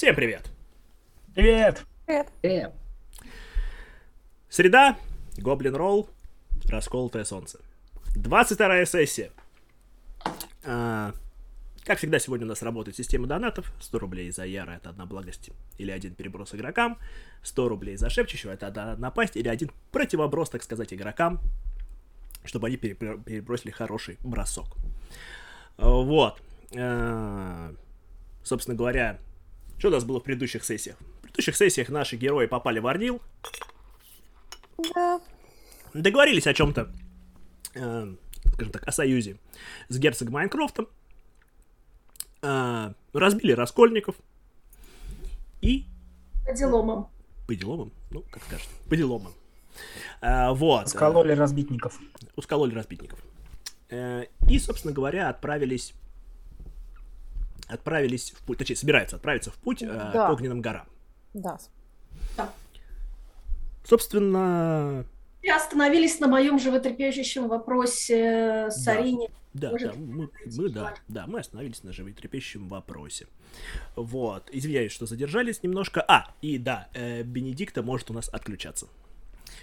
Всем привет! Привет! Привет. Э, Среда, Гоблин Ролл, Расколотое солнце. 22 сессия. А, как всегда, сегодня у нас работает система донатов. 100 рублей за Яра — это одна благость или один переброс игрокам. 100 рублей за Шепчущего — это одна напасть или один противоброс, так сказать, игрокам, чтобы они перебросили хороший бросок. Вот. А, Собственно говоря, что у нас было в предыдущих сессиях? В предыдущих сессиях наши герои попали в Орнил, Да. договорились о чем-то, э, скажем так, о союзе с герцогом Майнкрофтом, э, разбили раскольников и По деломам. по деломам, ну, как скажете, по деломам. Э, вот. Скололи разбитников. ускололи разбитников. Э, и, собственно говоря, отправились отправились в путь, точнее, собираются отправиться в путь э, Да. к огненным горам. Да. Собственно, И остановились на моем животрепещущем вопросе с Да. Арине. Да, Может, да, мы, мы, да, да, мы остановились на животрепещущем вопросе. Вот, извиняюсь, что задержались немножко. А, и да, э, Бенедикта может у нас отключаться.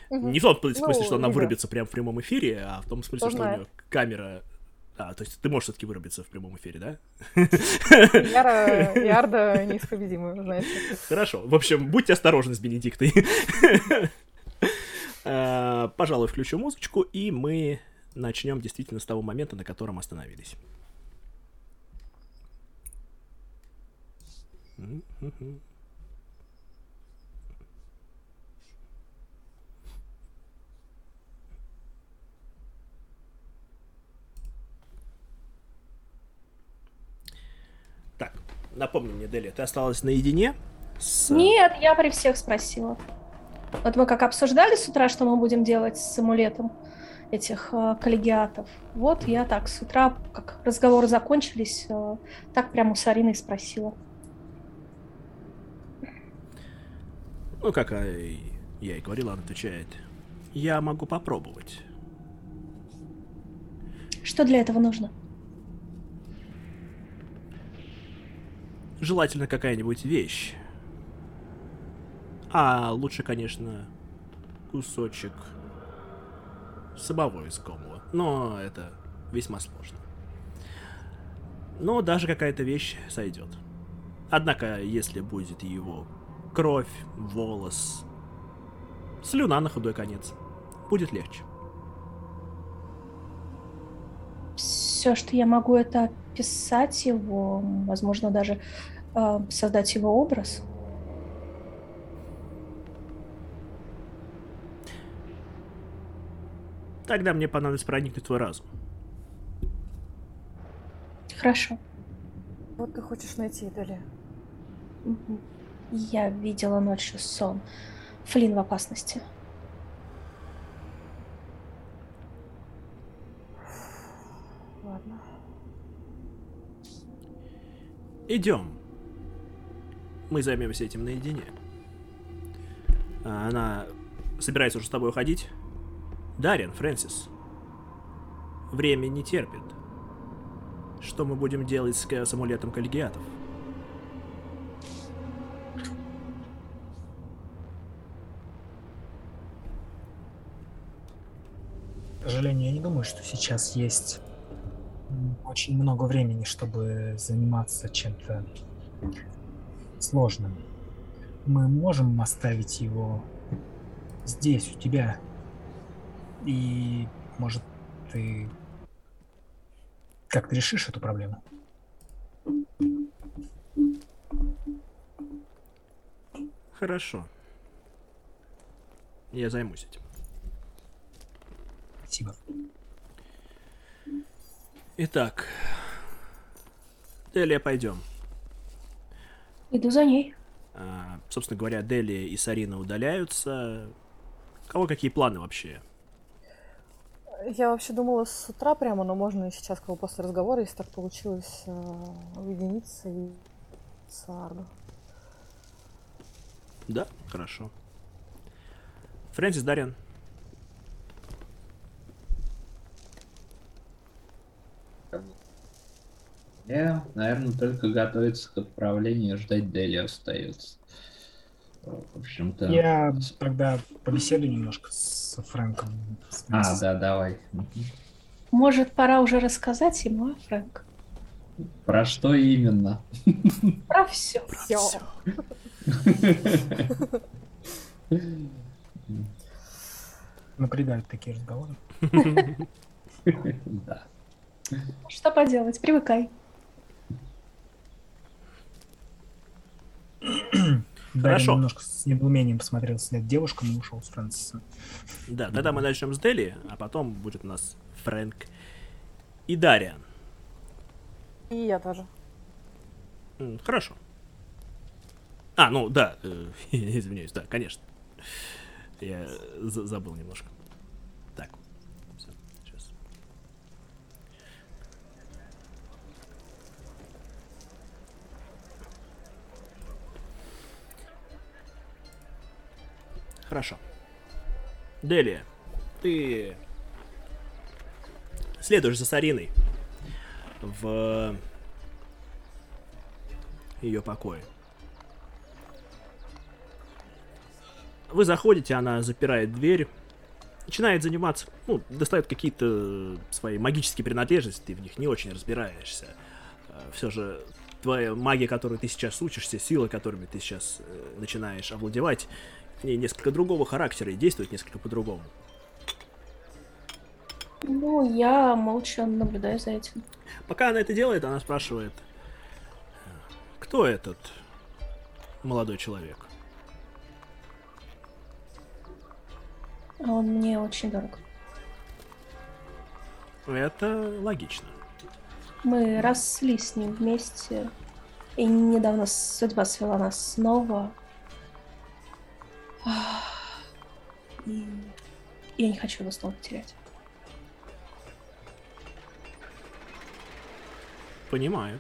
Мгм. Не в том смысле, Ну, что она вырубится прямо в прямом эфире, а в том смысле, Кто что у нее камера... А, то есть ты можешь все-таки вырубиться в прямом эфире, да? Яра, Ярда неисповедимы, вы знаете. Хорошо. В общем, будьте осторожны с Бенедиктой. Э, Пожалуй, включу музычку, и мы начнем действительно с того момента, на котором остановились. Мгм. Так, напомни мне, Дели, ты осталась наедине с... Нет, я при всех спросила. Вот мы как обсуждали с утра, что мы будем делать с амулетом этих э, коллегиатов. Вот я так с утра, как разговоры закончились, э, так прямо у Сарины спросила. Ну, как я и говорил, она отвечает. Я могу попробовать. Что для этого нужно? Желательно какая-нибудь вещь. А лучше, конечно, кусочек самого искомого. Но это весьма сложно. Но даже какая-то вещь сойдет. Однако, если будет его кровь, волос, слюна на худой конец, будет легче. Все, что я могу, это описать его, возможно, даже э, создать его образ. Тогда мне понадобится проникнуть в твой разум. Хорошо. Вот ты хочешь найти. Мгм. Я видела ночью сон. Флин в опасности. Идем. Мы займемся этим наедине. А, Она собирается уже с тобой уходить. Дарин, Фрэнсис. Время не терпит. Что мы будем делать с, с амулетом коллегиатов? К сожалению, я не думаю, что сейчас есть очень много времени, чтобы заниматься чем-то сложным. Мы можем оставить его здесь, у тебя. И, может, ты как-то решишь эту проблему? Хорошо. Я займусь этим. Спасибо. Итак. Делия, пойдем. Иду за ней. А, собственно говоря, Делия и Сарина удаляются. У кого какие планы вообще? Я вообще думала с утра прямо, но можно и сейчас, бы после разговора, если так получилось, э, уединиться и с Арго. Да, хорошо. Фрэнсис Дарьян. Я, наверное, только готовиться к отправлению и ждать Дели остается. В общем-то... Я тогда побеседую немножко с Фрэнком. с А, да, давай. Может, пора уже рассказать ему, а, Фрэнк? Про что именно? Про все. Все. Напрягают такие разговоры. Да. Что поделать, привыкай. Хорошо. немножко с недоумением посмотрел вслед девушкам и ушел с Фрэнсисом. Да, тогда мы начнем с Дели, а потом будет у нас Фрэнк и Дариан. И я тоже. Хорошо. А, ну да, э, извиняюсь, да, конечно. Я за- забыл немножко. Хорошо. Делия, ты следуешь за Сариной в ее покое. Вы заходите, она запирает дверь, начинает заниматься, ну, достает какие-то свои магические принадлежности, ты в них не очень разбираешься. Все же твоя магия, которую ты сейчас учишься, силы, которыми ты сейчас э, начинаешь овладевать, ней несколько другого характера и действует несколько по-другому. Ну, я молча наблюдаю за этим. Пока она это делает, она спрашивает, кто этот молодой человек? А Он мне очень дорог. Это логично. Мы росли с ним вместе, и недавно судьба свела нас снова. И я не хочу его снова потерять. Понимаю.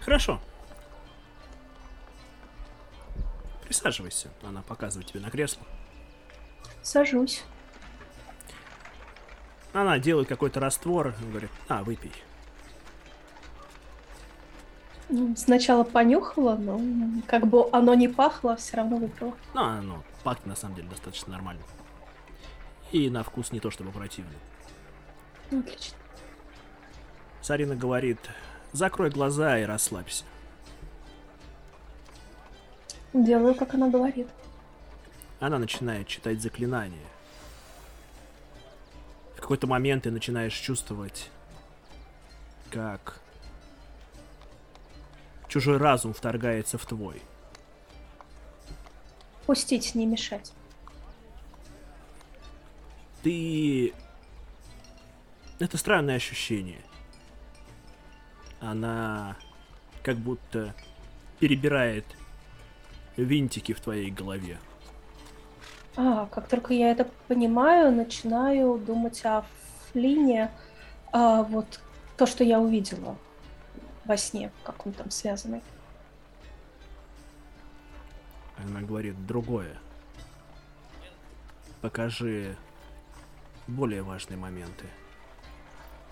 Хорошо. Присаживайся. Она показывает тебе на кресло. Сажусь. Она делает какой-то раствор и говорит, а, выпей. Сначала понюхала, но как бы оно не пахло, все равно выпила. Ну, оно пахнет на самом деле достаточно нормально. И на вкус не то чтобы противный. Отлично. Сарина говорит, закрой глаза и расслабься. Делаю, как она говорит. Она начинает читать заклинания. В какой-то момент ты начинаешь чувствовать, как чужой разум вторгается в твой. Пустить, не мешать. Ты... Это странное ощущение. Она как будто перебирает винтики в твоей голове. А, как только я это понимаю, начинаю думать о Флине, а, вот то, что я увидела во сне, как он там связанный. Она говорит другое. Покажи более важные моменты.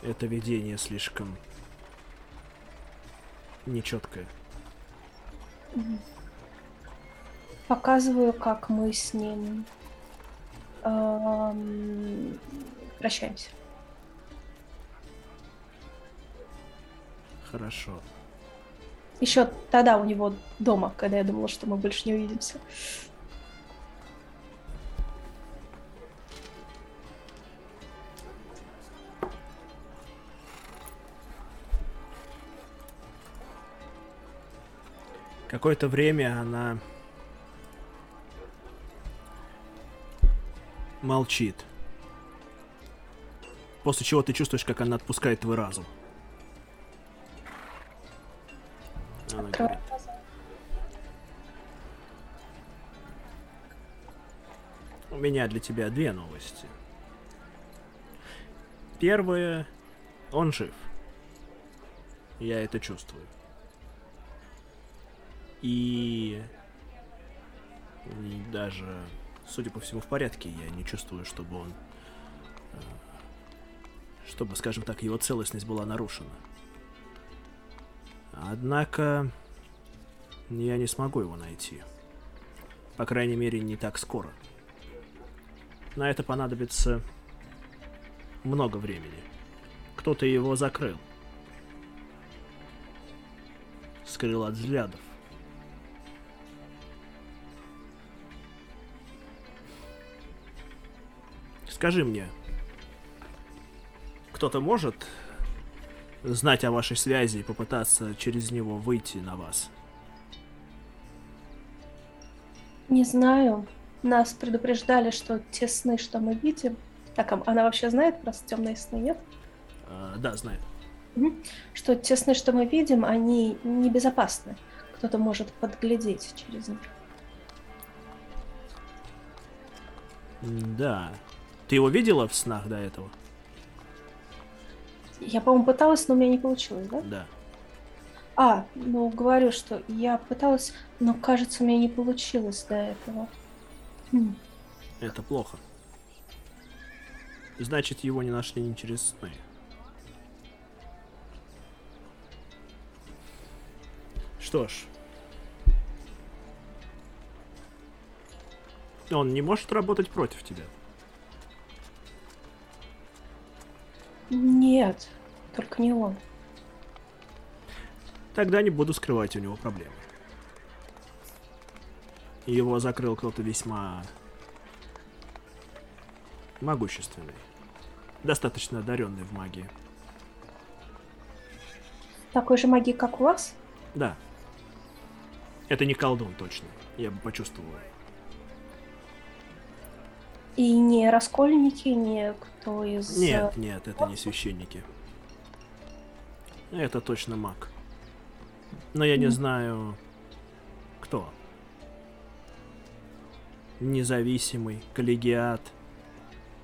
Это видение слишком нечеткое. Показываю, как мы с ним эм, прощаемся. Хорошо. Еще тогда у него дома, когда я думала, что мы больше не увидимся. Какое-то время она молчит. После чего ты чувствуешь, как она отпускает твой разум. Она говорит, У меня для тебя две новости. Первое, он жив. Я это чувствую. И... и даже, судя по всему, в порядке, я не чувствую, чтобы он... э, чтобы, скажем так, его целостность была нарушена. Однако я не смогу его найти. По крайней мере, не так скоро. На это понадобится много времени. Кто-то его закрыл. Скрыл от взглядов. Скажи мне, кто-то может знать о вашей связи и попытаться через него выйти на вас? Не знаю. Нас предупреждали, что те сны, что мы видим... Так, она вообще знает про темные сны, нет? А, да, знаю. Что те сны, что мы видим, они небезопасны. Кто-то может подглядеть через них. Да. Ты его видела в снах до этого? Я, по-моему, пыталась, но у меня не получилось, да? Да. А, ну, говорю, что я пыталась, но, кажется, у меня не получилось до этого. Хм. Это плохо. Значит, его не нашли не через сны. Что ж. Он не может работать против тебя. Нет, только не он. Тогда не буду скрывать у него проблемы. Его закрыл кто-то весьма могущественный. Достаточно одаренный в магии. Такой же магии, как у вас? Да. Это не колдун, точно. Я бы почувствовал. И не раскольники, не кто из... Нет, нет, это не священники. Это точно маг. Но я не знаю, кто. Независимый, коллегиат.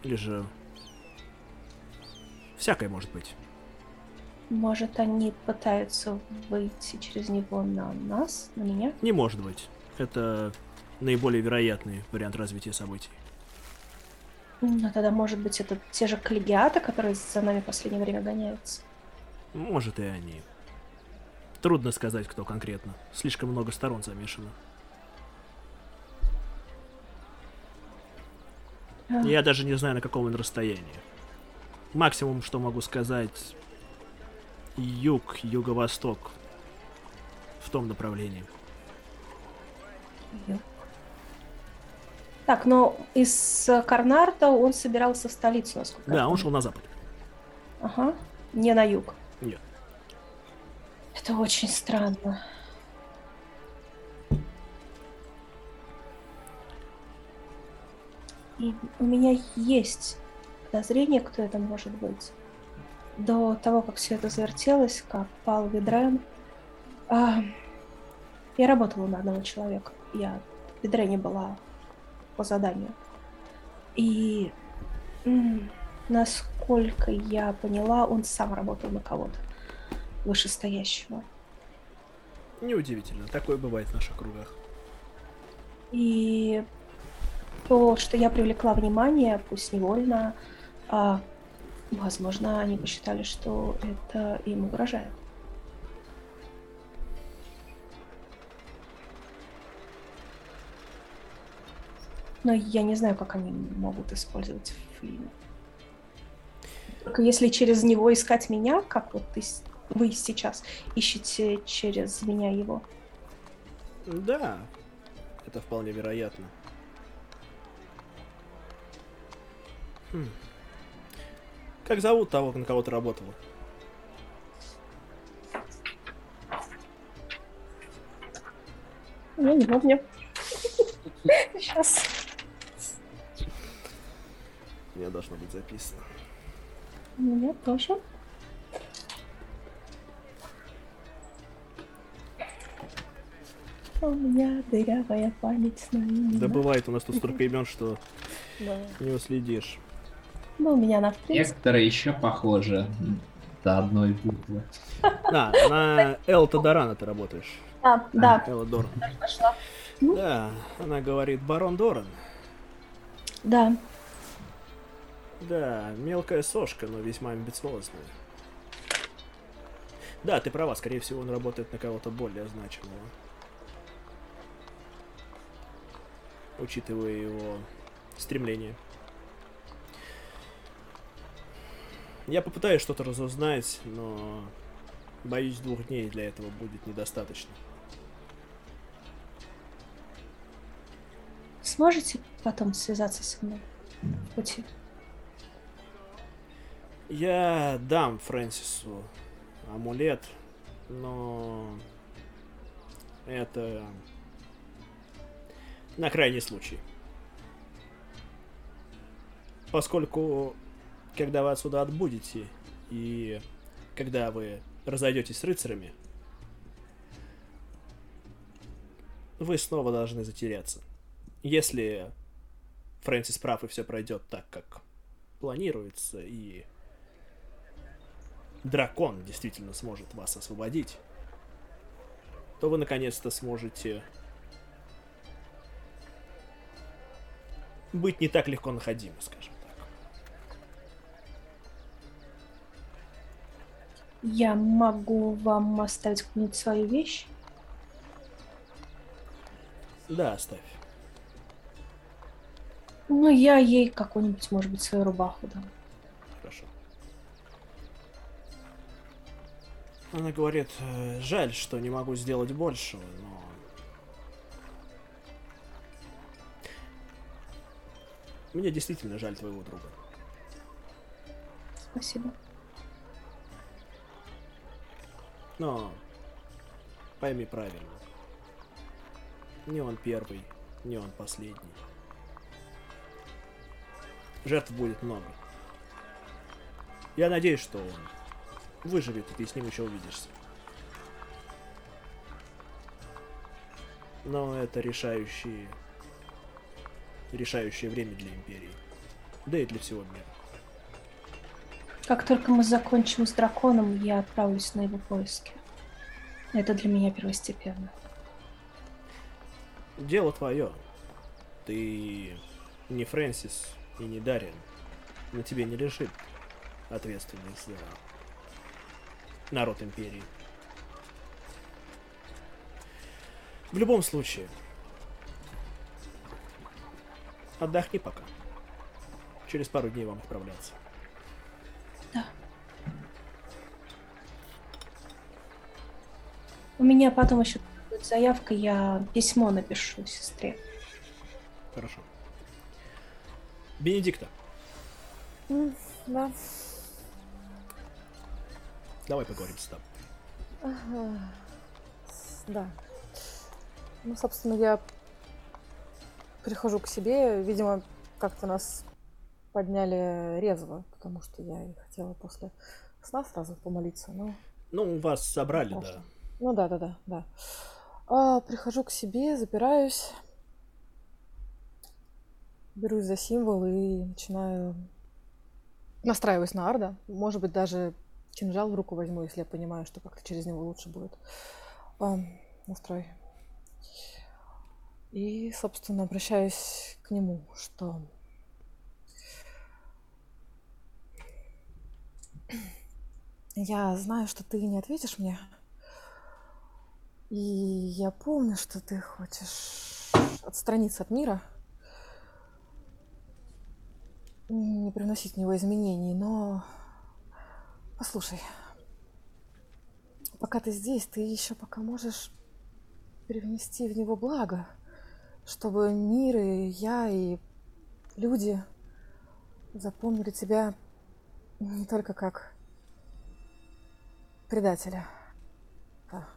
Или же... Всякое может быть. Может, они пытаются выйти через него на нас, на меня? Не может быть. Это наиболее вероятный вариант развития событий. Ну, тогда, может быть, это те же коллегиаты, которые за нами в последнее время гоняются. Может, и они. Трудно сказать, кто конкретно. Слишком много сторон замешано. А, Я даже не знаю, на каком он расстоянии. Максимум, что могу сказать, юг, юго-восток. В том направлении. ё- Так, но из э, Карнарта он собирался в столицу, насколько Да, он шел на запад. Ага. Не на юг. Нет. Это очень странно. И у меня есть подозрение, кто это может быть. До того, как все это завертелось, как пал Ведрен, а, я работала на одного человека. Я в Ведрене была по заданию. И насколько я поняла, он сам работал на кого-то вышестоящего. Неудивительно, такое бывает в наших кругах. И то, что я привлекла внимание, пусть невольно, а, возможно, они посчитали, что это им угрожает. Но я не знаю, как они могут использовать Флина. Только если через него искать меня, как вот ты, вы сейчас ищете через меня его. Да, это вполне вероятно. Хм. Как зовут того, на кого ты работала? Я не помню. Сейчас. У меня должно быть записано. У меня тоже. У меня дырявая память на имя. Да бывает у нас тут столько имен, что Да. не уследишь. Ну, у меня она в принципе. Некоторые еще похожи до одной буквы. А, на Эл Тодорана ты работаешь. А, да, Элла Доран. пошла. Да, она говорит, барон Доран. Да. Да, мелкая сошка, но весьма амбициозная. Да, ты права, скорее всего, он работает на кого-то более значимого. Учитывая его стремление. Я попытаюсь что-то разузнать, но боюсь, двух дней для этого будет недостаточно. Сможете потом связаться со мной в пути? Я дам Фрэнсису амулет, но это на крайний случай. Поскольку, когда вы отсюда отбудете, и когда вы разойдетесь с рыцарями, вы снова должны затеряться. Если Фрэнсис прав и все пройдет так, как планируется, и дракон действительно сможет вас освободить, то вы наконец-то сможете быть не так легко находимы, скажем так. Я могу вам оставить какую-нибудь свою вещь? Да, оставь. Ну, я ей какую-нибудь, может быть, свою рубаху дам. Она говорит, «Э, жаль, что не могу сделать большего, но... Мне действительно жаль твоего друга. Спасибо. Но пойми правильно. Не он первый, не он последний. Жертв будет много. Я надеюсь, что он выживет, и ты с ним еще увидишься. Но это решающее... решающее время для Империи. Да и для всего мира. Как только мы закончим с драконом, я отправлюсь на его поиски. Это для меня первостепенно. Дело твое. Ты не Фрэнсис и не Дариан. На тебе не лежит ответственность за народ Империи. В любом случае, отдохни пока. Через пару дней вам отправляться. Да. У меня потом еще будет заявка, я письмо напишу сестре. Хорошо. Бенедикта, Да. Давай поговорим с тобой. Ага. Да. Ну, собственно, я прихожу к себе. Видимо, как-то нас подняли резво, потому что я и хотела после сна сразу помолиться. Но... Ну, вас собрали, да. Ну да, да, да, да. А, прихожу к себе, запираюсь, берусь за символ и начинаю настраиваюсь на Арда. Может быть, даже кинжал в руку возьму, если я понимаю, что как-то через него лучше будет. А, настрой. И, собственно, обращаюсь к нему, что я знаю, что ты не ответишь мне. И я помню, что ты хочешь отстраниться от мира, не приносить в него изменений, но послушай, пока ты здесь, ты еще пока можешь привнести в него благо, чтобы мир и я и люди запомнили тебя не только как предателя. Да.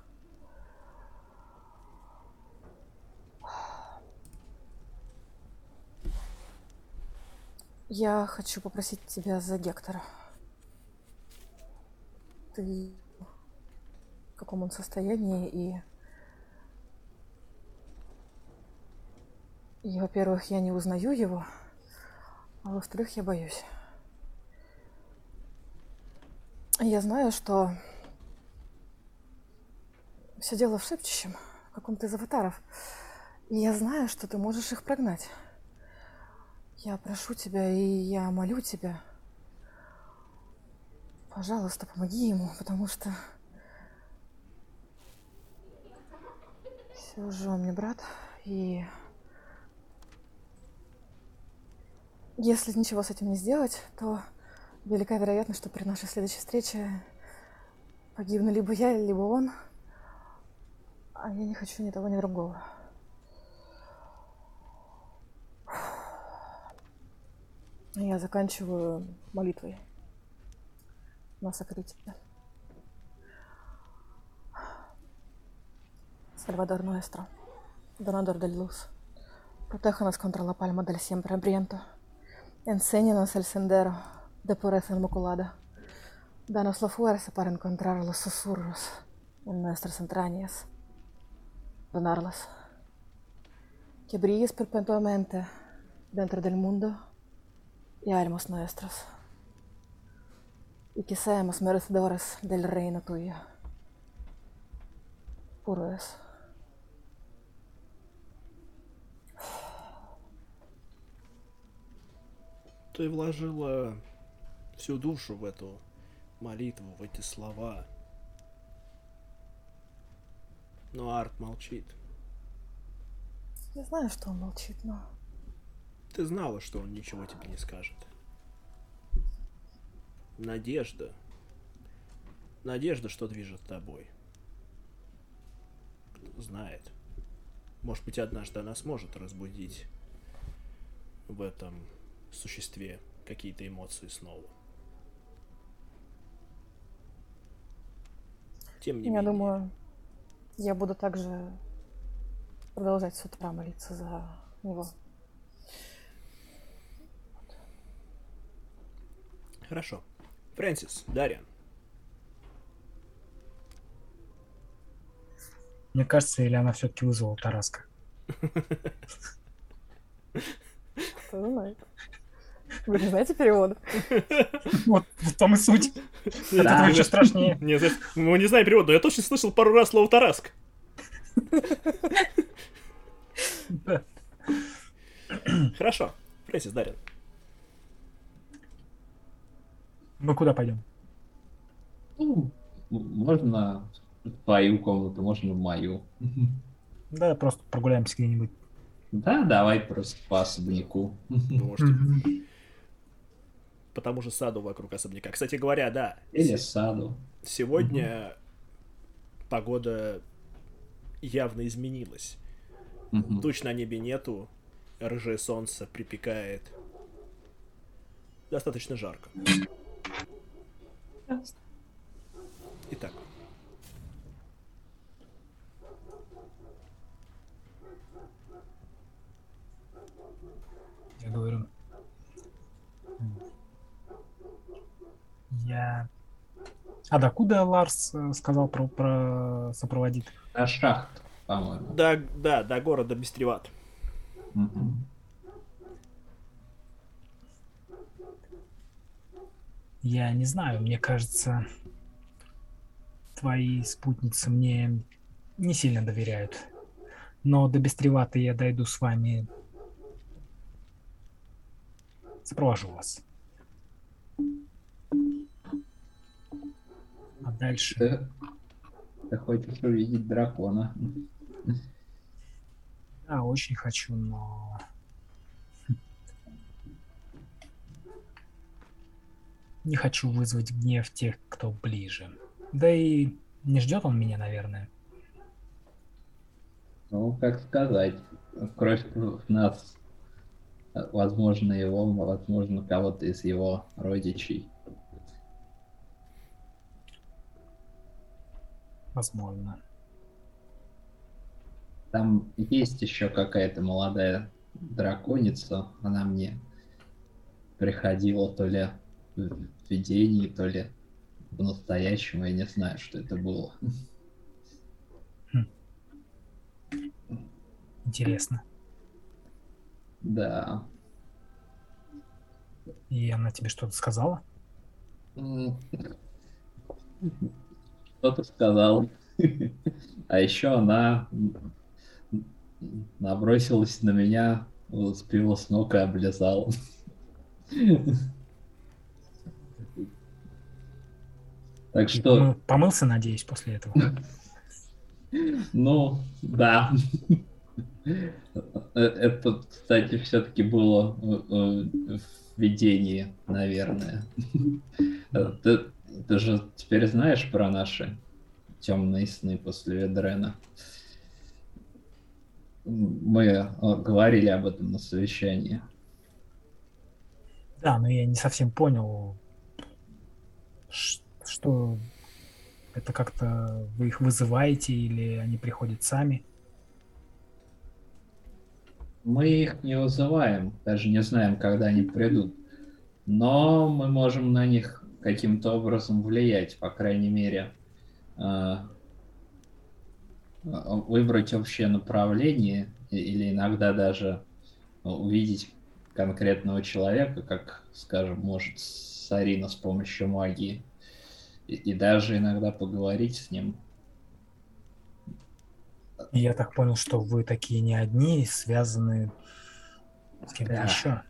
Я хочу попросить тебя за Гектора. Ты в каком он состоянии и... И, во-первых, я не узнаю его, а во-вторых, я боюсь. Я знаю, что все дело в шепчущем, в каком-то из аватаров. И я знаю, что ты можешь их прогнать. Я прошу тебя и я молю тебя. Пожалуйста, помоги ему, потому что... Все же он мне брат, и... Если ничего с этим не сделать, то велика вероятность, что при нашей следующей встрече погибну либо я, либо он. А я не хочу ни того, ни другого. Я заканчиваю молитвой Masa crítica. Salvador nuestro, donador de luz, protéjanos contra la palma del siempre hambriento. Enséñanos el sendero de pureza inmaculada. Danos la fuerza para encontrar los susurros en nuestras entrañas, donarlas. Que brilles perpetuamente dentro del mundo y almas nuestras. Y que seamos merecedores del reino tuyo. Puro es. Ты вложила всю душу в эту молитву, в эти слова. Но Арт молчит. Я знаю, что он молчит, но... Ты знала, что он ничего тебе не скажет. Надежда. Надежда, что движет тобой. Кто знает. Может быть, однажды она сможет разбудить в этом существе какие-то эмоции снова. Тем не Я менее. думаю, я буду также продолжать с утра молиться за него. Хорошо. Фрэнсис, Дарьян. Мне кажется, или она все-таки вызвала Тараска. Кто знает. Вы не знаете перевода? Вот в том и суть. Это еще страшнее. Нет, мы не знаем перевода, но я точно слышал пару раз слово Тараск. Хорошо. Фрэнсис, Дарьян. Мы куда пойдем? Ну, можно в твою комнату, можно в мою. Да, просто прогуляемся где-нибудь. Да, давай просто по особняку. Мгм. по тому же саду вокруг особняка. Кстати говоря, да, Или саду. сегодня погода явно изменилась. Мгм. Туч на небе нету, рыжее солнце припекает. Достаточно жарко. Итак, Я говорю. Я... А докуда Ларс э, сказал про, про сопроводит? На шахт, по-моему. до, да, до города Бестреват. Мгм. Я не знаю, мне кажется, твои спутницы мне не сильно доверяют. Но до Бестревата я дойду с вами. Сопровожу вас. А дальше... Ты, ты хочешь увидеть дракона? Да, очень хочу, но... Не хочу вызвать гнев тех, кто ближе. Да и не ждет он меня, наверное. Ну, как сказать, кровь в нас, возможно, его, возможно, кого-то из его родичей. Возможно. Там есть еще какая-то молодая драконица, она мне приходила то ли видении, то ли в настоящем, я не знаю, что это было. Интересно. Да. И она тебе что-то сказала? М. Кто-то сказал. А еще она набросилась на меня сбила с ног и облизал. Так что... Помыл- Помылся, надеюсь, после этого. Ну, да. Э, Это, кстати, все-таки было э, э, в видении, наверное. Ты, ты же теперь знаешь про наши темные сны после Ведрена? Мы говорили об этом на совещании. Да, но я не совсем понял, ш- что это как-то вы их вызываете или они приходят сами. Мы их не вызываем, даже не знаем, когда они придут. Но мы можем на них каким-то образом влиять, по крайней мере, э, выбрать общее направление или иногда даже увидеть конкретного человека, как, скажем, может Сарина с помощью магии, и, и даже иногда поговорить с ним. Я так понял, что вы такие не одни, связаны с кем-то Да. еще.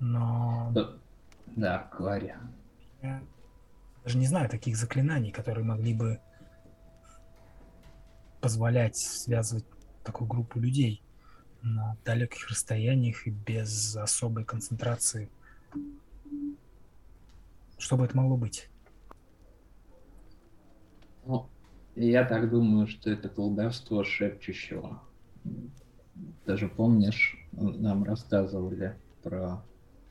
Но Э, Да, говоря. я даже не знаю таких заклинаний, которые могли бы позволять связывать такую группу людей на далеких расстояниях и без особой концентрации. Что бы это могло быть? Ну, я так думаю, что это колдовство шепчущего. Даже помнишь, нам рассказывали про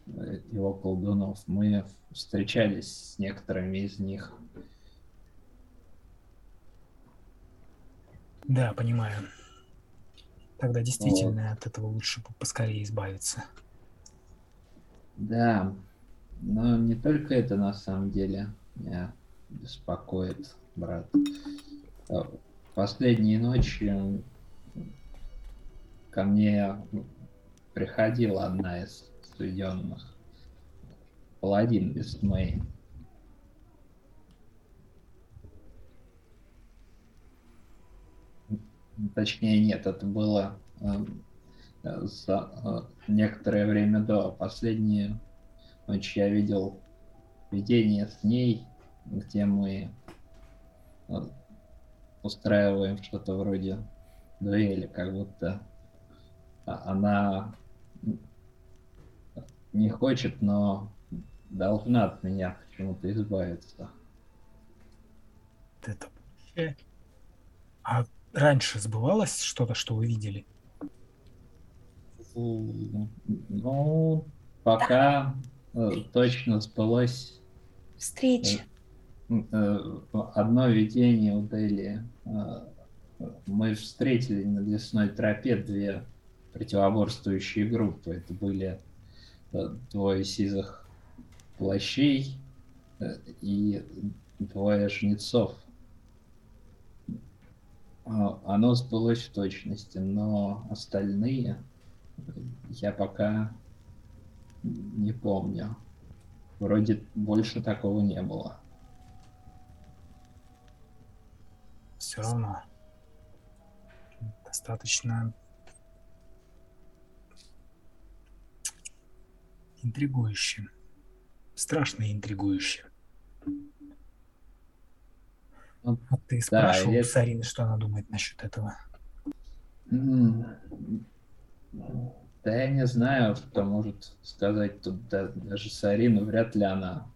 э, его колдунов. Мы встречались с некоторыми из них. Да, понимаю. Тогда действительно от этого лучше по- поскорее избавиться. Да, но не только это на самом деле меня беспокоит, брат. А, Последние ночи ко мне приходила одна из сведенных. Паладин без тьмы. Точнее, нет, это было э, за э, некоторое время до. Последнюю ночь я видел видение с ней, где мы э, устраиваем что-то вроде дуэли, как будто а- она не хочет, но должна от меня почему-то избавиться. Это вообще- А раньше сбывалось что-то, что вы видели? Ну, пока э, точно сбылось Встречи. Э, одно видение у Дели. Э, Мы встретили на лесной тропе две противоборствующие группы. Это были э, двое сизых плащей и двое жнецов. А, Оно сбылось в точности, но остальные я пока не помню. Вроде больше такого не было. Все равно. Достаточно интригующе. Страшно интригующе. Ну, Вот ты спрашивал у это- Сарины, что она думает насчет этого. Да я не знаю, что может сказать тут да- даже Сарина. Вряд ли она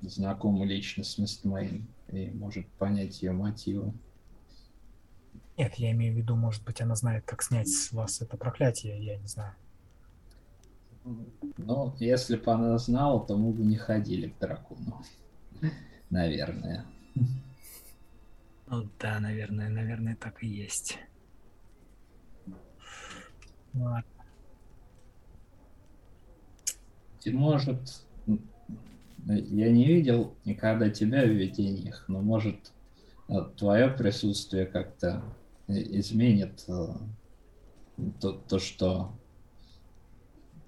знакома лично с Мистмейн и может понять ее мотивы. Нет, я имею в виду, может быть, она знает, как снять с вас это проклятие, я не знаю. Ну, если бы она знала, то мы бы не ходили к дракону. Наверное. Ну да, наверное, наверное, так и есть. Ладно. И Может, я не видел никогда тебя в видениях, но может твое присутствие как-то и- изменит э, то, то, что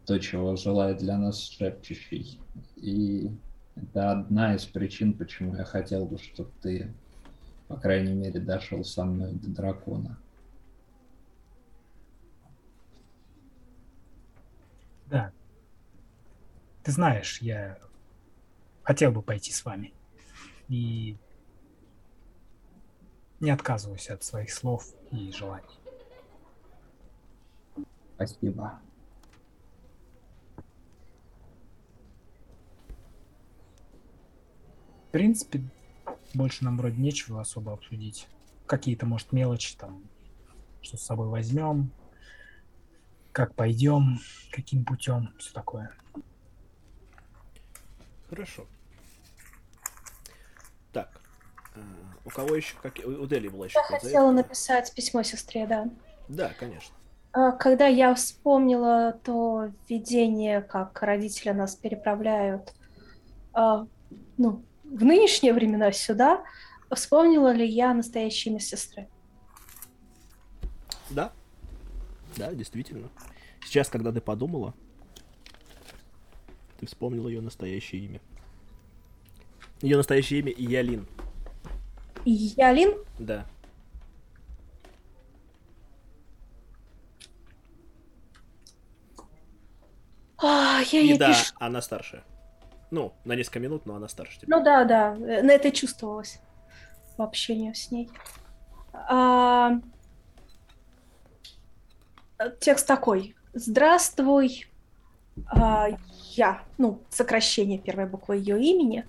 то, чего желает для нас шепчущий. И это одна из причин, почему я хотел бы, чтобы ты, по крайней мере, дошел со мной до дракона. Да. Ты знаешь, я хотел бы пойти с вами. И не отказываюсь от своих слов и желаний. Спасибо. В принципе, больше нам вроде нечего особо обсудить. Какие-то, может, мелочи там, что с собой возьмем, как пойдем, каким путем, все такое. Хорошо. Так. э, У кого еще? Как... У Дели была еще Я хотела заявка? написать письмо сестре, да. Да, конечно. А, Когда я вспомнила то видение, как родители нас переправляют а, ну, в нынешние времена сюда, вспомнила ли я настоящее имя сестры? Да. Да, действительно. Сейчас, когда ты подумала, ты вспомнила ее настоящее имя. Ее настоящее имя Ялин. Ялин? Да. А, я ей да, пишу. она старшая. Ну, на несколько минут, но она старше тебя. Ну да, да, на это чувствовалось в общении с ней. А, Текст такой. Здравствуй, а, я, ну, сокращение первой буквы ее имени,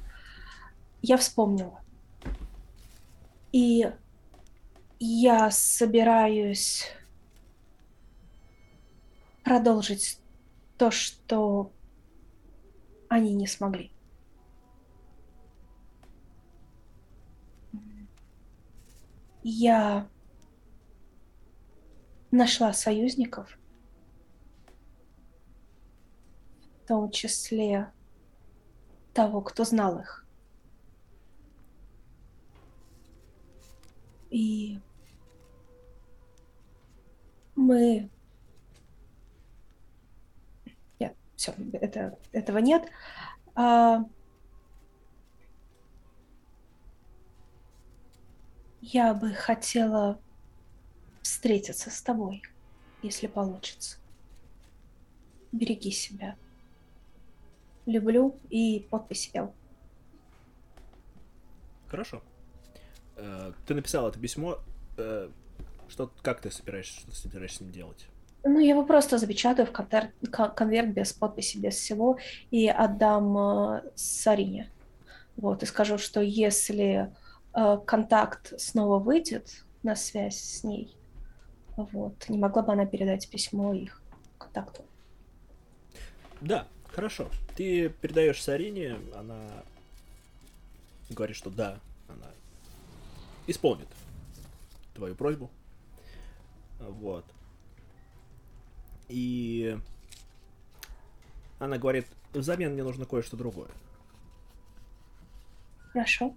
я вспомнила. И я собираюсь продолжить то, что они не смогли. Я нашла союзников, в том числе того, кто знал их. И мы... Нет, все, это, этого нет. А, Я бы хотела встретиться с тобой, если получится. Береги себя. Люблю и подпись Эл. Хорошо. Э, Ты написал это письмо. э, Что, как ты собираешься, что ты собираешься с ним делать? Ну, я его просто запечатаю в конвер- кон- конверт без подписи, без всего, и отдам э, Сарине. Вот, и скажу, что если контакт снова выйдет на связь с ней, вот, не могла бы она передать письмо их контакту. Да, хорошо. Ты передаешь Сарине, она говорит, что да, исполнит твою просьбу. Вот. И она говорит, взамен мне нужно кое-что другое. Хорошо.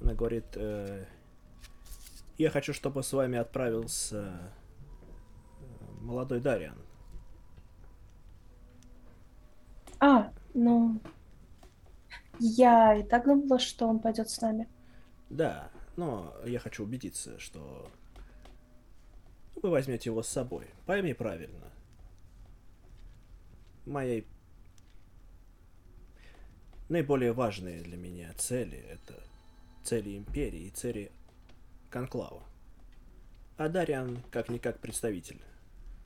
Она говорит, э, я хочу, чтобы с вами отправился э, молодой Дариан. А, ну, я и так думала, что он пойдет с нами. Да, но я хочу убедиться, что вы возьмете его с собой. Пойми правильно. Моей наиболее важные для меня цели это цели империи и цели конклава. А Дариан как-никак представитель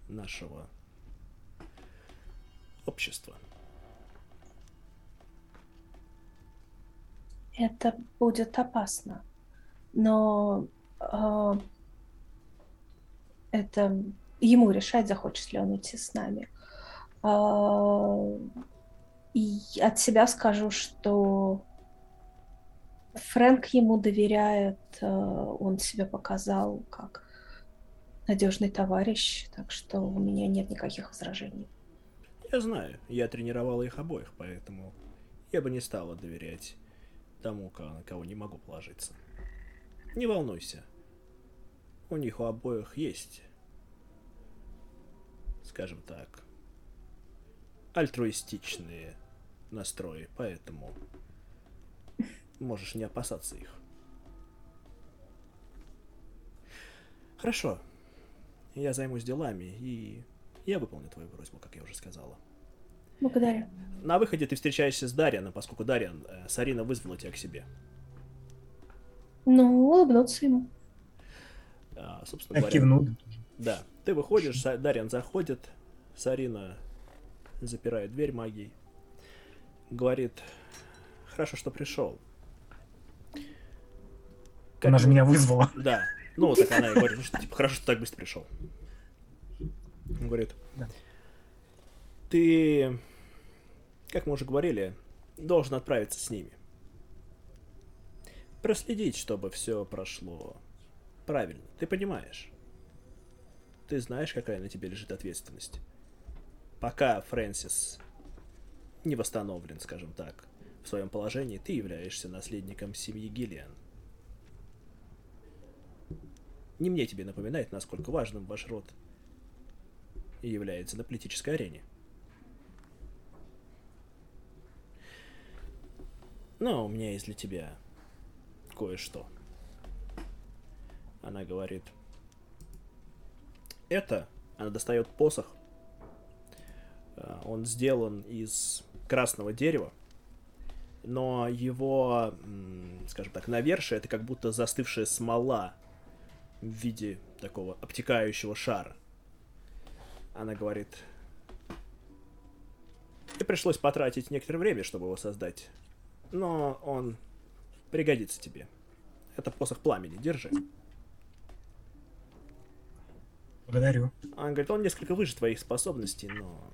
нашего общества. Это будет опасно. Но э, это ему решать, захочет ли он идти с нами. А, и от себя скажу, что Фрэнк ему доверяет, э, он себя показал как надежный товарищ, так что у меня нет никаких возражений. Я знаю, я тренировала их обоих, поэтому я бы не стала доверять тому, на кого не могу положиться. Не волнуйся. У них у обоих есть, скажем так, альтруистичные настрои, поэтому можешь не опасаться их. Хорошо. Я займусь делами, и я выполню твою просьбу, как я уже сказала. Благодарю. На выходе ты встречаешься с Дарьяном, поскольку Дарьян, э, Сарина вызвала тебя к себе. Ну, улыбнуться ему. А, собственно говоря, кивну. Да, ты выходишь, Дарьян заходит, Сарина запирает дверь магией, говорит, хорошо, что пришел. Как Она же меня вызвала. Да, ну так она и говорит, ну, что, типа, хорошо, что так быстро пришел. Он говорит, Да. ты, как мы уже говорили, должен отправиться с ними. Проследить, чтобы все прошло правильно. Ты понимаешь? Ты знаешь, какая на тебе лежит ответственность. Пока Фрэнсис не восстановлен, скажем так, в своем положении, ты являешься наследником семьи Гиллиан. Не мне тебе напоминать, насколько важным ваш род является на политической арене. Но у меня есть для тебя кое-что. Она говорит. Это, она достает посох. А, Он сделан из красного дерева, но его, скажем так, навершие это как будто застывшая смола в виде такого обтекающего шара. Она говорит, и пришлось потратить некоторое время, чтобы его создать, но он пригодится тебе. Это посох пламени, держи. Благодарю. Она говорит, он несколько выше твоих способностей, но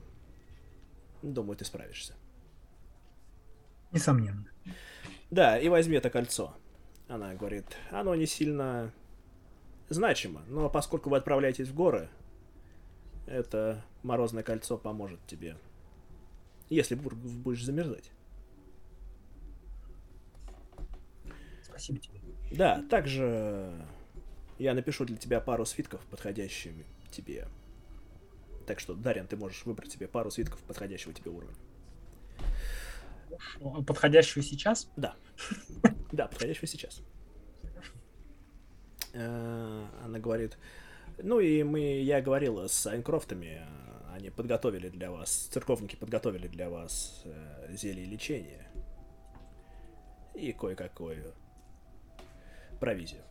думаю, ты справишься. Несомненно. Да, и возьми это кольцо. Она говорит, оно не сильно значимо, но поскольку вы отправляетесь в горы, это морозное кольцо поможет тебе, если будешь замерзать. Спасибо тебе. Да, также я напишу для тебя пару свитков, подходящими тебе. Так что, Дарьян, ты можешь выбрать себе пару свитков подходящего тебе уровня. Подходящую сейчас? Да. Да, подходящего сейчас. Э, Она говорит, ну и мы, я говорила с Айнкрофтами, они подготовили для вас, церковники подготовили для вас э, зелье лечения и кое-какую провизию.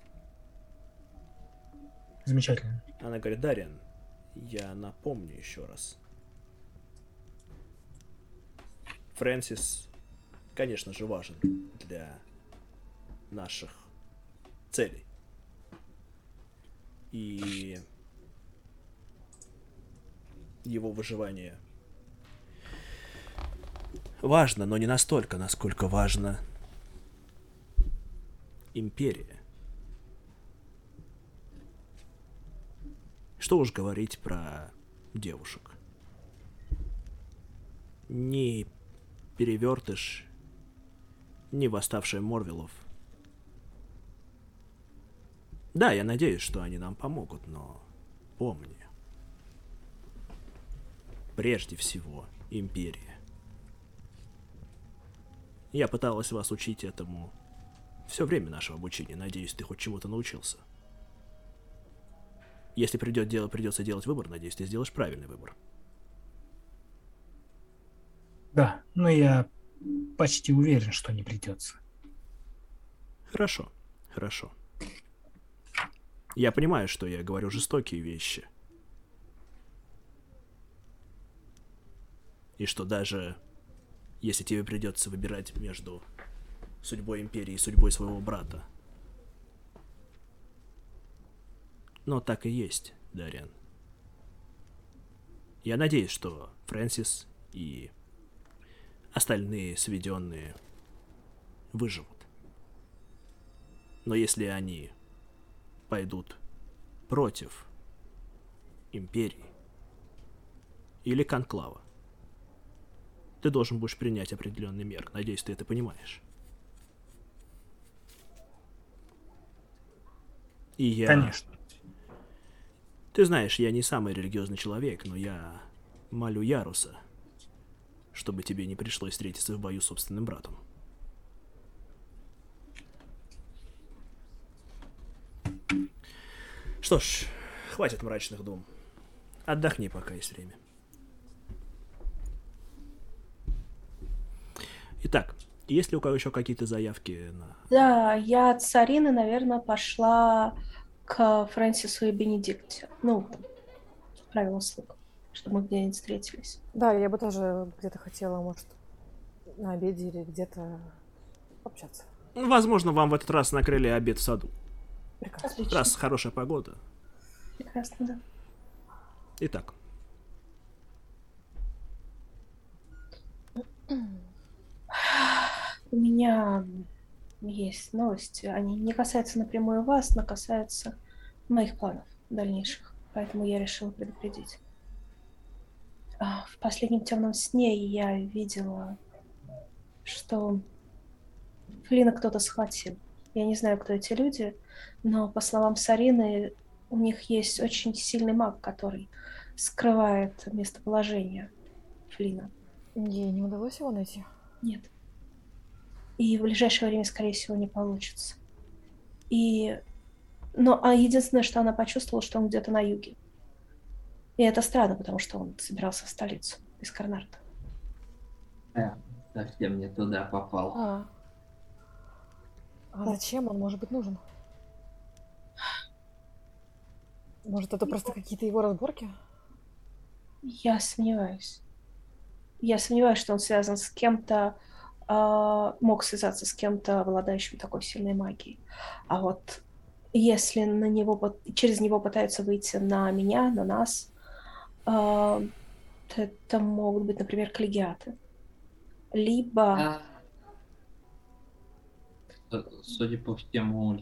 Замечательно. Она говорит, Дарьян, я напомню еще раз. Фрэнсис, конечно же, важен для наших целей. И его выживание важно, но не настолько, насколько важна империя. Что уж говорить про девушек. Ни перевертыш, ни восставшие Морвилов. Да, я надеюсь, что они нам помогут, но помни. Прежде всего, империя. Я пыталась вас учить этому все время нашего обучения. Надеюсь, ты хоть чему-то научился. Если придет дело, придется делать выбор, надеюсь, ты сделаешь правильный выбор. Да, но я почти уверен, что не придется. Хорошо, хорошо. Я понимаю, что я говорю жестокие вещи. И что даже если тебе придется выбирать между судьбой Империи и судьбой своего брата. Но так и есть, Дариан. Я надеюсь, что Фрэнсис и остальные сведенные выживут. Но если они пойдут против империи или конклава, ты должен будешь принять определенный мер. Надеюсь, ты это понимаешь. И я... Конечно. Ты знаешь, я не самый религиозный человек, но я молю Яруса, чтобы тебе не пришлось встретиться в бою с собственным братом. Что ж, хватит мрачных дум. Отдохни, пока есть время. Итак, есть ли у кого еще какие-то заявки на... Да, я от Сарины, наверное, пошла к Фрэнсису и Бенедикте. Ну, правила слуг, чтобы мы где-нибудь встретились. Да, я бы тоже где-то хотела, может, на обеде или где-то общаться. Ну, Возможно, вам в этот раз накрыли обед в саду. Прекрасно. Отлично. Раз хорошая погода. Прекрасно, да. Итак, У меня есть новости. Они не касаются напрямую вас, но касаются моих планов дальнейших. Поэтому я решила предупредить. А, В последнем темном сне я видела, что Флина кто-то схватил. Я не знаю, кто эти люди, но, по словам Сарины, у них есть очень сильный маг, который скрывает местоположение Флина. Ей не удалось его найти. Нет. И в ближайшее время, скорее всего, не получится. И... Но а единственное, что она почувствовала, что он где-то на юге. И это странно, потому что он собирался в столицу из Карнарта. Я совсем не туда попал. А. А зачем он может быть нужен? Может, это просто какие-то его разборки? Я сомневаюсь. Я сомневаюсь, что он связан с кем-то, а, мог связаться с кем-то, обладающим такой сильной магией. А вот если на него, через него пытаются выйти на меня, на нас, а, то это могут быть, например, коллегиаты. Либо... А, э, Судя по всему,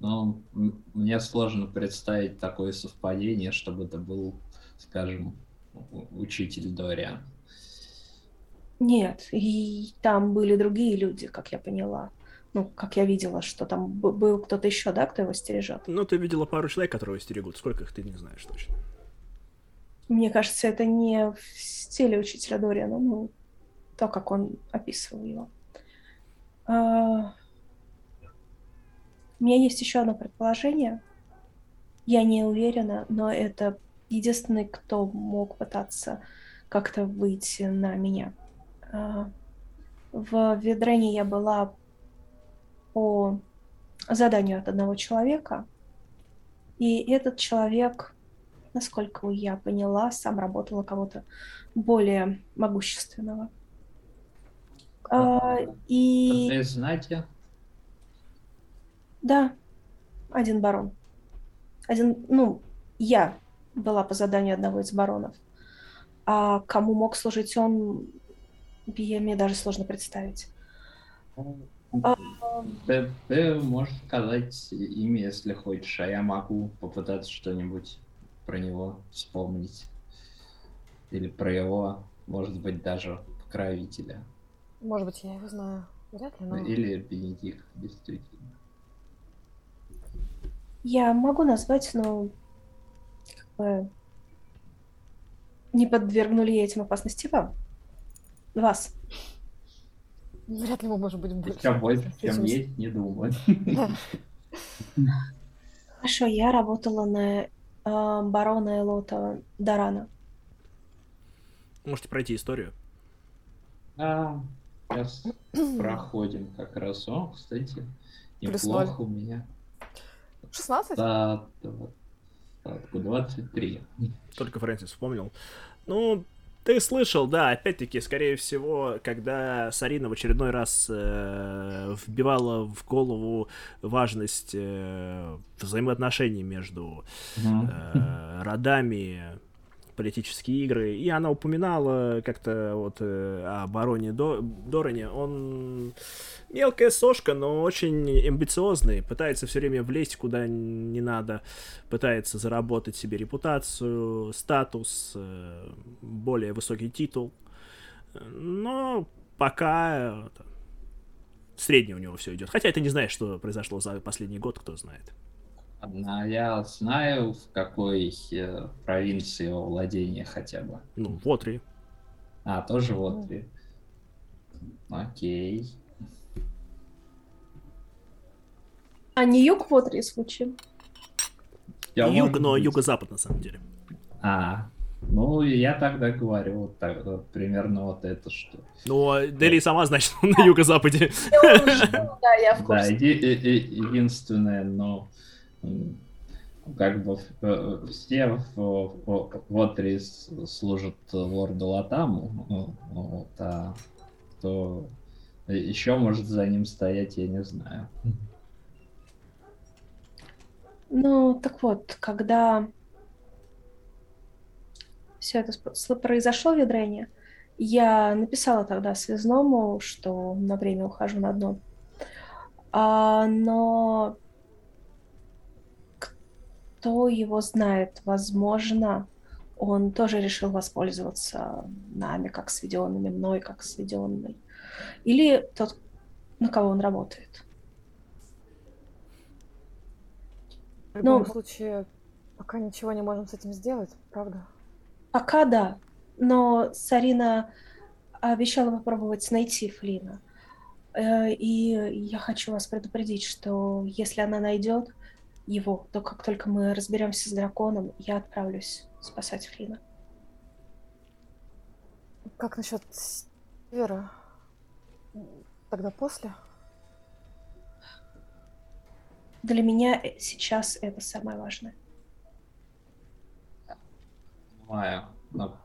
ну, мне сложно представить такое совпадение, чтобы это был, скажем, учитель Дориан. Нет, и там были другие люди, как я поняла. Ну, как я видела, что там был кто-то еще, да, кто его стережет. ну ты видела пару человек, которые стерегут. Сколько их ты не знаешь точно. Мне кажется, это не в стиле учителя Дориана, ну, то, как он описывал его. А, У меня есть еще одно предположение. Я не уверена, но это единственный, кто мог пытаться как-то выйти на меня. А, В Ведрене я была по заданию от одного человека, и этот человек насколько я поняла, сам работал на кого-то более могущественного. А, и Вы знаете, да, один барон. Один, ну, я была по заданию одного из баронов. А кому мог служить он, я, мне даже сложно представить. А, ты, ты можешь сказать имя, если хочешь, а я могу попытаться что-нибудь про него вспомнить. Или про его, может быть, даже покровителя. Может быть, я его знаю. Вряд ли, но... Или Бенедикт, действительно. Я могу назвать, но как бы не подвергнули этим опасности вам. Вас. Вряд ли мы можем быть больше. Еще больше, чем есть, не думаю. Хорошо, я работала на э, барона Элота Дарана. Можете пройти историю. А, сейчас проходим как раз. О, кстати, неплохо у меня. 16? Да, двадцатку, 23. Только Фрэнсис вспомнил. Ну, ты слышал, да, опять-таки, скорее всего, когда Сарина в очередной раз э, вбивала в голову важность э, взаимоотношений между э, родами, политические игры, и она упоминала как-то вот э, о бароне До- Дороне. Он мелкая сошка, но очень амбициозный, пытается все время влезть куда не надо, пытается заработать себе репутацию, статус, э, более высокий титул. Но пока это, средний у него все идет. Хотя это не знаешь, что произошло за последний год, кто знает. Ладно, я знаю, в какой э, провинции его владение хотя бы. Ну, вот и. А, тоже вот. и- Окей. А не юг Вотри случаем? Я, Юг, может но быть. юго-запад на самом деле. А, Ну, я тогда говорю вот так, вот, примерно вот это что. Ну, а Дели сама, значит, на юго-западе. Да, я в Да, курсе. э- единственное, но как бы э, все в, в, с- служат лорду Латаму, ну, вот, а кто еще может за ним стоять, я не знаю. Ну, так вот, когда все это произошло в Ведрене, я написала тогда связному, что на время ухожу на дно. А, но кто его знает, возможно, он тоже решил воспользоваться нами, как сведенными, мной, как сведенной. Или тот, на кого он работает. В любом Ну- случае, пока ничего не можем с этим сделать, правда? Пока да, но Сарина обещала попробовать найти Флина. Э, И я хочу вас предупредить, что если она найдет его, то как только мы разберемся с драконом, я отправлюсь спасать Флина. Как насчет севера? Тогда после? Для меня сейчас это самое важное. Понимаю, но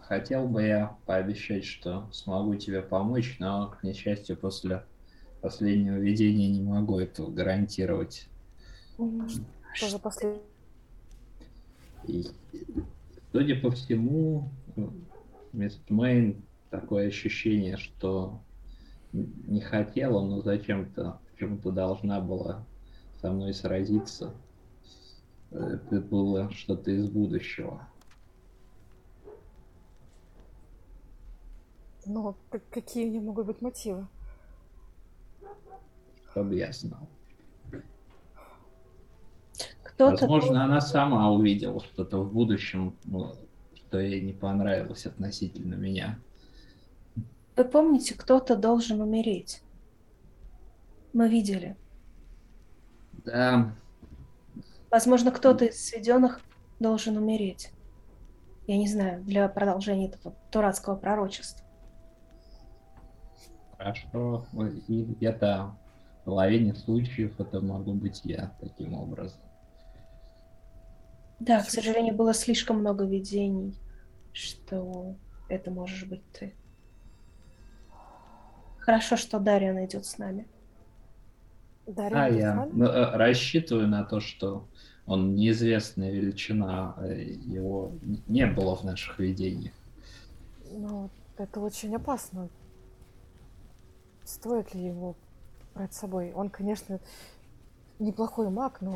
хотел бы я пообещать, что смогу тебе помочь, но, к несчастью, после последнего видения не могу этого гарантировать. Тоже после... И, судя по всему, Мэйн такое ощущение, что не хотела, но зачем-то почему-то должна была со мной сразиться. Это было что-то из будущего. Ну, к- какие у нее могут быть мотивы? Чтобы я знал. Возможно, она сама увидела что-то в будущем, что ей не понравилось относительно меня. Вы помните, кто-то должен умереть. Мы видели. Да, Возможно, кто-то из сведенных должен умереть. Я не знаю, для продолжения этого дурацкого пророчества. хорошо. И это в половине случаев это могу быть я таким образом. Да, к сожалению, было слишком много видений, что это можешь быть ты. Хорошо, что Дарья идет с нами. Дарья, А я нами? ну, э, рассчитываю на то, что он неизвестная величина, э, его не было в наших видениях. Ну, это очень опасно. Стоит ли его брать с собой? Он, конечно, неплохой маг, но...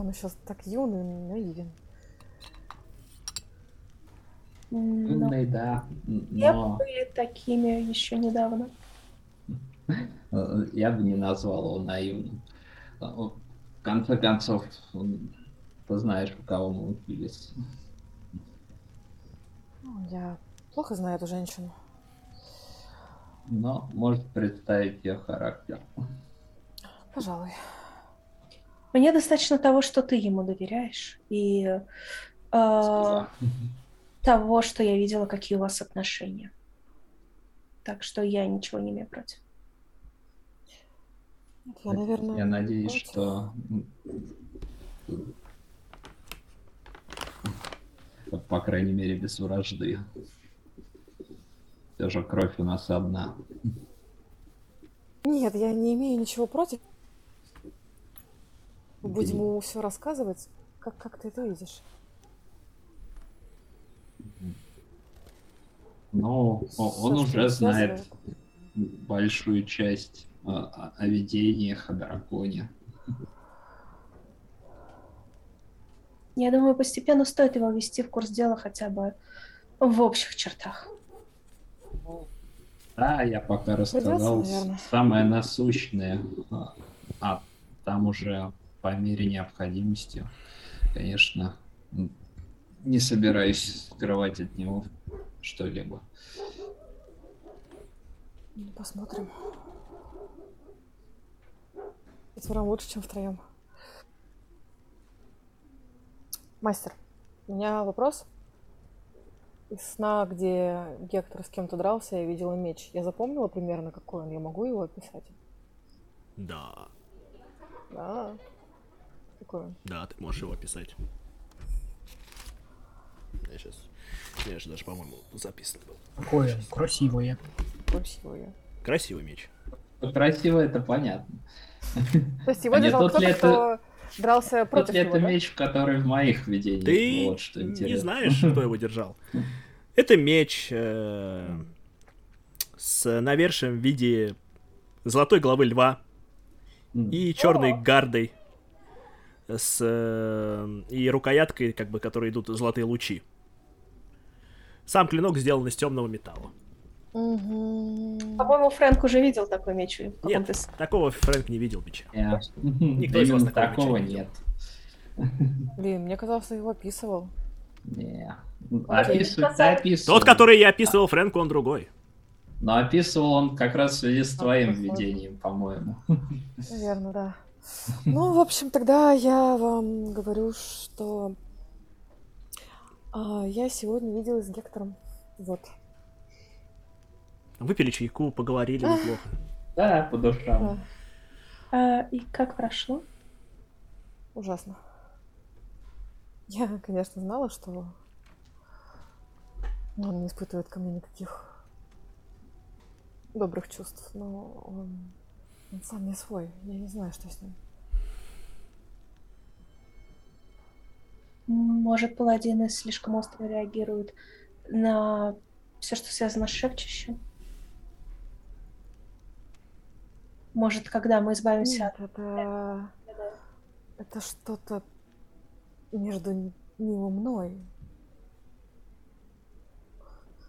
Он еще так юн и наивен. Но Умный, да, Все но были такими еще недавно. э, я бы не назвал его наивным. Э, В конце концов, ты знаешь, у кого мы учились. Ну, Я плохо знаю эту женщину. Но может представить ее характер. Пожалуй. Мне достаточно того, что ты ему доверяешь, и э, Спасибо. того, что я видела, какие у вас отношения. Так что я ничего не имею против. Я, наверное... Я надеюсь, против. что по крайней мере без вражды. Все же кровь у нас одна. Нет, я не имею ничего против. Будем Окей. ему все рассказывать. Как, как ты это видишь? О- он уже знает большую часть а, о, о видениях, о драконе. Я думаю, постепенно стоит его ввести в курс дела хотя бы в общих чертах. Да, я пока рассказал наверное. самое насущное, а, а там уже по мере необходимости, конечно, не собираюсь скрывать от него что-либо. Посмотрим. Четвером лучше, чем втроем. Мастер, у меня вопрос. Из сна, где Гектор с кем-то дрался, я видела меч. Я запомнила примерно, какой он. Я могу его описать? Да, Да. Он? да, ты можешь его описать. Я сейчас... Я же даже, по-моему, записан был. Какое красивое. Красивый. Красивый меч. Ну, Красиво это понятно. То есть его держал кто-то, кто дрался против него, это меч, который в моих видениях? Ты Вот что не знаешь, кто его держал. Это меч э, с навершием в виде золотой головы льва и черной гардой с э, и рукояткой, как бы, которой идут золотые лучи. Сам клинок сделан из темного металла. Мгм. По-моему, Фрэнк уже видел такой меч. Нет, из- такого Фрэнк не видел меча. Я- Никто из вас такого такого меча не нет. Блин, мне казалось, ты его описывал. Не. Описывать описывал. Тот, который я описывал Фрэнку, он другой. Но описывал он как раз в связи с твоим похоже. видением, по-моему. Наверное, да. Ну, в общем, тогда я вам говорю, что а, я сегодня виделась с Гектором. Вот. Выпили чайку, поговорили неплохо. Да, по душам. Да, А, и как прошло? ужасно. Я, конечно, знала, что он не испытывает ко мне никаких добрых чувств, но он, он сам не свой. Я не знаю, что с ним. Может, паладины слишком остро реагируют на все, что связано с шепчущим? Может, когда мы избавимся Нет, это... Это что-то между ним и мной.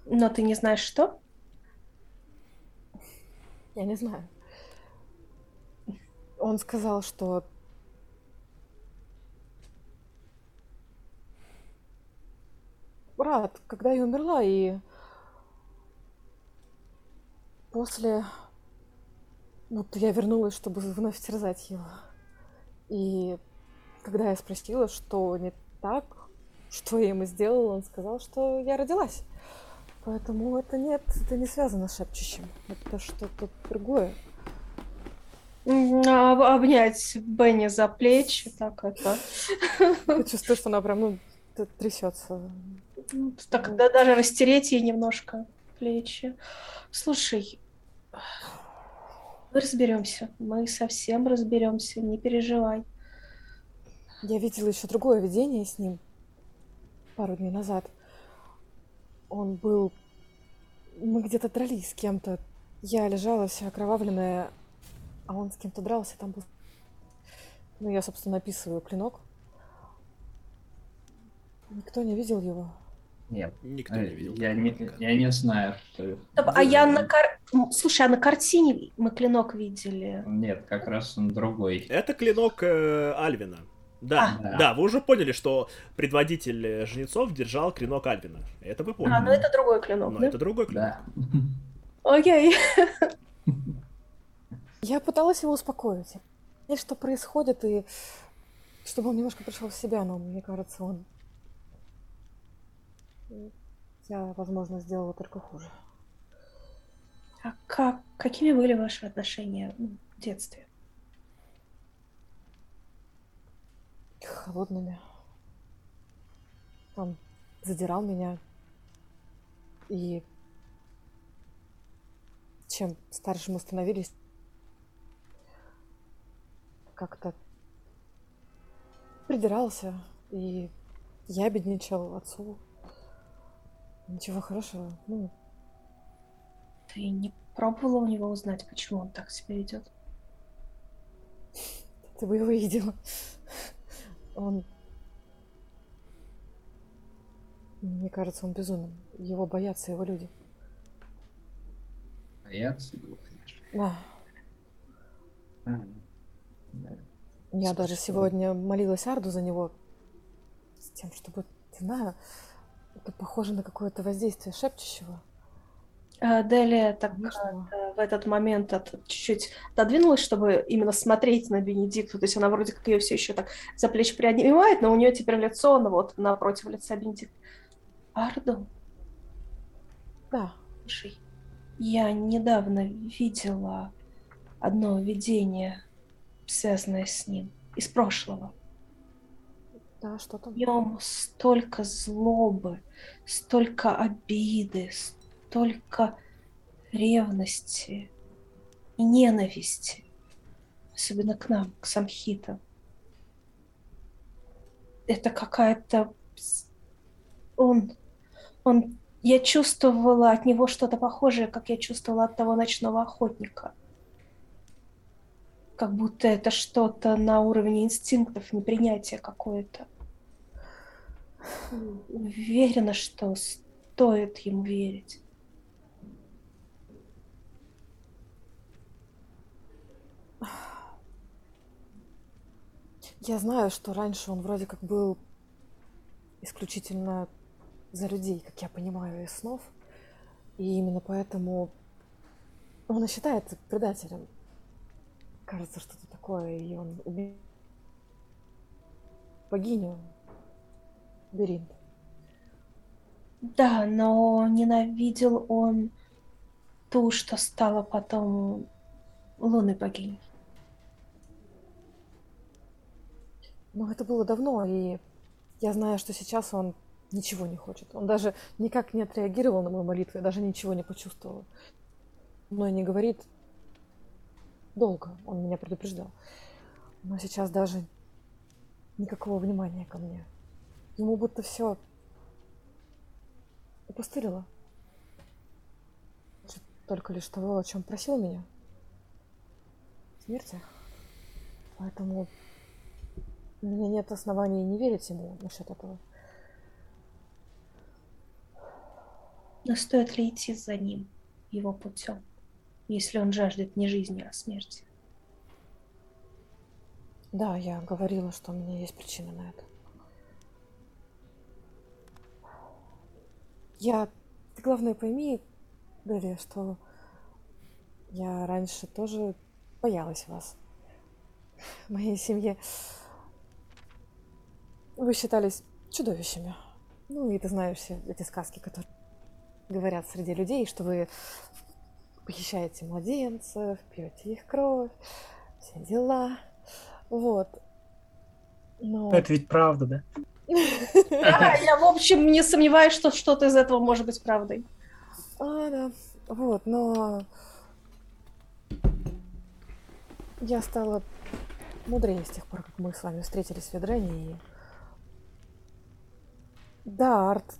от... Но ты не знаешь, что? Я не знаю. Он сказал, что рад, когда я умерла, и после будто я вернулась, чтобы вновь терзать его. И когда я спросила, что не так, что я ему сделала, он сказал, что я родилась. Поэтому это нет, это не связано с шепчущим. Это что-то другое. Обнять Бенни за плечи, так это. Я чувствую, что она прям, ну, трясется. Ну, Так, да, даже растереть ей немножко плечи. Слушай, мы разберемся. Мы совсем разберемся, не переживай. Я видела еще другое видение с ним пару дней назад. Он был... Мы где-то дрались с кем-то. Я лежала вся окровавленная, а он с кем-то дрался. Там был... Ну, я, собственно, описываю клинок. Никто не видел его. Нет. Никто не э, видел. Я не, я не знаю, что... это. Стоп, А я на кар... М, Слушай, а на картине мы клинок видели. Нет, как раз он другой. Это клинок э, Альвина. Да, А. да, вы уже поняли, что предводитель э, жнецов держал клинок Альвина. Это вы поняли. А, ну это другой клинок, Но да? это другой клинок. Да. Окей. Я пыталась его успокоить. Понять, что происходит, и чтобы он немножко пришел в себя, но мне кажется, он... Я, возможно, сделала только хуже. А как, какими были ваши отношения в детстве? Холодными. Он задирал меня. И чем старше мы становились, как-то придирался и я бедничал отцу. Ничего хорошего. Ну, Ты не пробовала у него узнать, почему он так себя ведет? ты бы его видела. Он... Мне кажется, он безумен. Его боятся его люди. Боятся его, конечно. Да. А. Я даже сегодня молилась Арду за него. С тем, чтобы, не знаю, это похоже на какое-то воздействие шепчущего. А, Делия так Конечно. э, в этот момент чуть-чуть отодвинулась, чтобы именно смотреть на Бенедикту. То есть она вроде как ее все еще так за плечи приобнимает, но у нее теперь лицо, ну вот, напротив лица Бенедикта. Пардон. Да. Слушай, я недавно видела одно видение, связанное с ним, из прошлого. Да, что там? В нем столько злобы, столько обиды, столько ревности и ненависти. Особенно к нам, к самхитам. Это какая-то... Он... Он... Я чувствовала от него что-то похожее, как я чувствовала от того ночного охотника. Как будто это что-то на уровне инстинктов, непринятия какое-то. Уверена, что стоит ему верить. Я знаю, что раньше он вроде как был исключительно за людей, как я понимаю, из снов. И именно поэтому он и считается предателем. Кажется, что-то такое, и он убил богиню Беринт. Да, но ненавидел он ту, что стала потом лунной богиней. Но это было давно, и я знаю, что сейчас он ничего не хочет. Он даже никак не отреагировал на мою молитву, я даже ничего не почувствовала. Но и не говорит долго, он меня предупреждал. Но сейчас даже никакого внимания ко мне. Ему будто все опустылило. Только лишь того, о чем просил меня. Смерти. Поэтому у меня нет оснований не верить ему насчет этого. Но стоит ли идти за ним, его путем, если он жаждет не жизни, а смерти? Да, я говорила, что у меня есть причина на это. Я, ты главное пойми, Дэви, что я раньше тоже боялась вас. В моей семье вы считались чудовищами. Ну, и ты знаешь все эти сказки, которые говорят среди людей, что вы похищаете младенцев, пьете их кровь, все дела. Вот. Но... Это ведь правда, да? Я, в общем, не сомневаюсь, что что-то из этого может быть правдой. А, да. Вот, но... Я стала мудрее с тех пор, как мы с вами встретились в Ведрене, и... Да, Арт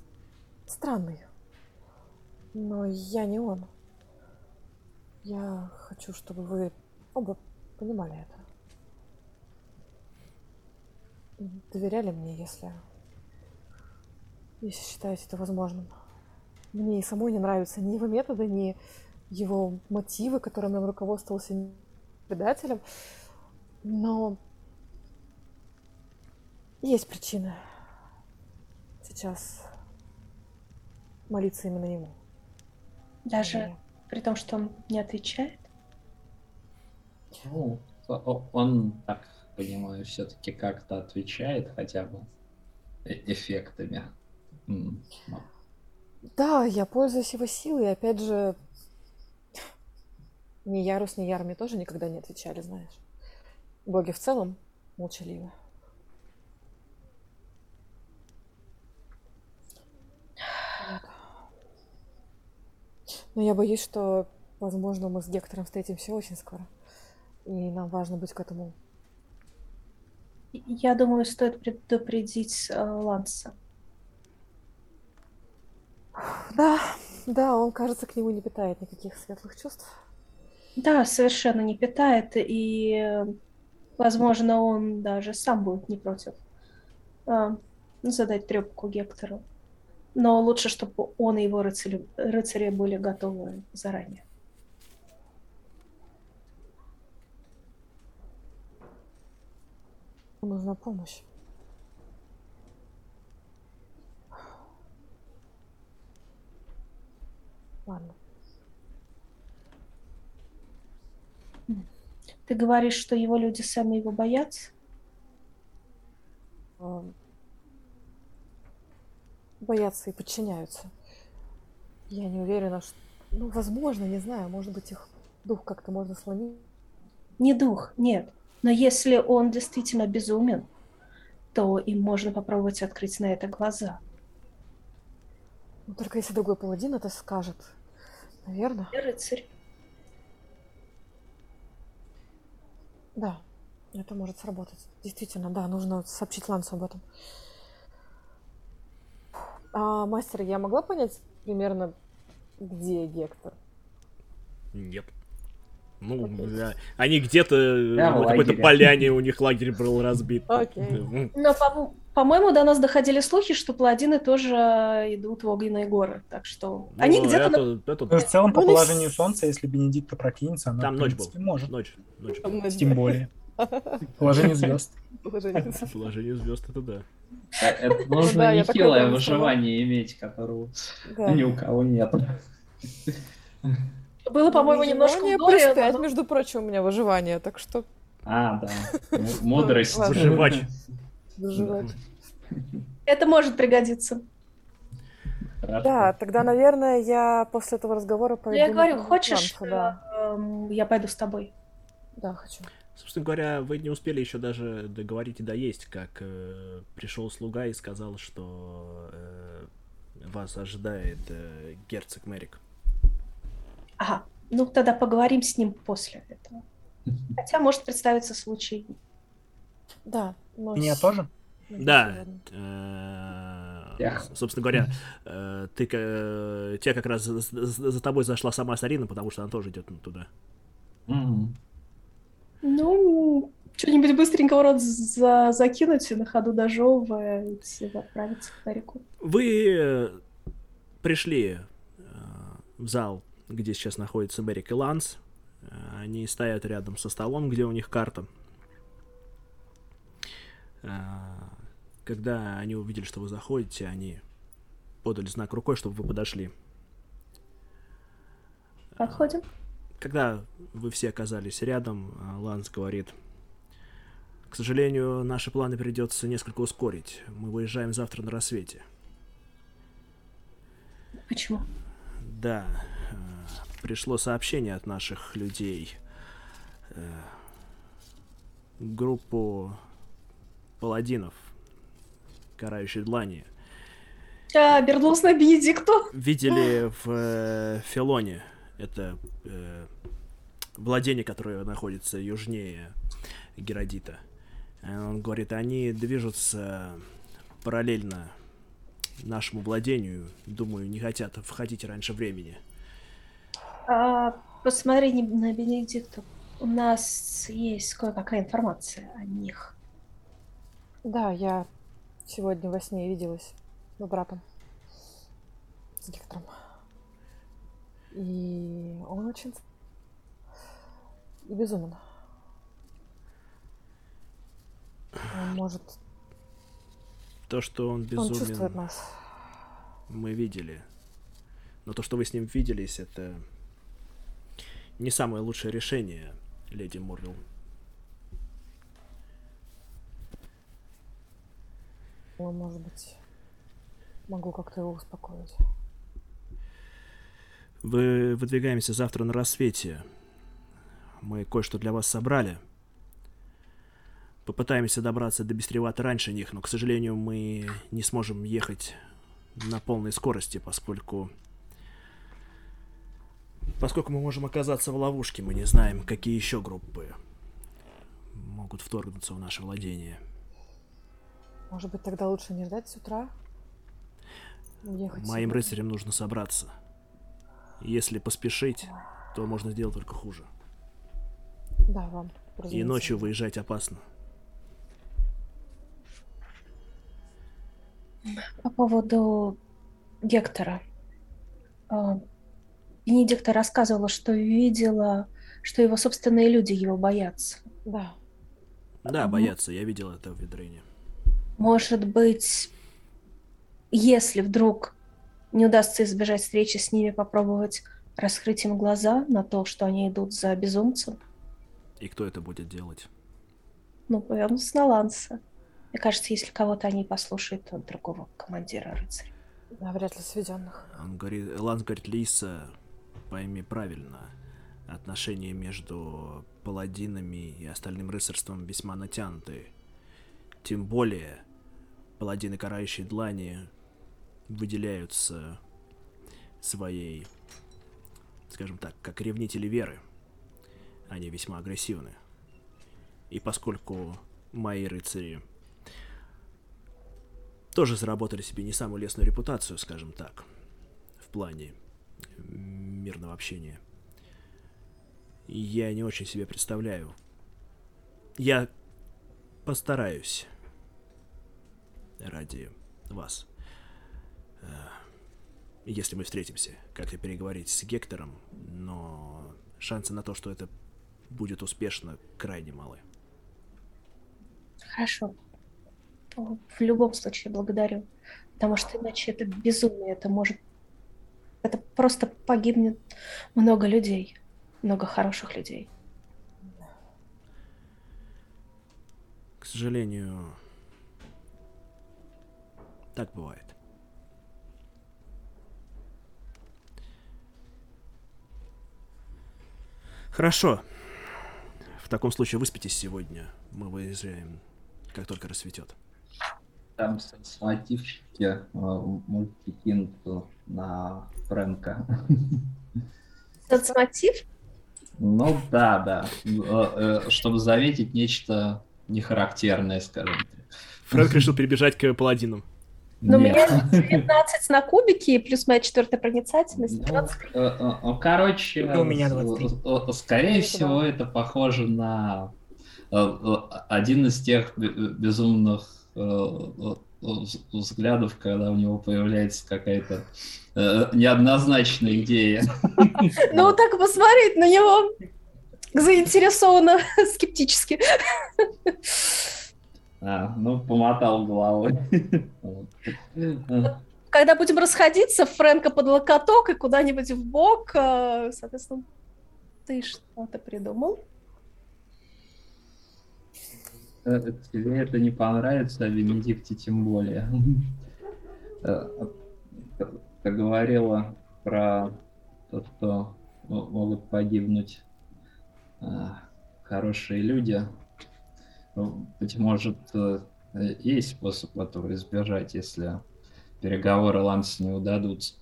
странный. Но я не он. Я хочу, чтобы вы оба понимали это доверяли мне, если, если считаете это возможным. Мне и самой не нравятся ни его методы, ни его мотивы, которыми он руководствовался предателем. Но есть причина сейчас молиться именно ему. Даже и... при том, что он не отвечает? Ну, он так понимаю, все-таки как-то отвечает хотя бы э, эффектами. Да, я пользуюсь его силой. Опять же, ни Ярус, ни Ярми тоже никогда не отвечали, знаешь. Боги в целом молчаливы. Но я боюсь, что, возможно, мы с Гектором встретимся очень скоро. И нам важно быть к этому я думаю, стоит предупредить э, Ланса. Да, да, он, кажется, к нему не питает никаких светлых чувств. Да, совершенно не питает, и, возможно, он даже сам будет не против э, задать трепку Гектору. Но лучше, чтобы он и его рыцари, рыцари были готовы заранее. Нужна помощь. Ладно. Ты говоришь, что его люди сами его боятся? Боятся и подчиняются. Я не уверена, что... Ну, возможно, не знаю, может быть, их дух как-то можно сломить. Не дух, нет. Но если он действительно безумен, то им можно попробовать открыть на это глаза. Ну, только если другой паладин это скажет. Наверное. И рыцарь. Да, это может сработать. Действительно, да, нужно сообщить Лансу об этом. А, мастер, я могла понять примерно, где Гектор? Нет. Ну, Окей. да. они где-то Да, на в какой-то поляне у них лагерь был разбит. Окей. Ну, Но, по- по-моему, до нас доходили слухи, что паладины тоже идут в огненные горы. Так что ну, они где-то... на- это- в целом, по Ну, положению солнца, если Бенедикта прокинется, она, Там ночь принципе, была. может. Ночь, ночь. Тем более. Положение звезд. Положение звезд это да. Э, Это да, нужно я такое нехилое выживание иметь, которого ни у кого нет. Было, по-моему, немножко Выживание в норе, плюс пять, но- между прочим, у меня выживание, так что А, да. Мудрость. Выживать. выживать. Это может пригодиться. Хорошо. Да, тогда, наверное, я после этого разговора пойду. я говорю, хочешь, да. э, эм, я пойду с тобой. Да, хочу. Собственно говоря, вы не успели еще даже договорить и доесть, как э, пришел слуга и сказал, что э, вас ожидает э, герцог Мерик. Ага, ну тогда поговорим с ним после этого. Хотя может представиться случай. Да. но Меня тоже? Да. э, Собственно говоря, э, ты, э, те как раз за тобой зашла сама Сарина, потому что она тоже идет туда. Ну, что-нибудь быстренько в рот за- закинуть на ходу дожевывая и отправиться к Тарику. Вы э, пришли э, в зал, где сейчас находится Мерик и Ланс. Они стоят рядом со столом, где у них карта. Э, Когда они увидели, что вы заходите, они подали знак рукой, чтобы вы подошли. Подходим. Когда вы все оказались рядом, э, Ланс говорит, к сожалению, наши планы придется несколько ускорить. Мы выезжаем завтра на рассвете. Почему? Да, э, пришло сообщение от наших людей. Э, Группу паладинов, карающей длани, А, обернулся на Бенедикту. видели в э, Филоне. Это э, владение, которое находится южнее Геродита. Э, Он говорит, они движутся параллельно нашему владению. Думаю, не хотят входить раньше времени. А, посмотри на Бенедикту. У нас есть кое-какая информация о них. Да, я сегодня во сне виделась с братом. С Гектором. И он очень... И безумен. Он может... То, что он Он чувствует безумен, нас. мы видели. Но то, что вы с ним виделись, это не самое лучшее решение, леди Мурвилл. Но, может быть, могу как-то его успокоить. Вы выдвигаемся завтра на рассвете. Мы кое-что для вас собрали. Попытаемся добраться до Бестревата раньше них, но, к сожалению, мы не сможем ехать на полной скорости, поскольку... Поскольку мы можем оказаться в ловушке, мы не знаем, какие еще группы могут вторгнуться в наше владение. Может быть, тогда лучше не ждать с утра? Уехать Моим сегодня? рыцарям нужно собраться. Если поспешить, то можно сделать только хуже. Да, вам. И разумеется. ночью выезжать опасно. По поводу Гектора. А, Бенедикта рассказывала, что видела, что его собственные люди его боятся. Да. Да, боятся, я видел это в Ведрене. Может быть, если вдруг не удастся избежать встречи с ними, попробовать раскрыть им глаза на то, что они идут за безумцем? И кто это будет делать? Ну, повернуться на Ланса. Мне кажется, если кого-то они послушают, то другого командира рыцаря. Да, вряд ли сведенных. Он говорит, Ланс говорит, Лиса, пойми правильно, отношения между паладинами и остальным рыцарством весьма натянуты. Тем более, паладины карающей длани выделяются своей, скажем так, как ревнители веры. Они весьма агрессивны. И поскольку мои рыцари тоже заработали себе не самую лестную репутацию, скажем так, в плане мирного общения. Я не очень себе представляю. Я постараюсь ради вас. Э, если мы встретимся, как-то переговорить с Гектором, но шансы на то, что это будет успешно, крайне малы. Хорошо. В любом случае благодарю. Потому что иначе это безумие, это может... Это просто погибнет много людей. Много хороших людей. К сожалению, так бывает. Хорошо. В таком случае выспитесь сегодня. Мы выезжаем, как только рассветет там мотивчики э, мультикинут на Фрэнка. Соцмотив? Ну да, да. Э, э, чтобы заметить нечто нехарактерное, скажем так. Фрэнк решил перебежать к паладинам. Ну, у меня 19 на кубике, плюс моя четвертая проницательность. Ну, короче, у меня 23. скорее всего, это похоже на один из тех безумных Э, взглядов, когда у него появляется какая-то э, неоднозначная идея. Ну, так посмотреть на него заинтересованно, скептически. А, ну, помотал головой. Когда будем расходиться, Фрэнка под локоток и куда-нибудь в бок, э, соответственно, ты что-то придумал? Э, тебе это не понравится, а Бенедикте тем более. Э, ты говорила про то, что могут погибнуть хорошие люди. Ну, быть может, есть способ этого избежать, если переговоры Ланса не удадутся.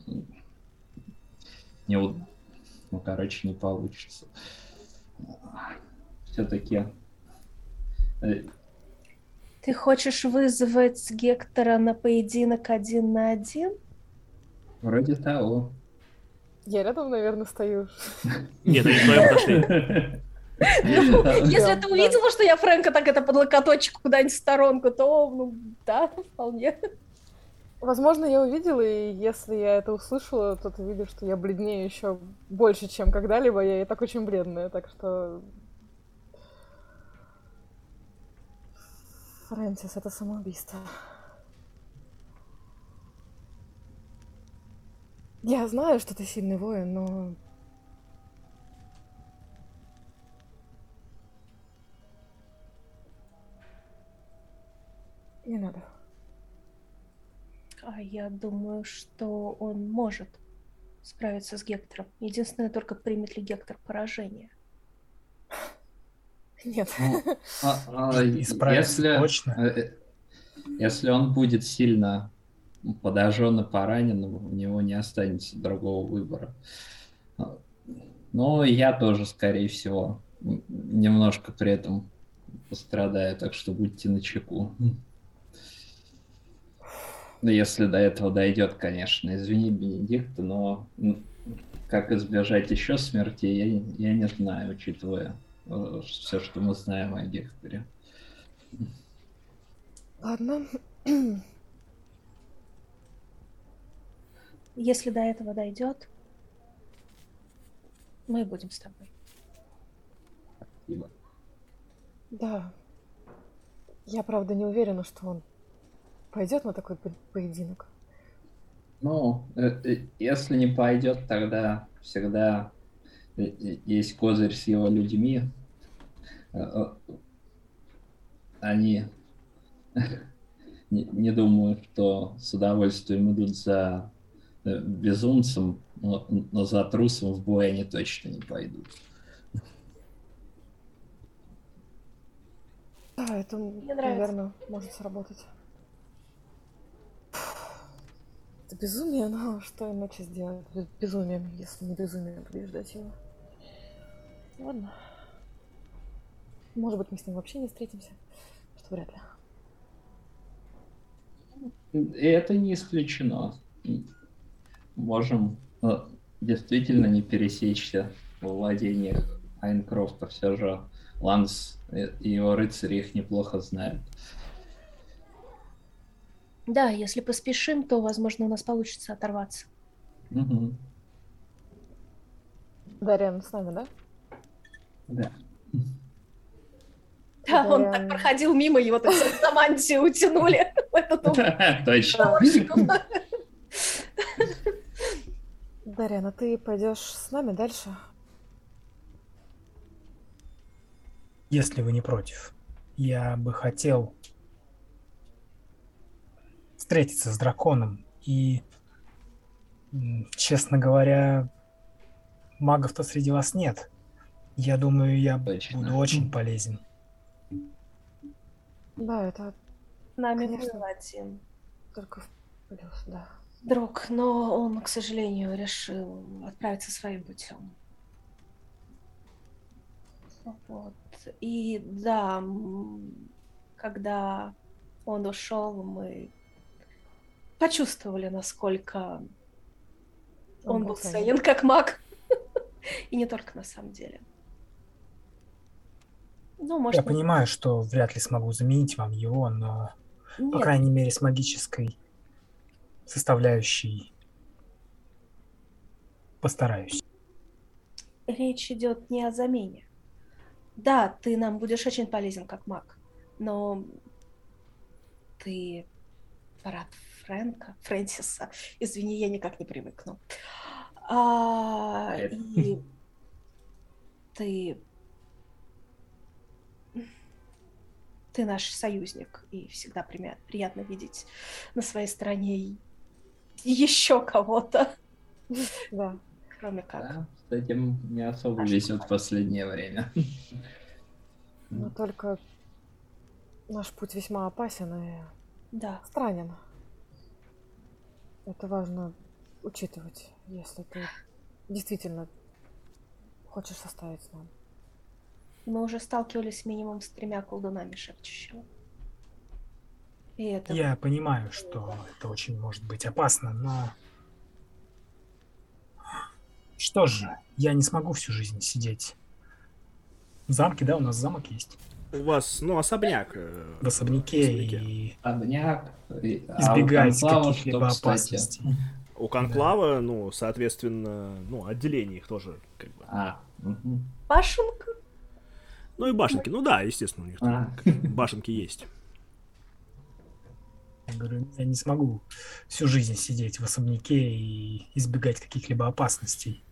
Не, ну, короче, не получится. Все-таки ты хочешь вызвать Гектора на поединок один на один? Вроде того. Я рядом, наверное, стою. Нет, они вдвоем подошли. Ну, если ты увидела, что я Фрэнка так это под локоточек куда-нибудь в сторонку, то, ну, да, вполне. Возможно, я увидела, и если я это услышала, то ты видишь, что я бледнее еще больше, чем когда-либо. Я и так очень бледная, так что Фрэнсис, это самоубийство. Я знаю, что ты сильный воин, но... Не надо. А я думаю, что он может справиться с Гектором. Единственное, только примет ли Гектор поражение. Нет. Ну, а, а, если, точно. Э, э, если он будет сильно подожжен и поранен, у него не останется другого выбора. Но я тоже, скорее всего, немножко при этом пострадаю, так что будьте начеку. Ну, если до этого дойдет, конечно. Извини, Бенедикт, но как избежать еще смерти, я, я не знаю, учитывая Э, все, что мы знаем о Гекторе. Ладно. Если до этого дойдет, мы будем с тобой. Спасибо. Да. Я, правда, не уверена, что он пойдет на такой поединок. Ну, э, э, если не пойдет, тогда всегда есть козырь с его людьми. э, э, они не, думаю, что с удовольствием идут за э, безумцем, но, но за трусом в бой они точно не пойдут. Да, это, Мне нравится. наверное, может сработать. Это безумие, но что иначе сделать без- безумием, если не безумие побеждать его? Ладно. Может быть, мы с ним вообще не встретимся, что вряд ли. Это не исключено. Можем э, действительно не пересечься во владениях Айнкрофта. Все же Ланс и его рыцари их неплохо знают. Да, если поспешим, то, возможно, у нас получится оторваться. Мгм. Дарьян с нами, да? Да. Да, он так проходил мимо, его так за мантию утянули в этот Точно. заговорщиков. Дарьян, а ты пойдешь с нами дальше? Если вы не против, я бы хотел встретиться с драконом. И, честно говоря, магов-то среди вас нет. Я думаю, я Точно. буду очень полезен. Да, это Нами Конечно. один только в плюс, да. друг, но он, к сожалению, решил отправиться своим путем. Вот. И да, когда он ушел, мы почувствовали, насколько он был ценен как маг. И не только на самом деле. Ну, может, Я понимаю, что вряд ли смогу заменить вам его, но, по нет, крайней мере, с магической составляющей постараюсь. речь идет не о замене. Да, ты нам будешь очень полезен как маг, но ты брат Фрэнка, Фрэнсиса. Извини, я никак не привыкну. А, Это- и ты... Ты наш союзник, и всегда приятно видеть на своей стороне еще кого-то, Да. кроме как. Да, с этим не особо Наш везет в последнее время. Но только наш путь весьма опасен и Да. странен. Это важно учитывать, если ты действительно хочешь составить с нами. Мы уже сталкивались минимум с тремя колдунами шепчущего. И это... Я понимаю, что это очень может быть опасно, но... Что же, я не смогу всю жизнь сидеть в замке, да, у нас замок есть, У вас, ну, особняк. э, в особняке, особняке. и Особняк. а избегать Конклава каких-либо опасностей. У Конклава, ну, соответственно, ну, отделение их тоже, как бы. А, мгм. Башенка? Ну и башенки. Ну да, естественно, у них там А. башенки есть. Я говорю, я не смогу всю жизнь сидеть в особняке и избегать каких-либо опасностей.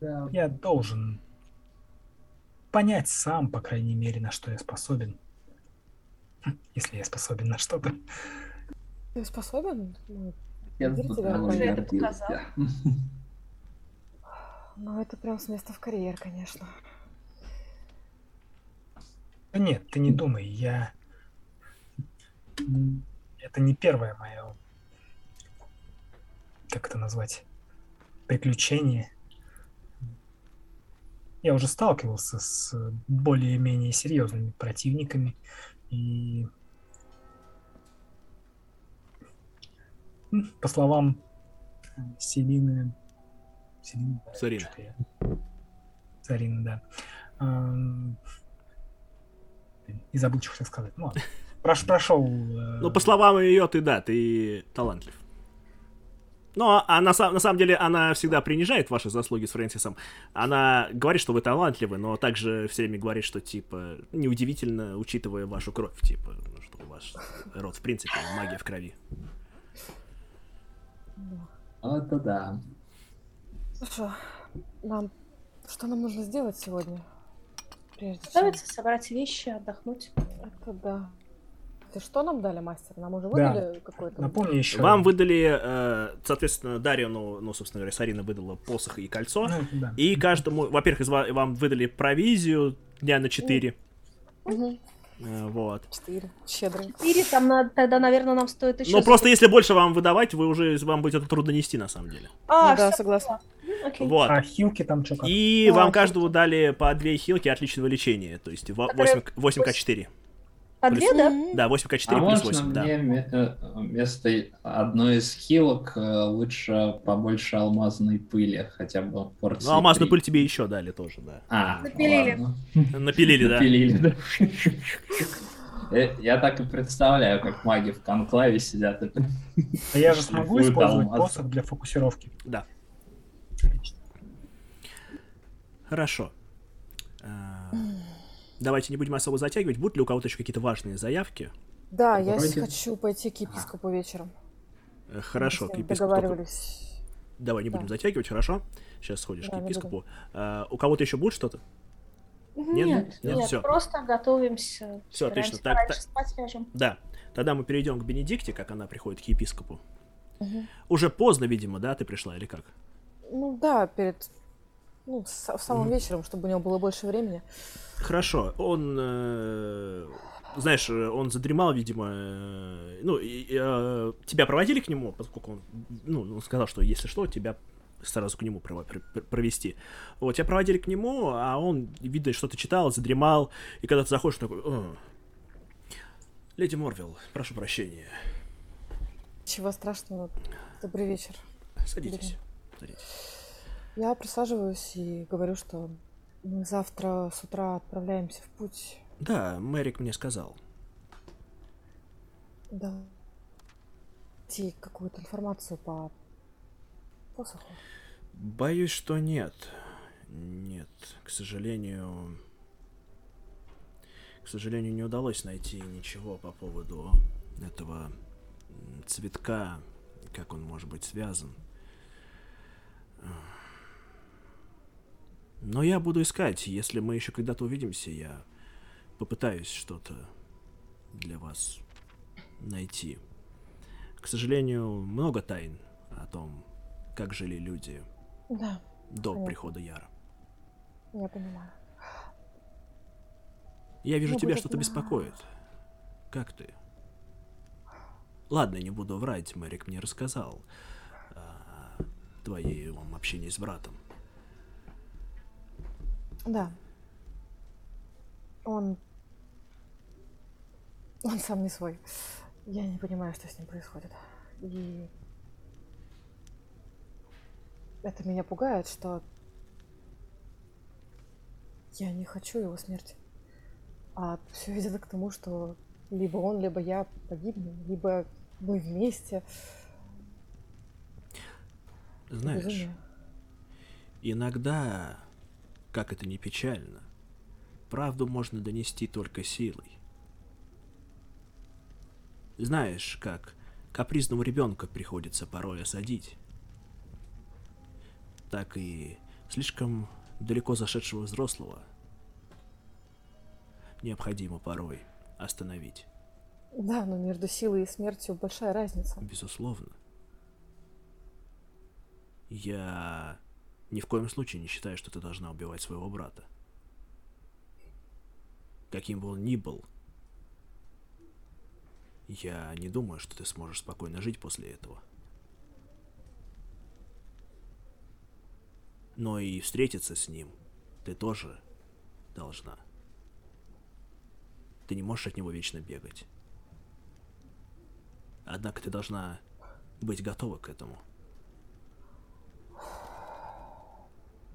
Да, Я должен понять сам, по крайней мере, на что я способен. Хм, Если я способен на что-то. Ты способен? Ну, я да, того уже это показал. ну, это прям с места в карьер, конечно. Да Нет, ты не думай, я... Это не первое мое... Как это назвать? Приключение. Я уже сталкивался с более-менее серьезными противниками. И... По словам э, Селины... Селины? что-то я- Сарины, да. И забыл, что хотел сказать. Ну, ладно. Прош, прошел. э, Ну, по словам ее, ты, да, ты талантлив. Но а на, сам- на самом деле она всегда принижает ваши заслуги с Фрэнсисом. Она говорит, что вы талантливы, но также все время говорит, что, типа, неудивительно, учитывая вашу кровь, типа, ну, что у вас род, в принципе, магия в крови. Вот это да. Хорошо. Нам... Что нам нужно сделать сегодня? Прежде чем... Готовиться, собрать вещи, отдохнуть. Это да. Ты что нам дали, мастер? Нам уже Да. выдали какой-то... Напомни еще. Вам выдали, э, соответственно, Дарину, ну, собственно говоря, Сарина выдала посох и кольцо. Ну, да. И каждому, во-первых, из ва- вам выдали провизию дня на 4. Мгм. Вот. Четыре. Щедрый. Четыре, там надо, тогда, наверное, нам стоит еще... Ну, просто если больше вам выдавать, вы уже, вам будет это трудно нести, на самом деле. А, Ну да, согласна. Окей. Вот. А хилки там что как? И А, вам всё. каждому дали по две хилки отличного лечения. То есть во- Которые 8, 8к4. По две, да? Да, 8к4 А плюс можно 8, да. мне ме- вместо одной из хилок э, лучше побольше алмазной пыли, хотя бы порции Ну, алмазную три? пыль тебе еще дали тоже, да. А, Напилили. ладно. Напилили, да. Напилили, да. Э, Я так и представляю, как маги в конклаве сидят. А я же смогу использовать посох для фокусировки. Да. Отлично. Хорошо. Давайте не будем особо затягивать. Будут ли у кого-то еще какие-то важные заявки? Да, я Вроде- хочу пойти к епископу вечером. Э, Хорошо, Мы к епископу. только- Договаривались. Давай не будем Да. затягивать, хорошо? Сейчас сходишь Да, к епископу. А, у кого-то еще будет что-то? Нет? Нет, Нет, нет, всё. просто готовимся. Собираемся отлично. Так, так. спать ляжем. Да. Тогда мы перейдем к Бенедикте, как она приходит к епископу. Мгм. Уже поздно, видимо, да, ты пришла или как? Ну да, перед... Ну, с- в самым Мгм. вечером, чтобы у него было больше времени. Хорошо, он, э, знаешь, э, он задремал, видимо, э, ну, и, э, тебя проводили к нему, поскольку он, ну, он сказал, что если что, тебя сразу к нему провести. Вот, тебя проводили к нему, а он, видно, что-то читал, задремал, и когда ты заходишь, такой, «О, Леди Морвилл, прошу прощения, Чего страшного. Добрый вечер. садитесь. садитесь». Я присаживаюсь и говорю, что мы завтра с утра отправляемся в путь. Да, Мэрик мне сказал. Да. Найти какую-то информацию по посоху. Боюсь, что нет. Нет, к сожалению... К сожалению, не удалось найти ничего по поводу этого цветка, как он может быть связан. Но я буду искать. Если мы еще когда-то увидимся, я попытаюсь что-то для вас найти. К сожалению, много тайн о том, как жили люди Да, до Понятно. прихода Яра. я понимаю. Я вижу, Ну, тебя что-то беспокоит. Как ты? Ладно, не буду врать, Мэрик мне рассказал о твоем общении с братом. Да. Он... Он сам не свой. Я не понимаю, что с ним происходит. И... Это меня пугает, что... Я не хочу его смерти. А все идет к тому, что либо он, либо я погибнем, либо мы вместе. Знаешь, Безумие. иногда, как это не печально, правду можно донести только силой. Знаешь, как капризному ребенку приходится порой осадить, так и слишком далеко зашедшего взрослого необходимо порой остановить. Да, но между силой и смертью большая разница. Безусловно. Я ни в коем случае не считаю, что ты должна убивать своего брата. Каким бы он ни был, я не думаю, что ты сможешь спокойно жить после этого. Но и встретиться с ним ты тоже должна. Ты не можешь от него вечно бегать. Однако ты должна быть готова к этому.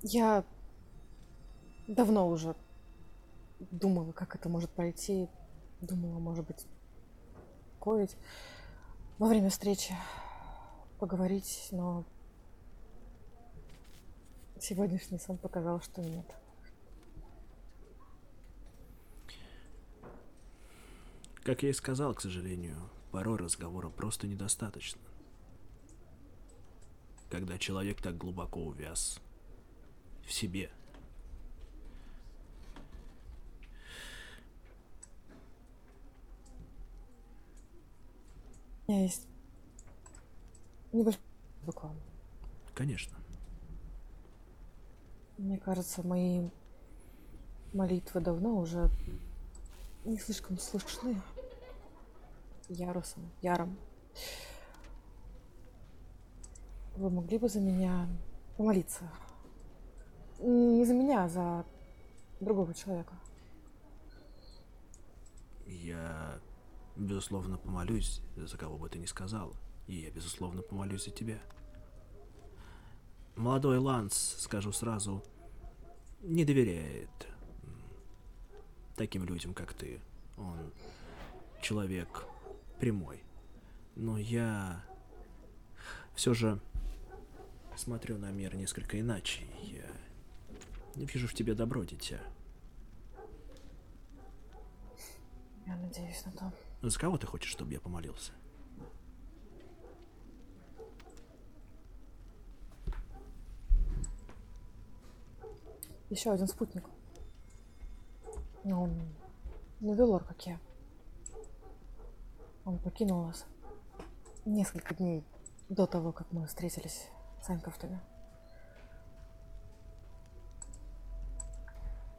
Я давно уже думала, как это может пройти. Думала, может быть, коить во время встречи, поговорить, но сегодняшний сон показал, что нет. Как я и сказал, к сожалению, порой разговора просто недостаточно. Когда человек так глубоко увяз в себе. У меня есть небольшой реклама. Конечно. Мне кажется, мои молитвы давно уже не слишком слышны ярусом, яром. Вы могли бы за меня помолиться? Не за меня, а за другого человека. Я, безусловно, помолюсь, за кого бы ты ни сказал. И я, безусловно, помолюсь за тебя. Молодой Ланс, скажу сразу, не доверяет таким людям, как ты. Он человек прямой. Но я все же смотрю на мир несколько иначе. Я вижу в тебе добро, дитя. Я надеюсь на то. За кого ты хочешь, чтобы я помолился? Еще один спутник. Но он не Велор, как я. Он покинул нас несколько дней до того, как мы встретились с Анькофтами.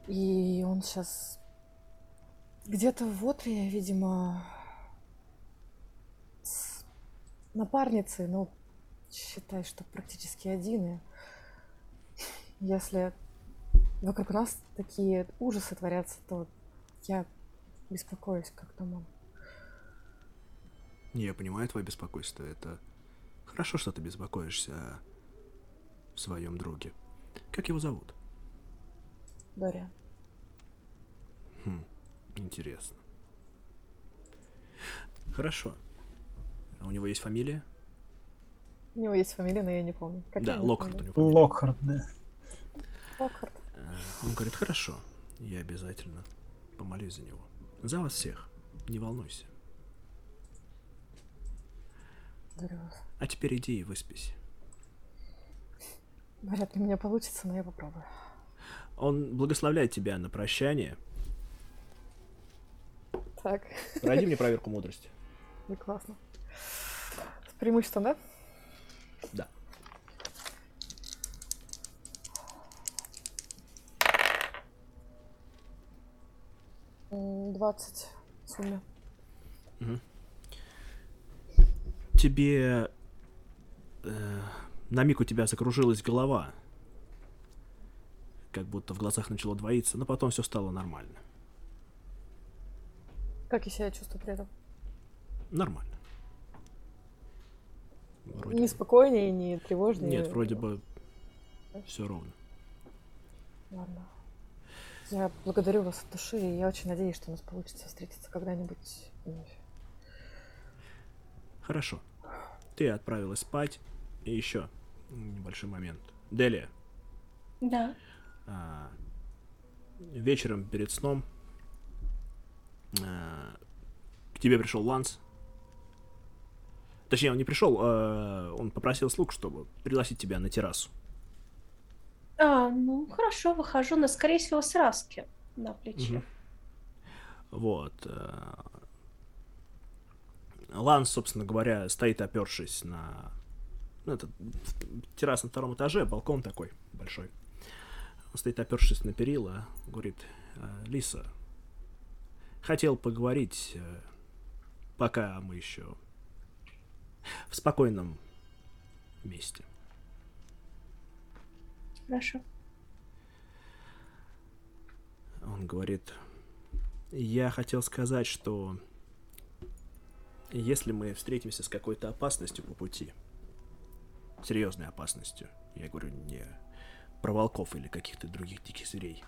И он сейчас где-то в Отре, видимо, с напарницей, ну, считай, что практически один. И если вокруг нас такие ужасы творятся, то я беспокоюсь, как там он. Я понимаю твое беспокойство. Это хорошо, что ты беспокоишься о своем друге. Как его зовут? Дориан. Хм, интересно. Хорошо. А у него есть фамилия? У него есть фамилия, но я не помню. Какая да, Локхарт у него фамилия. Локхард, да. Локхарт. Э, Он говорит, хорошо, я обязательно помолюсь за него. За вас всех, не волнуйся. Вас. А теперь иди и выспись. Вряд ли у меня получится, но я попробую. Он благословляет тебя на прощание. Так, Пройди мне проверку мудрости. ну классно. С преимуществом, да? Да. М, 20 в сумме. Тебе... э, на миг у тебя закружилась голова. Как будто в глазах начало двоиться, но потом все стало нормально. Как я себя чувствую при этом? Нормально. Вроде Не спокойнее, не тревожнее. Нет, вроде бы все ровно. Ладно. Я благодарю вас от души, и я очень надеюсь, что у нас получится встретиться когда-нибудь вновь. Хорошо. Ты отправилась спать. И еще небольшой момент. Делия, Да. А, вечером перед сном а, к тебе пришел Ланс. Точнее, он не пришел, а, он попросил слуг, чтобы пригласить тебя на террасу. А, ну хорошо, выхожу, но скорее всего с Раски на плече. Мгм. Вот. Ланс, собственно говоря, стоит опершись на ну, это террас на втором этаже, балкон такой большой. Он стоит опершись на перила, говорит, «А, Лиса, хотел поговорить, э, пока мы еще в спокойном месте. Хорошо. Он говорит, я хотел сказать, что если мы встретимся с какой-то опасностью по пути, серьезной опасностью, я говорю не про волков или каких-то других диких зверей,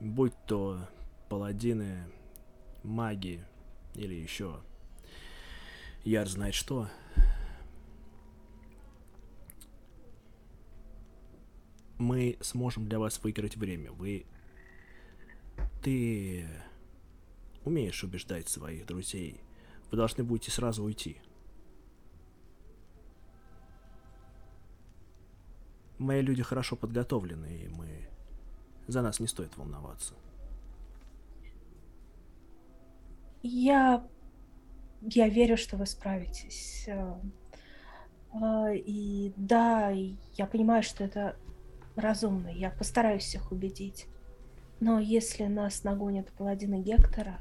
будь то паладины, маги или еще яр знает что, мы сможем для вас выиграть время. Вы... Ты умеешь убеждать своих друзей. Вы должны будете сразу уйти. Мои люди хорошо подготовлены, и мы... За нас не стоит волноваться. Я я верю, что вы справитесь. Э, э, и да, я понимаю, что это разумно. Я постараюсь всех убедить. Но если нас нагонят паладины Гектора,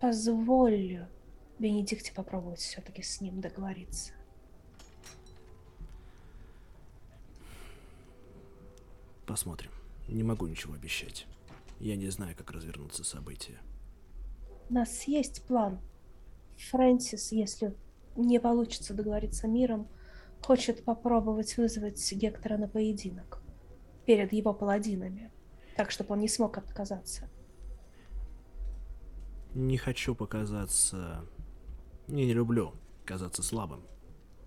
позволю Бенедикте попробовать все-таки с ним договориться. Посмотрим. Не могу ничего обещать. Я не знаю, как развернутся события. У нас есть план. Фрэнсис, если не получится договориться миром, хочет попробовать вызвать Гектора на поединок перед его паладинами, так, чтобы он не смог отказаться. Не хочу показаться... Я не люблю казаться слабым,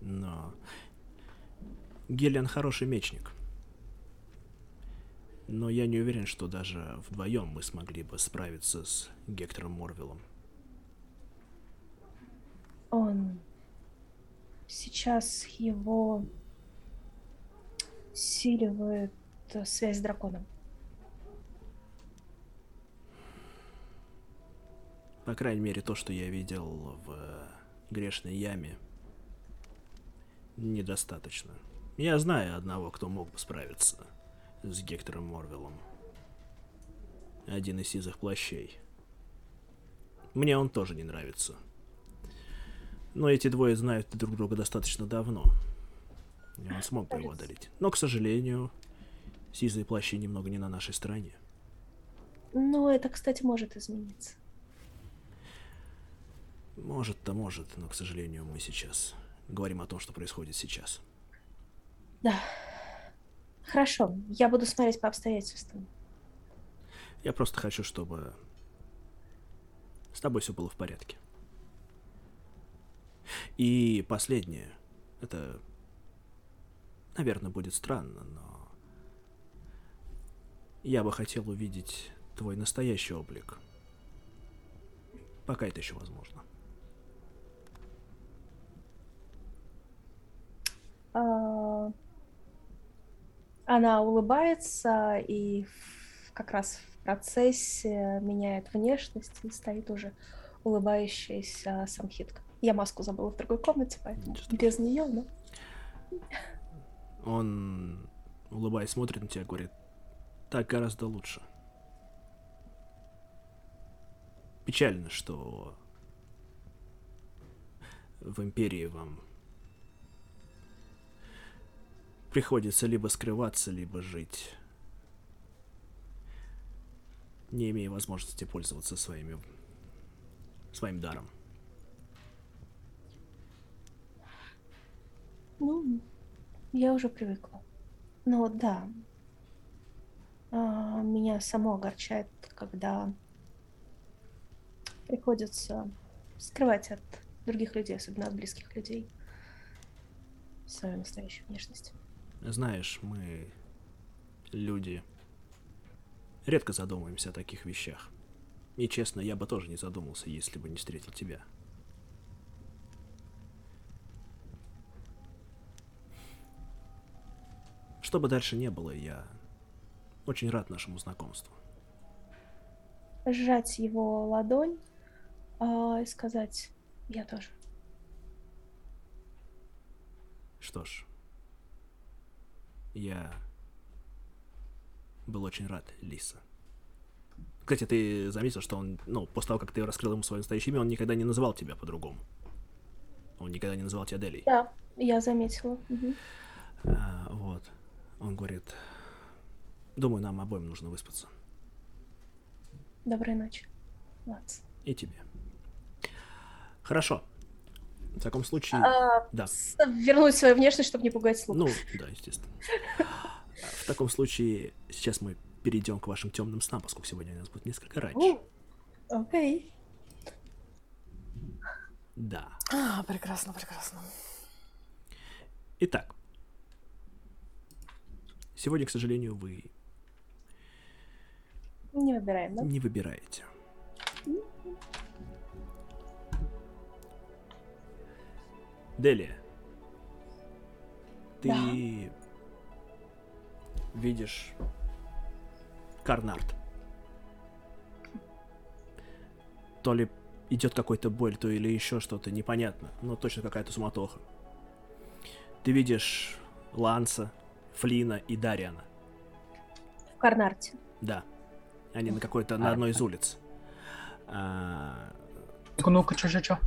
но... Гелиан хороший мечник. Но я не уверен, что даже вдвоем мы смогли бы справиться с Гектором Морвиллом. Он... Сейчас его усиливает связь с драконом. По крайней мере, то, что я видел в грешной яме, недостаточно. Я знаю одного, кто мог бы справиться с Гектором Морвелом. Один из сизых плащей. Мне он тоже не нравится. Но эти двое знают друг друга достаточно давно. И он смог бы его одолеть. Но, к сожалению, сизые плащи немного не на нашей стороне. Ну, это, кстати, может измениться. Может-то может, но, к сожалению, мы сейчас говорим о том, что происходит сейчас. Да. Хорошо, я буду смотреть по обстоятельствам. Я просто хочу, чтобы с тобой все было в порядке. И последнее. Это, наверное, будет странно, но я бы хотел увидеть твой настоящий облик. Пока это еще возможно. А, она улыбается и как раз в процессе меняет внешность и стоит уже улыбающаяся самхитка. Я маску забыла в другой комнате, поэтому без нее, но... Он, улыбаясь, смотрит на тебя и говорит, так гораздо лучше. Печально, что в Империи вам приходится либо скрываться, либо жить, не имея возможности пользоваться своими, своим даром. Ну, я уже привыкла. Но да, а, меня само огорчает, когда приходится скрывать от других людей, особенно от близких людей, свою настоящую внешность. Знаешь, мы, люди, редко задумываемся о таких вещах. И честно, я бы тоже не задумался, если бы не встретил тебя. Что бы дальше не было, я очень рад нашему знакомству. Сжать его ладонь а, и сказать, я тоже. Что ж, я был очень рад, Лиса. Кстати, ты заметил, что он, ну, после того, как ты раскрыл ему свое настоящее имя, он никогда не называл тебя по-другому. Он никогда не называл тебя Делей. Да, я заметила. Угу. А, вот. Он говорит, думаю, нам обоим нужно выспаться. Доброй ночи, Лац. И тебе. Хорошо. В таком случае... А, да. Вернуть свою внешность, чтобы не пугать слух. Ну, да, естественно. В таком случае сейчас мы перейдем к вашим темным снам, поскольку сегодня у нас будет несколько раньше. Окей. Да. А, прекрасно, прекрасно. Итак. Сегодня, к сожалению, вы... Не выбираем, да? Не выбираете. Делия, ты да. видишь Карнард. то ли идет какой-то боль, то или еще что-то непонятно, но точно какая-то суматоха. Ты видишь Ланса, Флина и Дариана. В Карнарте. Да. Они на какой-то, на одной из улиц. А, Ну-ка, чё-чё-чё?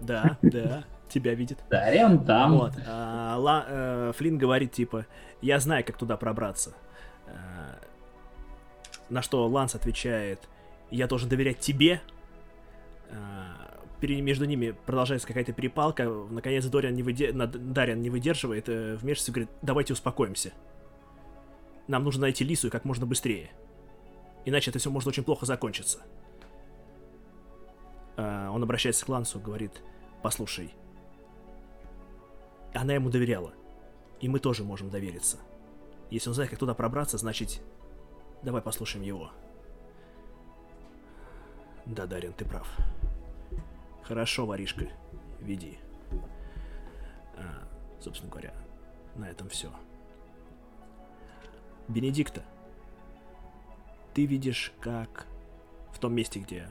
да, да, тебя видит. Дариан там. Вот. а, Ла- э, Флинн говорит, типа, я знаю, как туда пробраться. А, на что Ланс отвечает, я должен доверять тебе. А, между ними продолжается какая-то перепалка. Наконец Дориан не, выде- Дариан не выдерживает, э, вмешивается и говорит, давайте успокоимся. Нам нужно найти Лису и как можно быстрее. Иначе это все может очень плохо закончиться. А, он обращается к Лансу, говорит, послушай, она ему доверяла. И мы тоже можем довериться. Если он знает, как туда пробраться, значит... Давай послушаем его. Да, Дарин, ты прав. Хорошо, воришка. Веди. А, собственно говоря, на этом все. Бенедикта, ты видишь, как в том месте, где...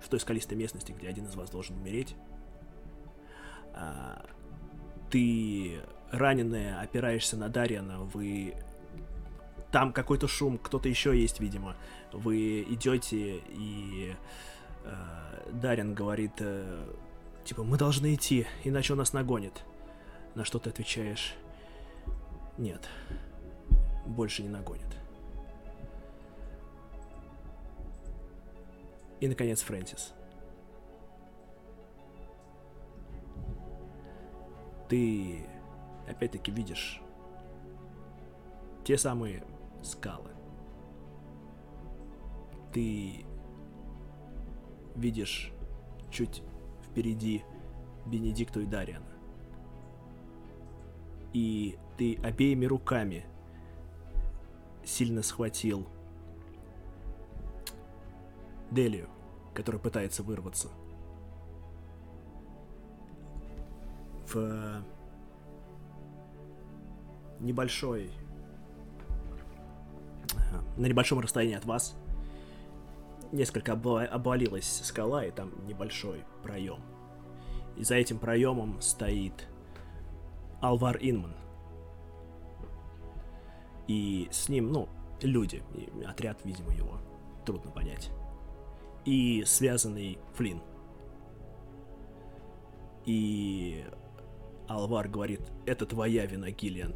В той скалистой местности, где один из вас должен умереть, а, ты раненая, опираешься на Дарьяна, вы... Там какой-то шум, кто-то еще есть, видимо. Вы идете, и э, Дарьян говорит, э, типа, мы должны идти, иначе он нас нагонит. На что ты отвечаешь, нет, больше не нагонит. И, наконец, Фрэнсис. Ты опять-таки видишь те самые скалы. Ты видишь чуть впереди Бенедикту и Дариана. И ты обеими руками сильно схватил Делию, которая пытается вырваться. В небольшой ага, на небольшом расстоянии от вас несколько обва- обвалилась скала, и там небольшой проем. И за этим проемом стоит Алвар Инман. И с ним, ну, люди, и отряд, видимо, его. Трудно понять. И связанный Флинн. И Алвар говорит, это твоя вина, Гиллиан.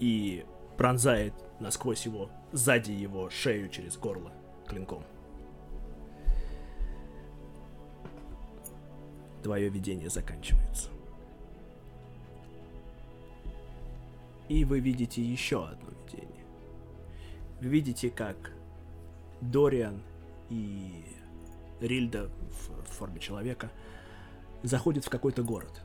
И пронзает насквозь его, сзади его шею через горло клинком. Твое видение заканчивается. И вы видите еще одно видение. Вы видите, как Дориан и Рильда в форме человека заходят в какой-то город.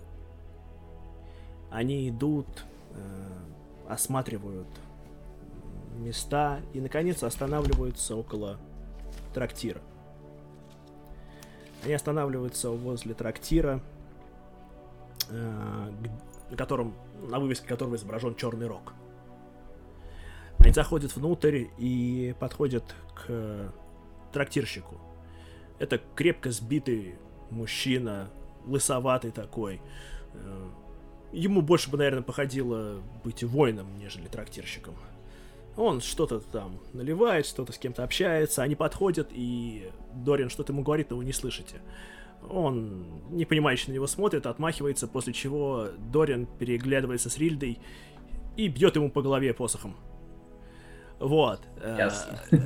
Они идут, э, осматривают места и, наконец, останавливаются около трактира. Они останавливаются возле трактира, э, на котором, на вывеске которого изображен черный рог. Они заходят внутрь и подходят к трактирщику. Это крепко сбитый мужчина, лысоватый такой. Э, Ему больше бы, наверное, походило быть воином, нежели трактирщиком. Он что-то там наливает, что-то с кем-то общается, они подходят, и Дорин что-то ему говорит, но вы не слышите. Он непонимающе на него смотрит, отмахивается, после чего Дорин переглядывается с Рильдой и бьет ему по голове посохом. Вот. Э, Ясно. э,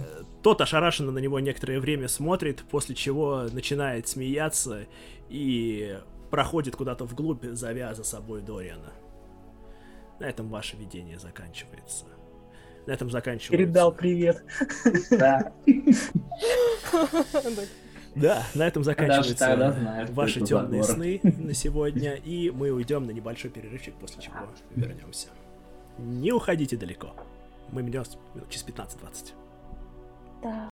Тот ошарашенно на него некоторое время смотрит, после чего начинает смеяться и проходит куда-то вглубь, зовя за собой Дориана. На этом ваше видение заканчивается. На этом заканчивается. Передал привет. Да. Да, на этом заканчиваются ваши темные сны на сегодня, и мы уйдем на небольшой перерывчик, после чего вернемся. Не уходите далеко. Мы вернемся минут через 15-20. Да.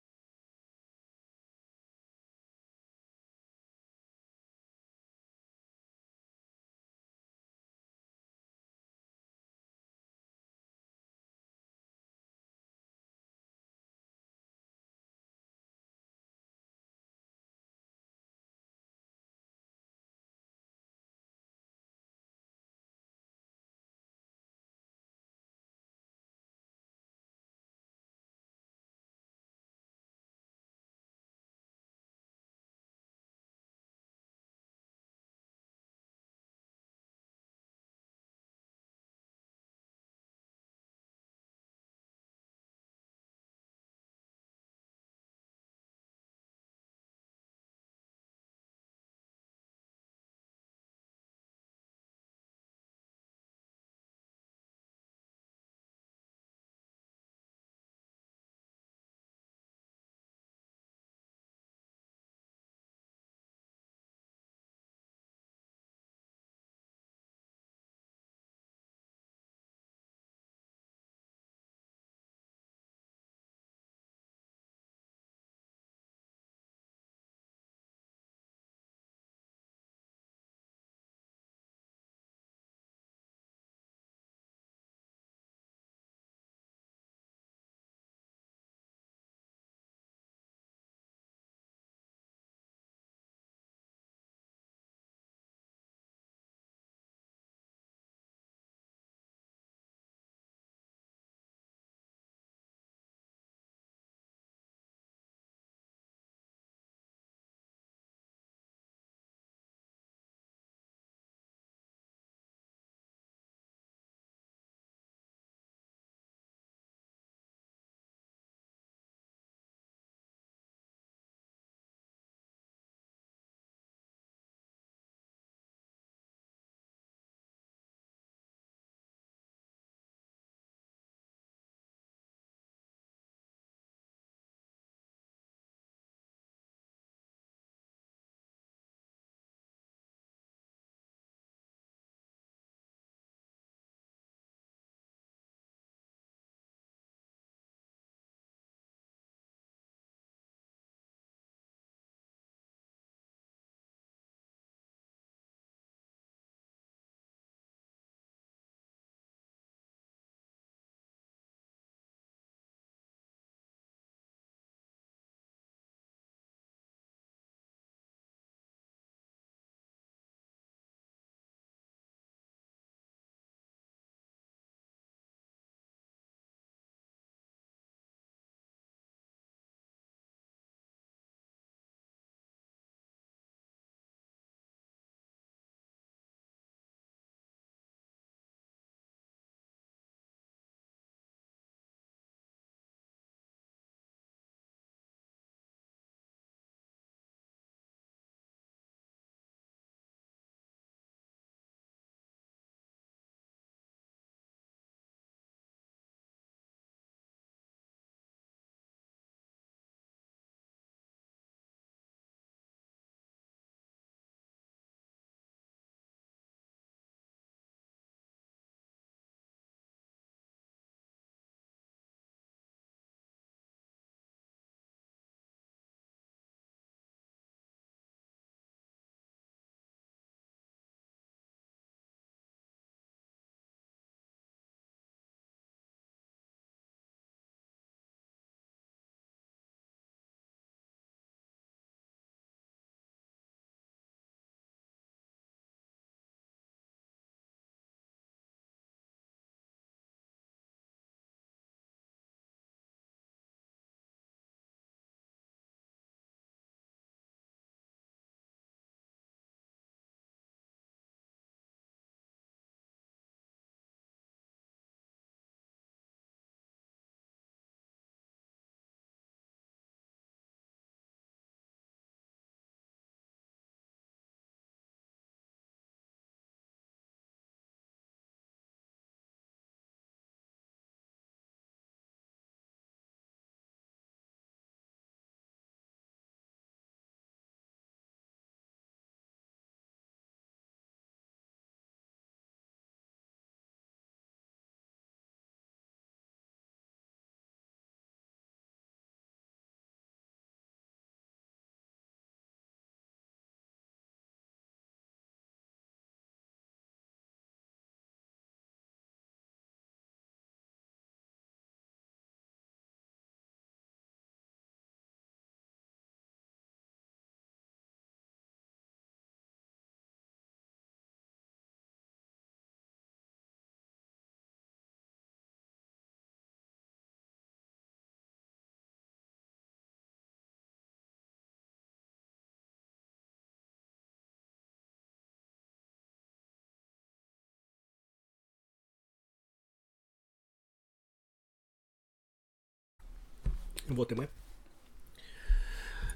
Вот и мы.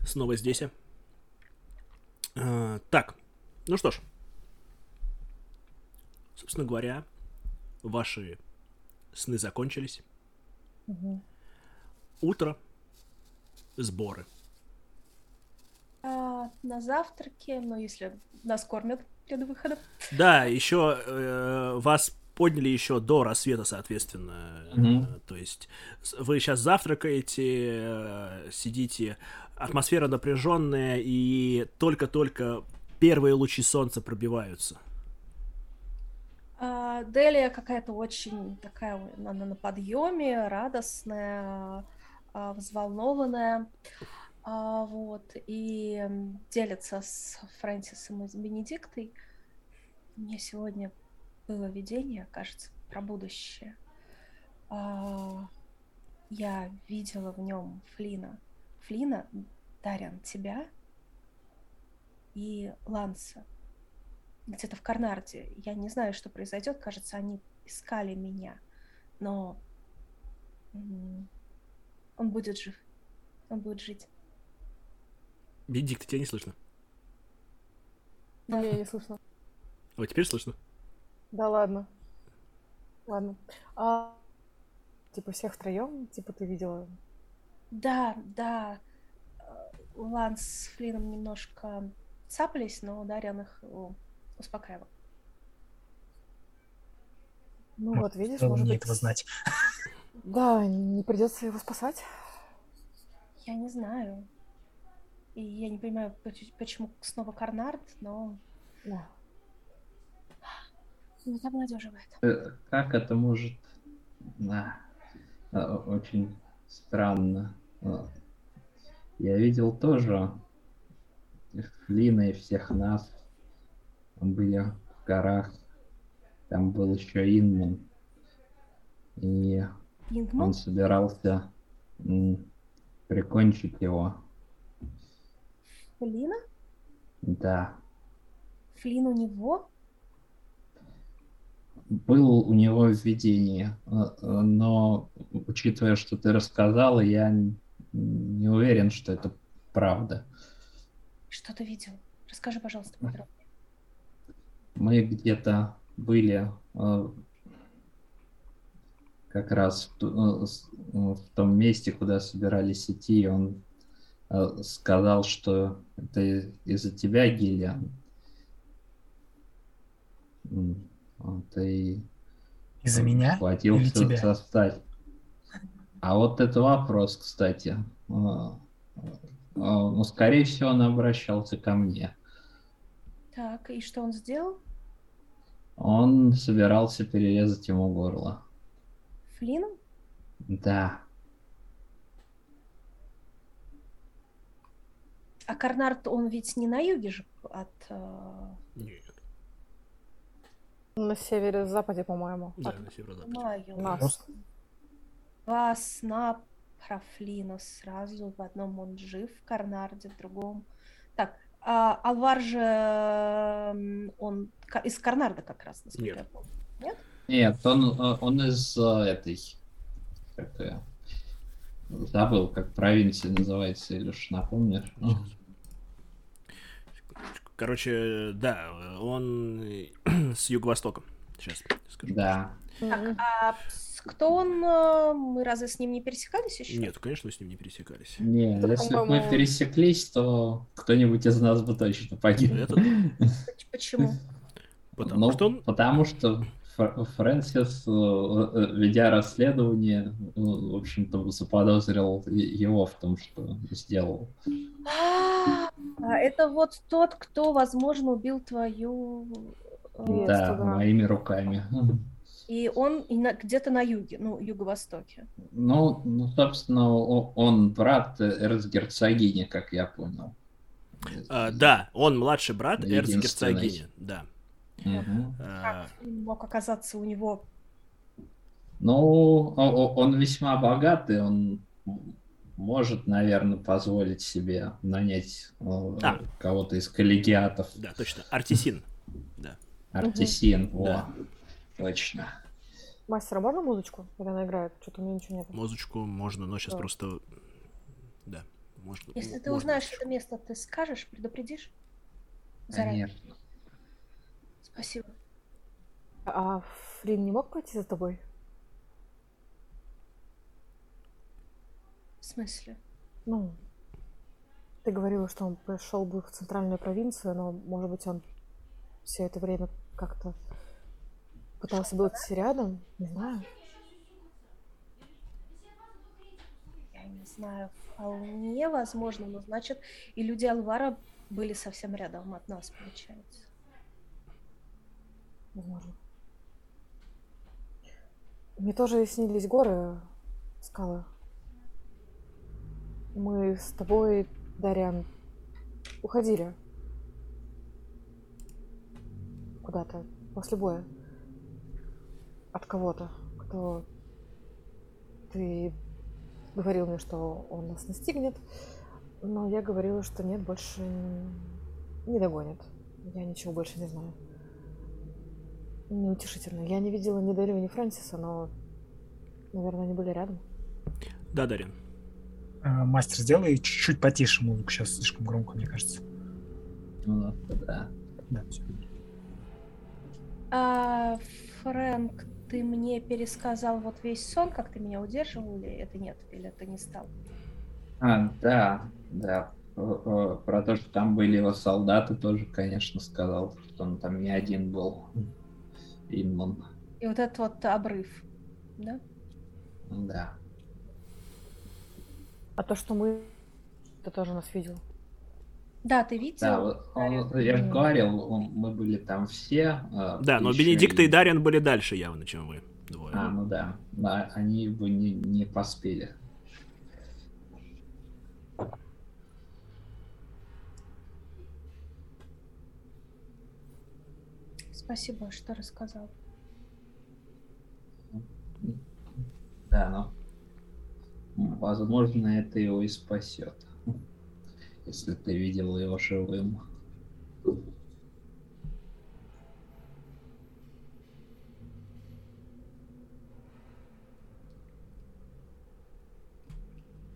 Снова здесь. А, так, ну что ж. Собственно говоря, ваши сны закончились. Мгм. Утро. Сборы. А, на завтраке, ну, если нас кормят перед выходом. Да, еще э, вас подняли еще до рассвета, соответственно. Э, То есть вы сейчас завтракаете, э, сидите, атмосфера напряженная, и только-только первые лучи солнца пробиваются. А, Делия какая-то очень такая, она на подъеме, радостная, а, взволнованная. А, Вот, и делится с Фрэнсисом и с Бенедиктой. Мне сегодня было видение, кажется, про будущее. А, Я видела в нем Флина. Флина, Дарьян, тебя и Ланса где-то в Карнарде. Я не знаю, что произойдет. Кажется, они искали меня. Но он будет жив. Он будет жить. Бенедикт, тебя не слышно. Меня не слышно. Вот теперь слышно. Да ладно. Ладно. А, типа всех втроем, типа ты видела. Да, да. э, Ланс с Флином немножко цапались, но Дарьян их успокаивал. Ну вот, видишь, может быть. этого знать. Да, не придется его спасать. Я не знаю. И я не понимаю, поч- почему снова Карнард, но Да. Ну, это обнадеживает. Э, Как это может... Да. Э, Очень странно. Э, Я видел тоже Флина и всех нас. Были в горах. Там был еще Инман. И Ингман? он собирался прикончить его. Флина? Да. Флин у него? Был у него видение, э, э, но учитывая, что ты рассказала, я не уверен, что это правда. Что ты видел? Расскажи, пожалуйста, подробнее. Мы где-то были э, как раз в, в том месте, куда собирались идти, он сказал, что это из-за тебя, Гиллиан. И Из-за меня Хватился или тебя? составь. А вот это вопрос, кстати. А, а, Ну, скорее всего, он обращался ко мне. Так, и что он сделал? Он собирался перерезать ему горло. Флином? Да. А Карнард, он ведь не на юге же от... э, Нет. На севере-западе, по-моему. Да, Так, на северо-западе. нас. Два сна про Флина сразу. В одном он жив, в Карнарде, в другом... Так, а Алвар же... Он из Карнарда как раз, насколько Нет. я помню. Нет, он, э, он из э, этой... Как? Забыл, как провинция называется, Илюш, напомнишь? Короче, да, он с юго-востока. Сейчас скажу. Да. Так, а с- кто он? э, Мы разве с ним не пересекались еще? Нет, конечно, с ним не пересекались. Не, Да, если бы мы пересеклись, то кто-нибудь из нас бы точно погиб. Это. Поч- Почему? Потому Ну, что он... Потому что Фрэнсис, э, э, ведя расследование, э, в общем-то, заподозрил его в том, что сделал. А, это вот тот, кто, возможно, убил твою... Да, моими руками. И он где-то на юге, ну, юго-востоке. Ну, ну, собственно, он брат эрцгерцогини, как я понял. а, да, он младший брат эрцгерцогини. Да. А, Как мог оказаться у него... Ну, он весьма богатый, он может, наверное, позволить себе нанять э, А. кого-то из коллегиатов. да, точно. Артисин. Да. Артисин, о, Да. точно. Мастера, можно музычку? Или она играет? Что-то у меня ничего нет. Музычку можно, но сейчас Да. просто Да. Можно, Если ты можно узнаешь это место, ты скажешь, предупредишь? Заранее. Конечно. Спасибо. А Флинн не мог пойти за тобой? В смысле? Ну, ты говорила, что он пошел бы в центральную провинцию, но, может быть, он все это время как-то пытался быть рядом, не знаю. Я не знаю, вполне возможно, но значит и люди Алвара были совсем рядом от нас, получается. Возможно. Мне тоже снились горы, скалы. Мы с тобой, Дарьян, уходили. Куда-то после боя. От кого-то, кто... Ты говорил мне, что он нас настигнет, но я говорила, что нет, больше не догонит. Я ничего больше не знаю. Неутешительно. Я не видела ни Делию, ни Фрэнсиса, но, наверное, они были рядом. Да, Дарин. А, Мастер, сделай чуть-чуть потише музыку. Сейчас слишком громко, мне кажется. Ну, да. Да, все. А, Фрэнк, ты мне пересказал вот весь сон, как ты меня удерживал, или это нет, или ты не стал? А, да, да. Э, э, Про то, что там были его солдаты, тоже, конечно, сказал, что он там не один был. Инман. И вот этот вот обрыв, да? Да. А то, что мы... Ты тоже нас видел. Да, ты видел? Да, вот он- я же говорил, он- мы были там все. э, Да, но Бенедикт и Дарьян были дальше явно, чем вы двое. А, ну да. Да, они бы не, не поспели. Спасибо, что рассказал. Да, но возможно это его и спасет. Если ты видел его живым.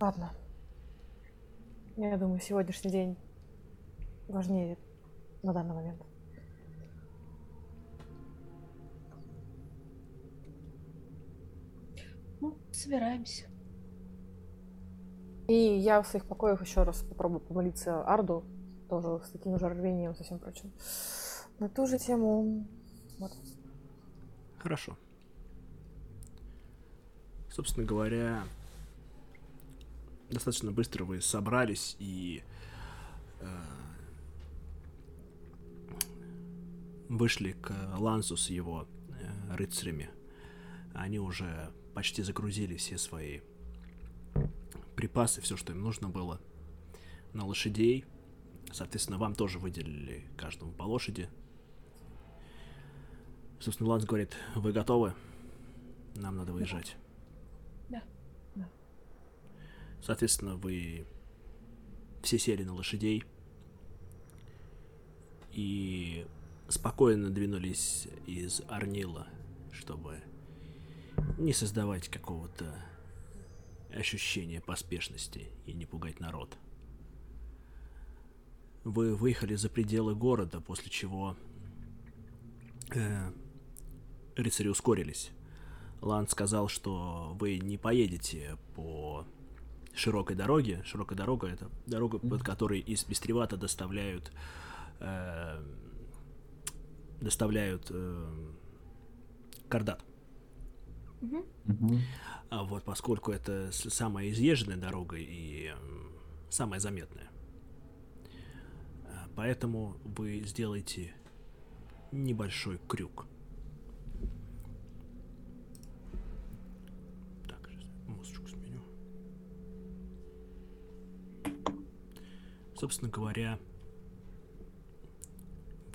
Ладно. Я думаю, сегодняшний день важнее на данный момент. Собираемся. И я в своих покоях еще раз попробую помолиться Арду, тоже с таким же рвением, со всем прочим. На ту же тему. Вот. Хорошо. Собственно говоря, достаточно быстро вы собрались и э, вышли к Лансу с его э, рыцарями. Они уже почти загрузили все свои припасы, все, что им нужно было, на лошадей. Соответственно, вам тоже выделили каждому по лошади. Собственно, Ланс говорит, вы готовы? Нам надо выезжать. Да. Да. Соответственно, вы все сели на лошадей и спокойно двинулись из Арнила, чтобы не создавать какого-то ощущения поспешности и не пугать народ. Вы выехали за пределы города, после чего э, рыцари ускорились. Лан сказал, что вы не поедете по широкой дороге. Широкая дорога это дорога, под которой из Бестревата доставляют э, доставляют э, Кардат. А вот поскольку это самая изъезженная дорога и самая заметная. А, Поэтому вы сделаете небольшой крюк. Так, сейчас сменю. Собственно говоря,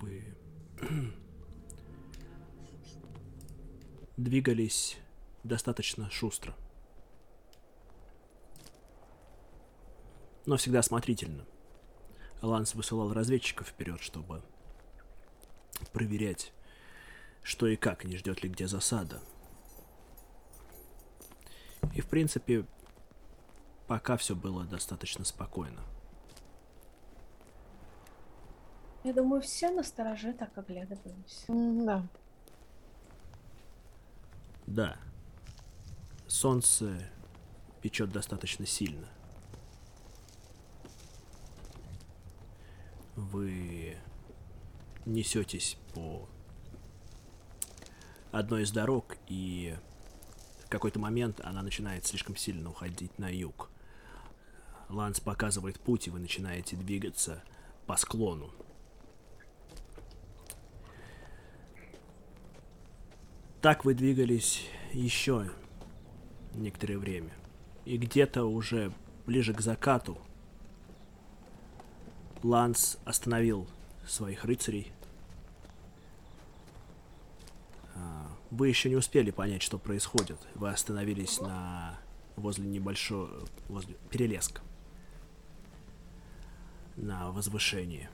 вы двигались достаточно шустро. Но всегда осмотрительно. Ланс высылал разведчиков вперед, чтобы проверять, что и как, не ждет ли где засада. И в принципе, пока все было достаточно спокойно. Я думаю, все на стороже так оглядываемся. Да. Да. Солнце печет достаточно сильно. Вы несетесь по одной из дорог, и в какой-то момент она начинает слишком сильно уходить на юг. Ланс показывает путь, и вы начинаете двигаться по склону. Так вы двигались еще некоторое время. И где-то уже ближе к закату Ланс остановил своих рыцарей. А, Вы еще не успели понять, что происходит. Вы остановились на возле небольшого возле перелеска на возвышении.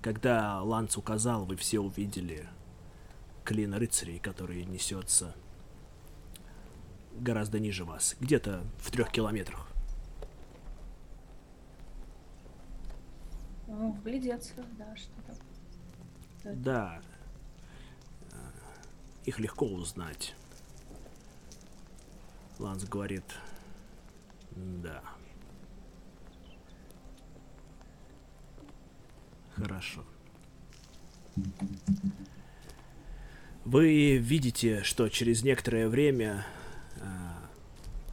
Когда Ланс указал, вы все увидели клин рыцарей, который несется гораздо ниже вас, где-то в трех километрах. Ну, глядеться, да, что там. Да. Э, Их легко узнать. Ланс говорит, да. Хорошо. Вы видите, что через некоторое время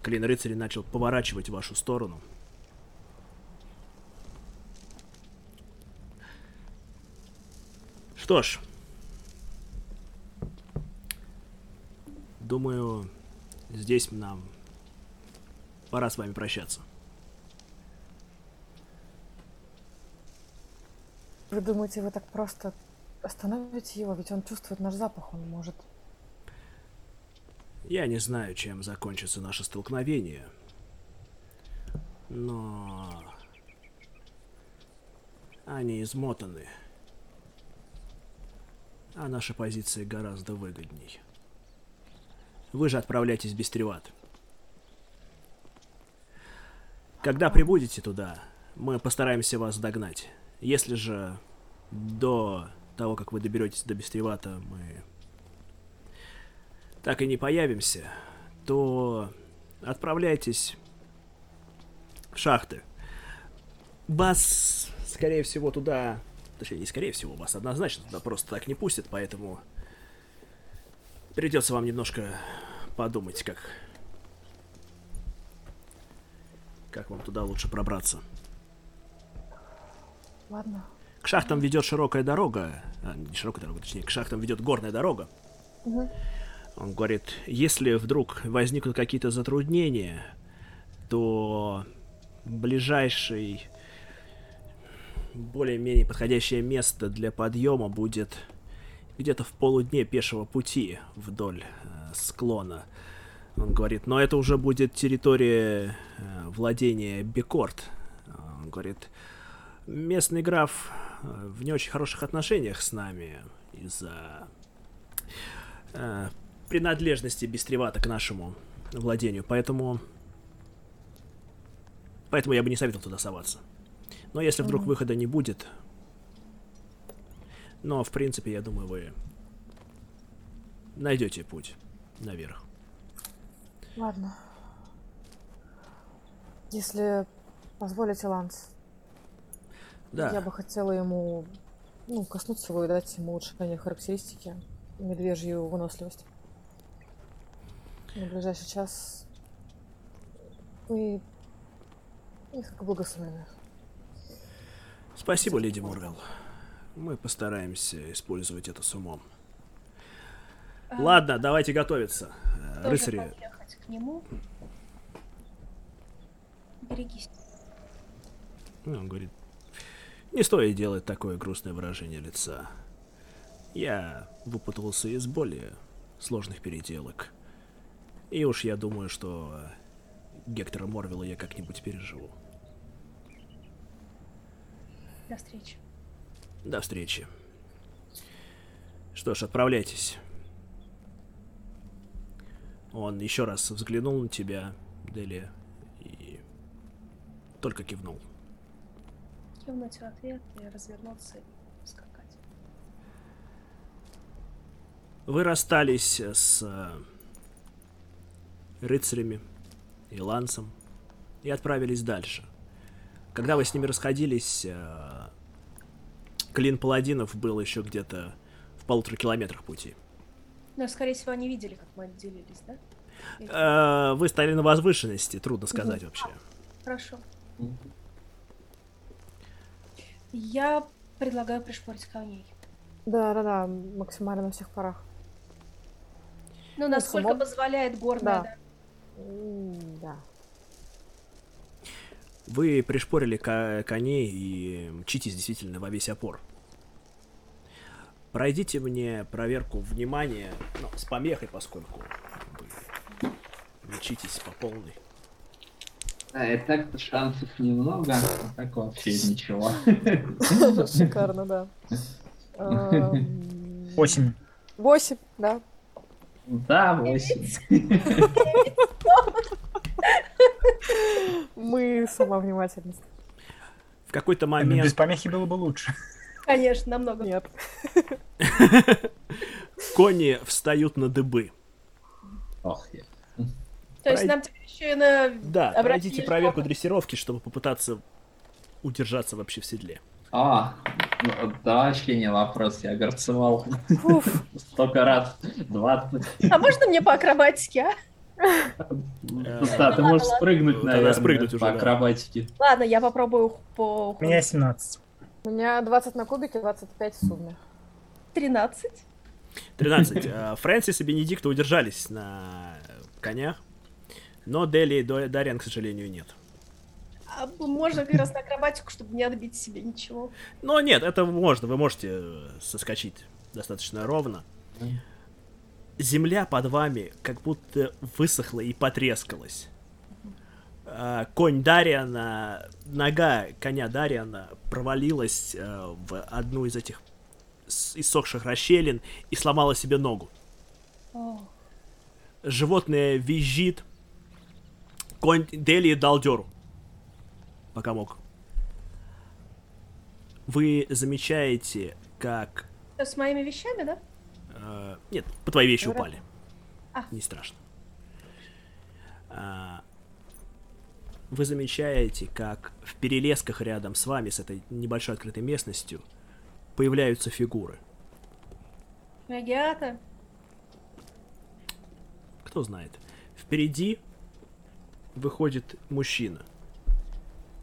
Клин Рыцарь начал поворачивать в вашу сторону. Что ж, думаю, здесь нам пора с вами прощаться. Вы думаете, вы так просто остановите его? Ведь он чувствует наш запах, он может... Я не знаю, чем закончится наше столкновение, но они измотаны, а наша позиция гораздо выгодней. Вы же отправляйтесь в Бестреват. Когда прибудете туда, мы постараемся вас догнать. Если же до того, как вы доберетесь до Бестревата, мы так и не появимся, то отправляйтесь в шахты. Вас, скорее всего, туда... Точнее, не скорее всего, вас однозначно туда просто так не пустят, поэтому придется вам немножко подумать, как... Как вам туда лучше пробраться. Ладно. К шахтам ведет широкая дорога, а, не широкая дорога, точнее, к шахтам ведет горная дорога. Мгм. Он говорит, если вдруг возникнут какие-то затруднения, то ближайший более-менее подходящее место для подъема будет где-то в полудне пешего пути вдоль э, склона. Он говорит, но это уже будет территория э, владения Бекорт. Он говорит, местный граф э, в не очень хороших отношениях с нами из-за э, принадлежности Бестревата к нашему владению, поэтому... Поэтому я бы не советовал туда соваться. Но если вдруг выхода не будет... Но, в принципе, я думаю, вы найдете путь наверх. Ладно. Если позволите, Ланс, Да, я бы хотела ему ну, коснуться его и дать ему улучшение характеристики медвежью выносливость. На ближайший час и несколько благословений. спасибо, леди Мурвелл. Мы постараемся использовать это с умом. А, Ладно, давайте готовиться. Тоже Рыцари, к нему. Берегись. Ну, он говорит, не стоит делать такое грустное выражение лица. Я выпутался из более сложных переделок. И уж я думаю, что Гектора Морвилла я как-нибудь переживу. До встречи. До встречи. Что ж, отправляйтесь. Он еще раз взглянул на тебя Делия и только кивнул. Кивнуть в ответ и развернуться и скакать. Вы расстались с э, рыцарями и лансом и отправились дальше. Когда вы с ними расходились, э, клин паладинов был еще где-то в полутора километрах пути. Но, скорее всего, они видели, как мы отделились, да? Или- Э, Вы стояли на возвышенности, трудно сказать вообще. Хорошо. Я предлагаю пришпорить коней. Да, да, да, максимально на всех парах. Ну, насколько само- позволяет горная Да. Да. Вы пришпорили ко- коней и мчитесь действительно во весь опор. Пройдите мне проверку внимания, ну, с помехой, поскольку вы мчитесь по полной. А, и так-то шансов немного, а так вообще ничего. Шикарно, да. Эм, Восемь. Восемь, да. Да, восемь. Мы сама внимательность. В какой-то Ну, момент без помехи было бы лучше. Конечно, намного. Нет. кони встают на дыбы. Ох, я. То есть нам теперь еще и на... Да, пройдите проверку дрессировки, чтобы попытаться удержаться вообще в седле. А, ну, да, вообще не вопрос, я горцевал столько раз, 20. А можно мне по акробатике, а? Да, ты можешь спрыгнуть, наверное, спрыгнуть уже, по акробатике. Ладно, я попробую по... У меня 17. У меня 20 на кубике, 25 в сумме. 13. 13. Э, Фрэнсис и Бенедикта удержались на конях, но Дели и До- Дариан, к сожалению, нет. А можно как раз на акробатику, чтобы не отбить себе ничего. Но нет, это можно, вы можете э, соскочить достаточно ровно. Земля под вами как будто высохла и потрескалась. А, Конь Дариана, нога коня Дариана провалилась э, в одну из этих иссохших расщелин и сломала себе ногу. Животное визжит. Конь Дели дал дёру. Пока мог. Вы замечаете, как... с моими вещами, да? Э, нет, по твои вещи Ура. упали. А. Не страшно. А, вы замечаете, как в перелесках рядом с вами, с этой небольшой открытой местностью, появляются фигуры. Магиата. Кто знает. Впереди выходит мужчина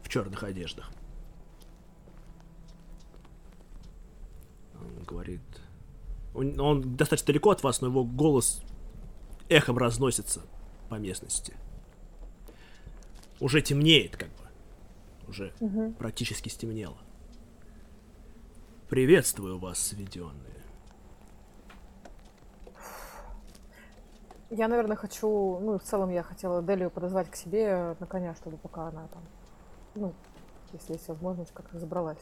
в черных одеждах. Он говорит... Он, он достаточно далеко от вас, но его голос эхом разносится по местности. Уже темнеет, как бы. Уже Мгм. практически стемнело. Приветствую вас, сведенные. Я, наверное, хочу, ну в целом я хотела Делию подозвать к себе на коня, чтобы пока она там, ну, если есть возможность, как-то забралась.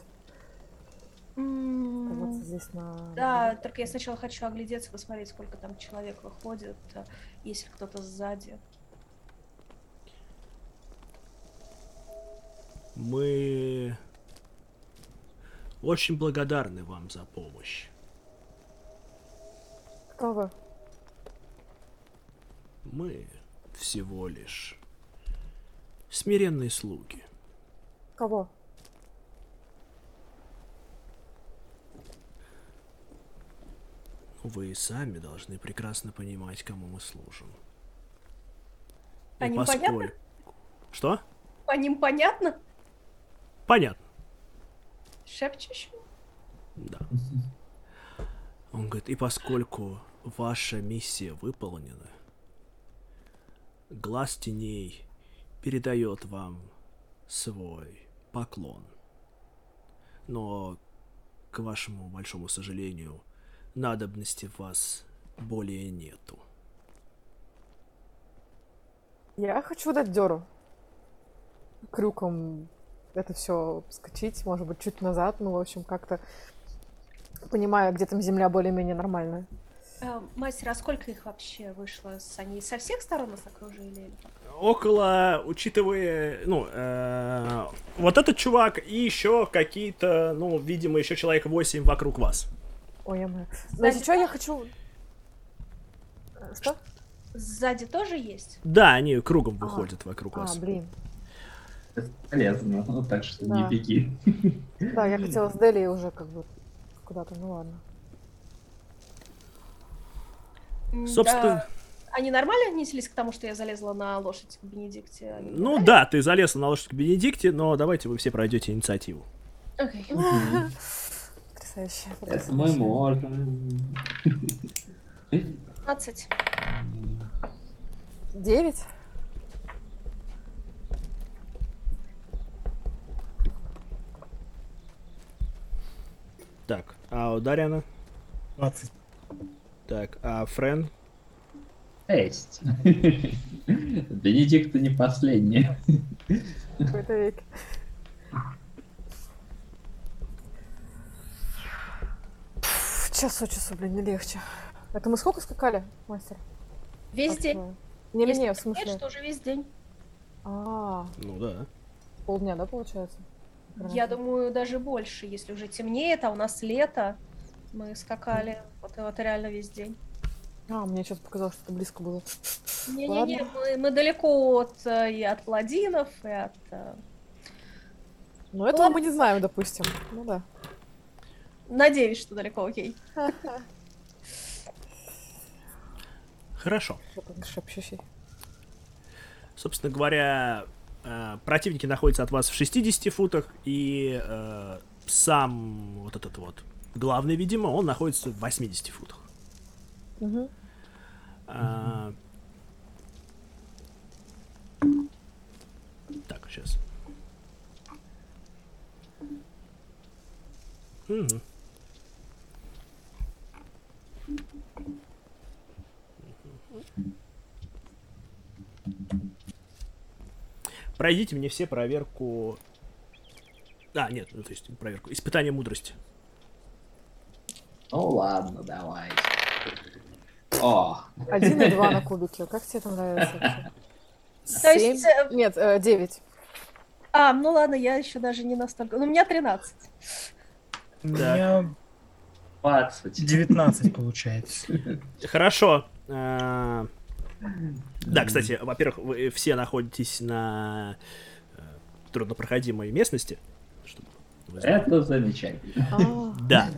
Оказаться здесь на... Да, только я сначала хочу оглядеться, посмотреть, сколько там человек выходит, а, есть ли кто-то сзади. Мы очень благодарны вам за помощь. Кто вы? Мы всего лишь смиренные слуги. Кого? Вы и сами должны прекрасно понимать, кому мы служим. И А ним понятно? поскольку- Что? По ним понятно? Понятно. Шепчешь? Да. Он говорит, и поскольку ваша миссия выполнена, глаз теней передает вам свой поклон. Но, к вашему большому сожалению, надобности в вас более нету. Я хочу дать дёру. Крюком это все скачить, может быть, чуть назад, ну, в общем, как-то понимая, где там земля более-менее нормальная. Э, Мастер, а сколько их вообще вышло? Они со всех сторон нас окружили? Около, учитывая, ну, э, вот этот чувак и еще какие-то, ну, видимо, еще человек 8 вокруг вас. Ой, я моя. Знаете, что я хочу... Э, Что? Сзади тоже есть? Да, они кругом выходят вокруг А, вас. блин. Полезно, ну, так что не Да. беги. Да, я хотела с Дели уже как бы куда-то, ну ладно. Собственно, да. Они нормально отнеслись к тому, что я залезла на лошадь к Бенедикте? Они ну да, ты залез на лошадь к Бенедикте, но давайте вы все пройдете инициативу. Окей. Потрясающе. Это мы можем. 15. Девять? Так, а у Дарьяна? 20. Так, а Френ? Шесть. Бенедикт не последний. Какой-то век. Час от часу, блин, не легче. Это мы сколько скакали, мастер? Весь день. э, Не-не-не, в Нет, смысле. что уже весь день. А, Ну да. полдня, да, получается? Я думаю, даже больше, если уже темнеет, а у нас лето. Мы скакали вот, вот реально весь день. А, мне что-то показалось, что это близко было. Не-не-не, мы, мы далеко от, э, и от паладинов, и от... э, Но этого мы не знаем, допустим. Ну да. Надеюсь, что далеко, окей. Хорошо. Собственно говоря, э, противники находятся от вас в 60 футах, и э, сам вот этот вот главный, видимо, он находится в 80 футах. А, Так, сейчас. Мгм. Пройдите мне все проверку... А, нет, ну, то есть проверку. Испытание мудрости. Ну ладно, давай. О, Один и два на кубике. Как тебе это нравится Семь? э, Нет, э, девять. А, ну ладно, я еще даже не настолько... Ну, у меня 13. У меня 20. 19 получается. Хорошо. А, Да, кстати, во-первых, вы все находитесь на э, труднопроходимой местности. Это замечательно. Да.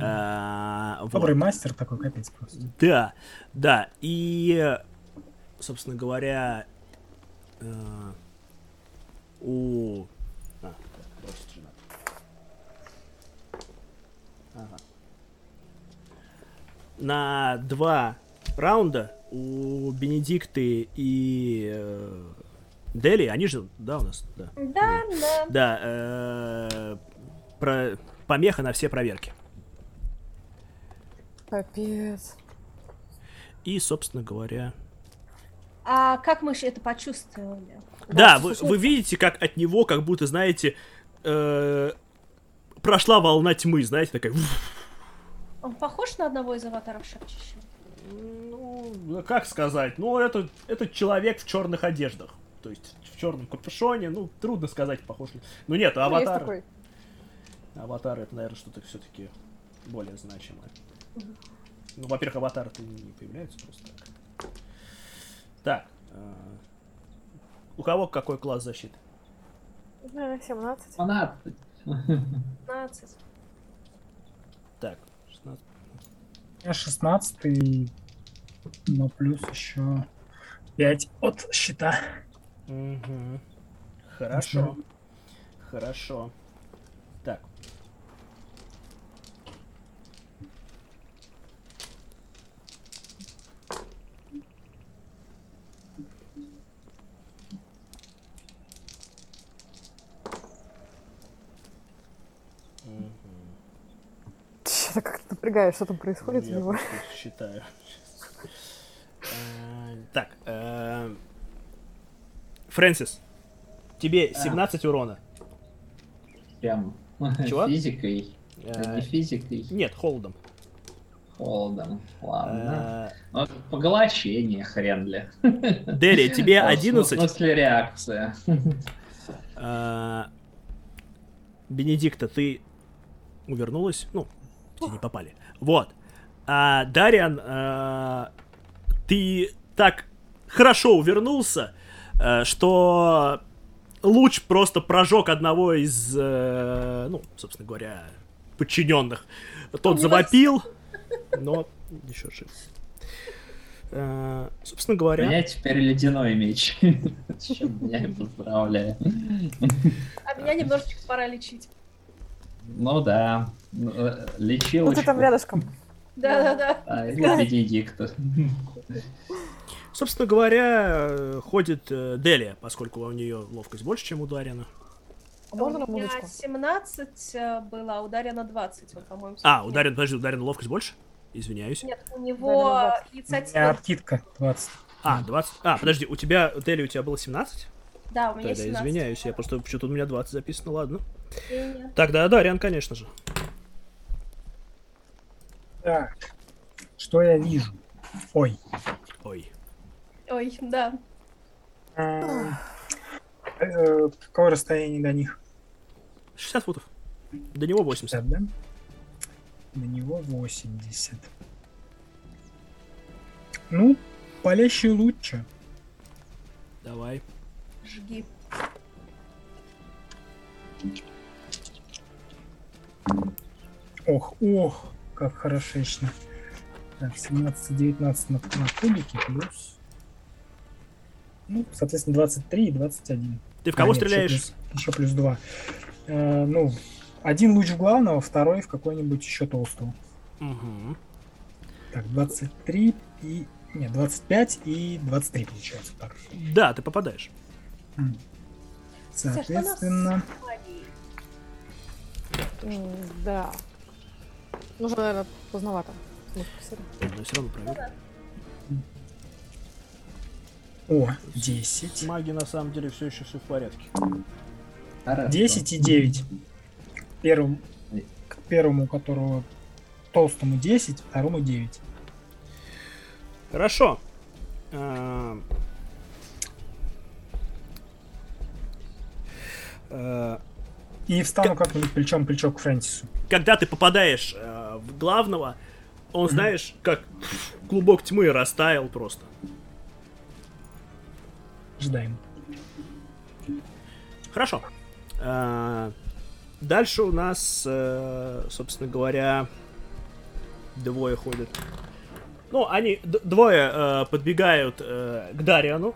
А. Добрый мастер такой, капец просто. Да, да. И, собственно говоря, э, у... А. На два раунда у Бенедикты и э, Дели, они же, да, у нас, да. Да, да. Да, э, про, помеха на все проверки. капец. И, собственно говоря, А как мы же это почувствовали? Да, вы, вы видите, как от него, как будто, знаете, э, прошла волна тьмы, знаете, такая... Он похож на одного из аватаров шепчущего? Ну, как сказать? Ну, это, это человек в черных одеждах. То есть в черном капюшоне, ну, трудно сказать, похож ли. Ну нет, Ну, есть аватар. такой. Аватар это, наверное, что-то все-таки более значимое. Ну, во-первых, аватары-то не появляются просто так. Так. э, у кого какой класс защиты? Э, 17. 12. 15. Так, 16. Я 16 но плюс еще 5 от щита. Мгм. Хорошо. Хорошо. Так. Что-то напрягает, что там происходит у Я него. считаю. Э, Так. э, Фрэнсис, тебе А. 17 урона. Прям Чего? физикой. Э, Не физикой. Нет, холодом. холодом. Ладно. Ну, поглощение, хрен ли. Дели, тебе Ну, В 11. смысле реакция. Э, Бенедикта, ты увернулась? Ну, тебе не попали. Вот. А, Дариан, э, ты так хорошо увернулся, э, что луч просто прожег одного из, э, ну, собственно говоря, подчиненных. Тот завопил, но еще жив. Э, собственно У говоря, меня теперь ледяной меч. Чем меня и поздравляю. А меня немножечко пора лечить. Ну да. Ну, э, Лечил. Вот ты там рядышком. Да-да-да. А, или Бенедикта. собственно говоря, э, ходит э, Делия, поскольку у нее ловкость больше, чем у. А Можно У меня музычку? 17 э, было, а у Дарьяна 20, вот, по-моему. А, у Дарина, подожди, у Дарина ловкость больше? Извиняюсь. Нет, у него 20. У меня инициатива. арктитка 20. А, 20. А, подожди, у тебя, Дели, у тебя было 17? Да, у меня Тогда 17. извиняюсь, я просто что-то у меня 20 записано, ладно. Не-не. Тогда Дариан, конечно же. Так, что я вижу? Ой. Ой. Ой, да. М, э, Какое расстояние до них? 60 футов. До него 80. 50, да? До него 80. Ну, палящий лучше. Давай. Жги. Ох, ох, как хорошечно. Так, 17-19 на, на кубике плюс... Ну, соответственно, 23 и 21. Ты в кого А, нет, стреляешь? Еще плюс, еще плюс 2. Э, ну, один луч в главного, второй в какой-нибудь еще толстого. Мгм. Так, 23 и... Нет, 25 и 23 получается. Так. Да, ты попадаешь. М. Слушай, а что Да. Нужно, наверное, поздновато. Но все равно проверь. О, 10. Маги на самом деле все еще все в порядке. Хорошо. 10 и 9. Первому, к первому, у которого толстому 10, второму 9. Хорошо. А, э, И встану как-нибудь плечом плечо к Фрэнсису. Когда ты попадаешь э, в главного, он, знаешь, как клубок тьмы растаял просто. Ждаем. Хорошо. А, Дальше у нас, э, собственно говоря, двое ходят. Ну, они двое э, подбегают э, к Дариану.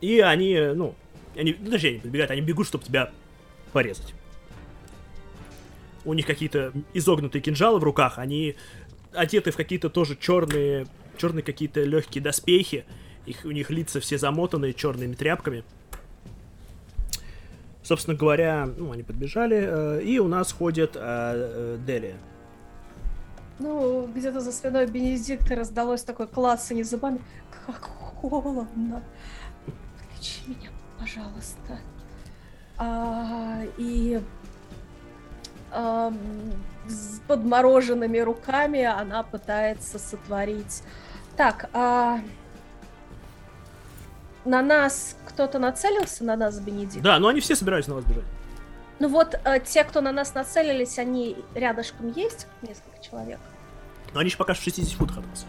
И они, ну, они, ну, точнее, не подбегают, они бегут, чтобы тебя порезать. У них какие-то изогнутые кинжалы в руках, они одеты в какие-то тоже черные, черные какие-то легкие доспехи. Их, у них лица все замотанные черными тряпками. Собственно говоря, ну, они подбежали, э, и у нас ходит э, э, Делия. Ну, где-то за спиной Бенедикта раздалось такое клацанье зубами. Как холодно. Включи меня, пожалуйста. А, и ам, с подмороженными руками она пытается сотворить. Так, а на нас кто-то нацелился, на нас Бенедикт? Да, но они все собираются на вас бежать. Ну вот э, те, кто на нас нацелились, они рядышком есть, несколько человек. Но они еще пока в 60 футах от вас.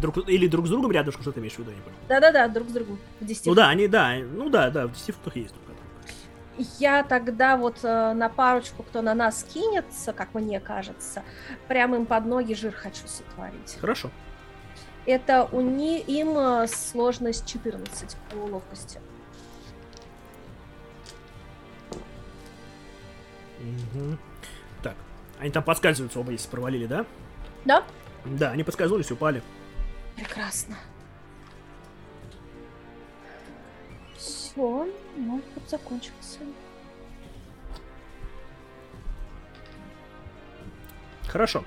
Друг, или друг с другом рядышком, что ты имеешь в виду, я не понял. Да-да-да, друг с другом. В 10 Ну да, они, да, ну да, да, в 10 футах есть друг. Я тогда вот э, на парочку, кто на нас кинется, как мне кажется, прямо им под ноги жир хочу сотворить. Хорошо. Это у ни, им э, сложность 14 по ловкости. Мгм. Так, они там подскальзываются оба, если провалили, да? Да? Да, они подскользнулись, упали. Прекрасно. Все, мой ход закончился. Хорошо.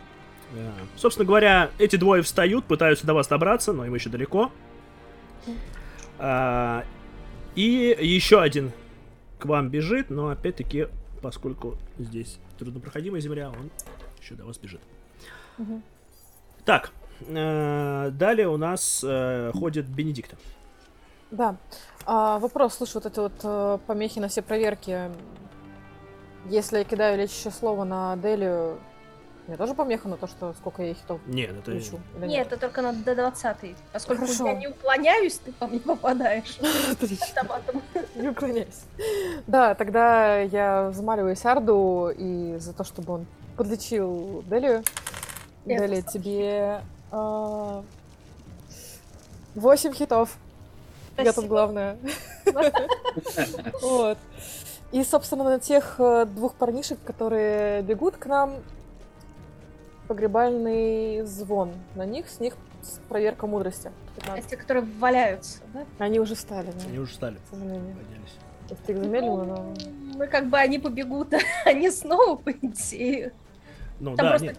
Э, Собственно говоря, эти двое встают, пытаются до вас добраться, но им еще далеко. А, И еще один к вам бежит, но опять-таки, поскольку здесь труднопроходимая земля, он еще до вас бежит. Мгм. Так, э, далее у нас э, ходит Бенедикта. Да. А, вопрос, слушай, вот эти вот э, помехи на все проверки. Если я кидаю лечащее слово на Делию, мне тоже помеха на то, что сколько я хитов Нет, это... лечу? или Нет, это только на до 20 Поскольку Хорошо. я не уклоняюсь, ты по мне попадаешь Отлично. автоматом. Не уклоняйся. Да, тогда я взмаливаюсь Арду и за то, чтобы он подлечил Делию. Страшно. тебе восемь хитов. Я тут Спасибо. главная. Вот. И, собственно, на тех э, двух парнишек, которые бегут к нам, погребальный звон. На них, с них проверка мудрости. А 15. те, которые валяются, да? Они уже встали, да, Они уже стали, к сожалению. поднялись. Их замедлила, но... Мы как бы они побегут, они снова, по идее. Ну Там да, просто нет.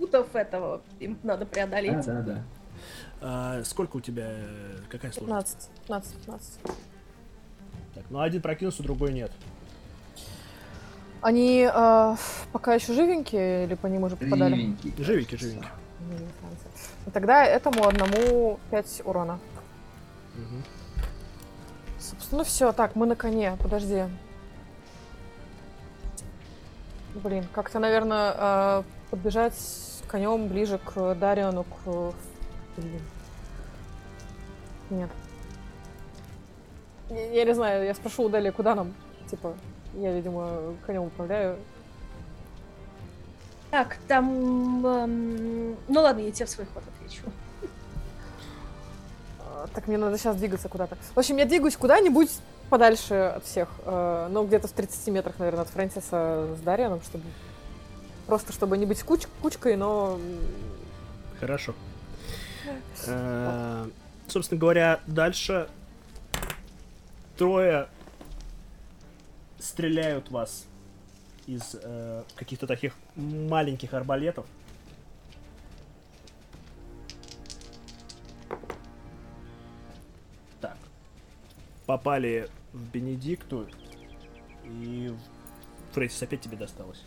Путов этого им надо преодолеть. Да, да, да. А, сколько у тебя... Какая сложность? 15, 15, 15. Так, ну один прокинулся, другой нет. Они э, пока еще живенькие или по ним уже попадали? Живенький. Не знаю, Франция. Ну, Тогда этому одному 5 урона. Мгм. Собственно, все. Так, мы на коне. Подожди. Блин, как-то, наверное, э, подбежать конем ближе к Дариону, к... Блин. Нет. Я, я не знаю, я спрошу у Дали, куда нам? Типа, я, видимо, конем управляю. Так, там... эм, Ну ладно, я тебе в свой ход отвечу. А, Так, мне надо сейчас двигаться куда-то. В общем, я двигаюсь куда-нибудь подальше от всех. э, Ну, где-то в 30 метрах, наверное, от Фрэнсиса с Дарианом, чтобы... Просто чтобы не быть куч- кучкой, но... Хорошо. Э, Собственно говоря, дальше трое стреляют вас из э, каких-то таких маленьких арбалетов. Так. Попали в Бенедикту. И Фрейсис опять тебе досталось.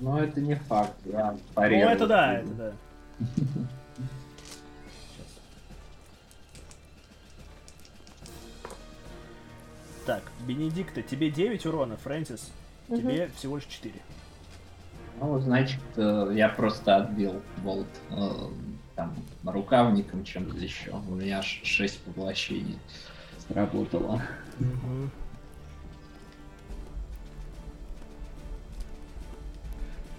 Но это не факт. Я Ну, порезал. это да, это да. Так, Бенедикта, тебе 9 урона, Фрэнсис, тебе всего лишь 4. Ну, значит, э, я просто отбил болт э, там рукавником чем-то еще. У меня 6 поглощений сработало.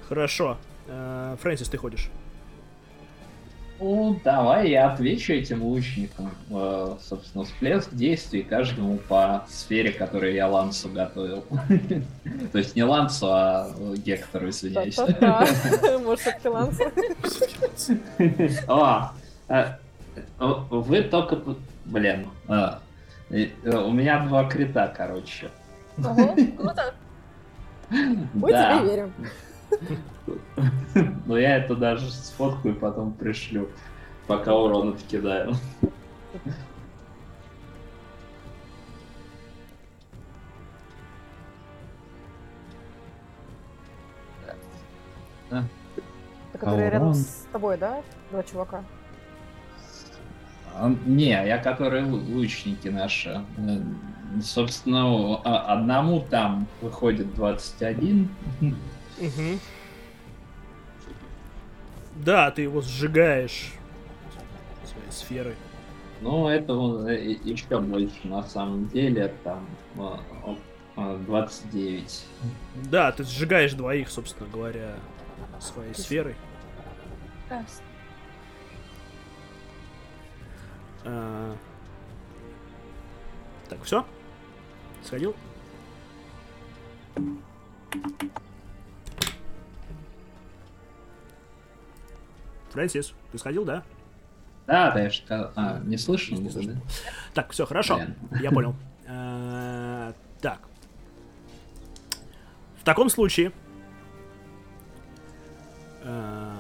Хорошо. Э, Фрэнсис, ты ходишь. Ну, давай я отвечу этим лучникам. Э, собственно, всплеск действий каждому по сфере, которую я Лансу готовил. То есть не Лансу, а э, Гектору, извиняюсь. Может, это Ланс? О, э, о, вы только... Блин. а, У меня два крита, короче. Круто. Мы Да. тебе верим. Но я это даже сфоткаю и потом пришлю, пока урон откидаю. Это которые рядом Урон. с тобой, да? Два чувака. А, Не, я которые лу- лучники наши. Э, Собственно, а- одному там выходит 21. Да, ты его сжигаешь своей сферой. Ну, это еще больше на самом деле. Там а, о- а, 29. Да, ты сжигаешь двоих, собственно говоря, своей сферой. Раз. А, Так, все? Сходил? Фрэнсис, ты сходил, да? Да, да, я же. А, не слышно? Не слышно. да? Так, все, хорошо. Блин. Я понял. Э, Так. В таком случае... э,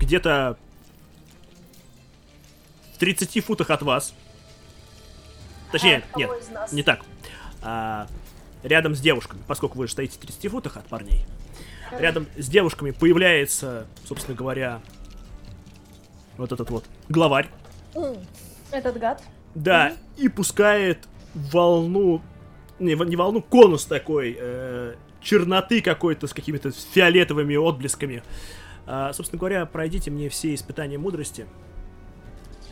Где-то в 30 футах от вас. Точнее, А, нет, не так. А, рядом с девушками, поскольку вы же стоите в 30 футах от парней. Рядом с девушками появляется, собственно говоря, вот этот вот главарь. Этот гад. Да, и пускает волну, не, не волну, конус такой, э, черноты какой-то с какими-то фиолетовыми отблесками. А, собственно говоря, пройдите мне все испытания мудрости.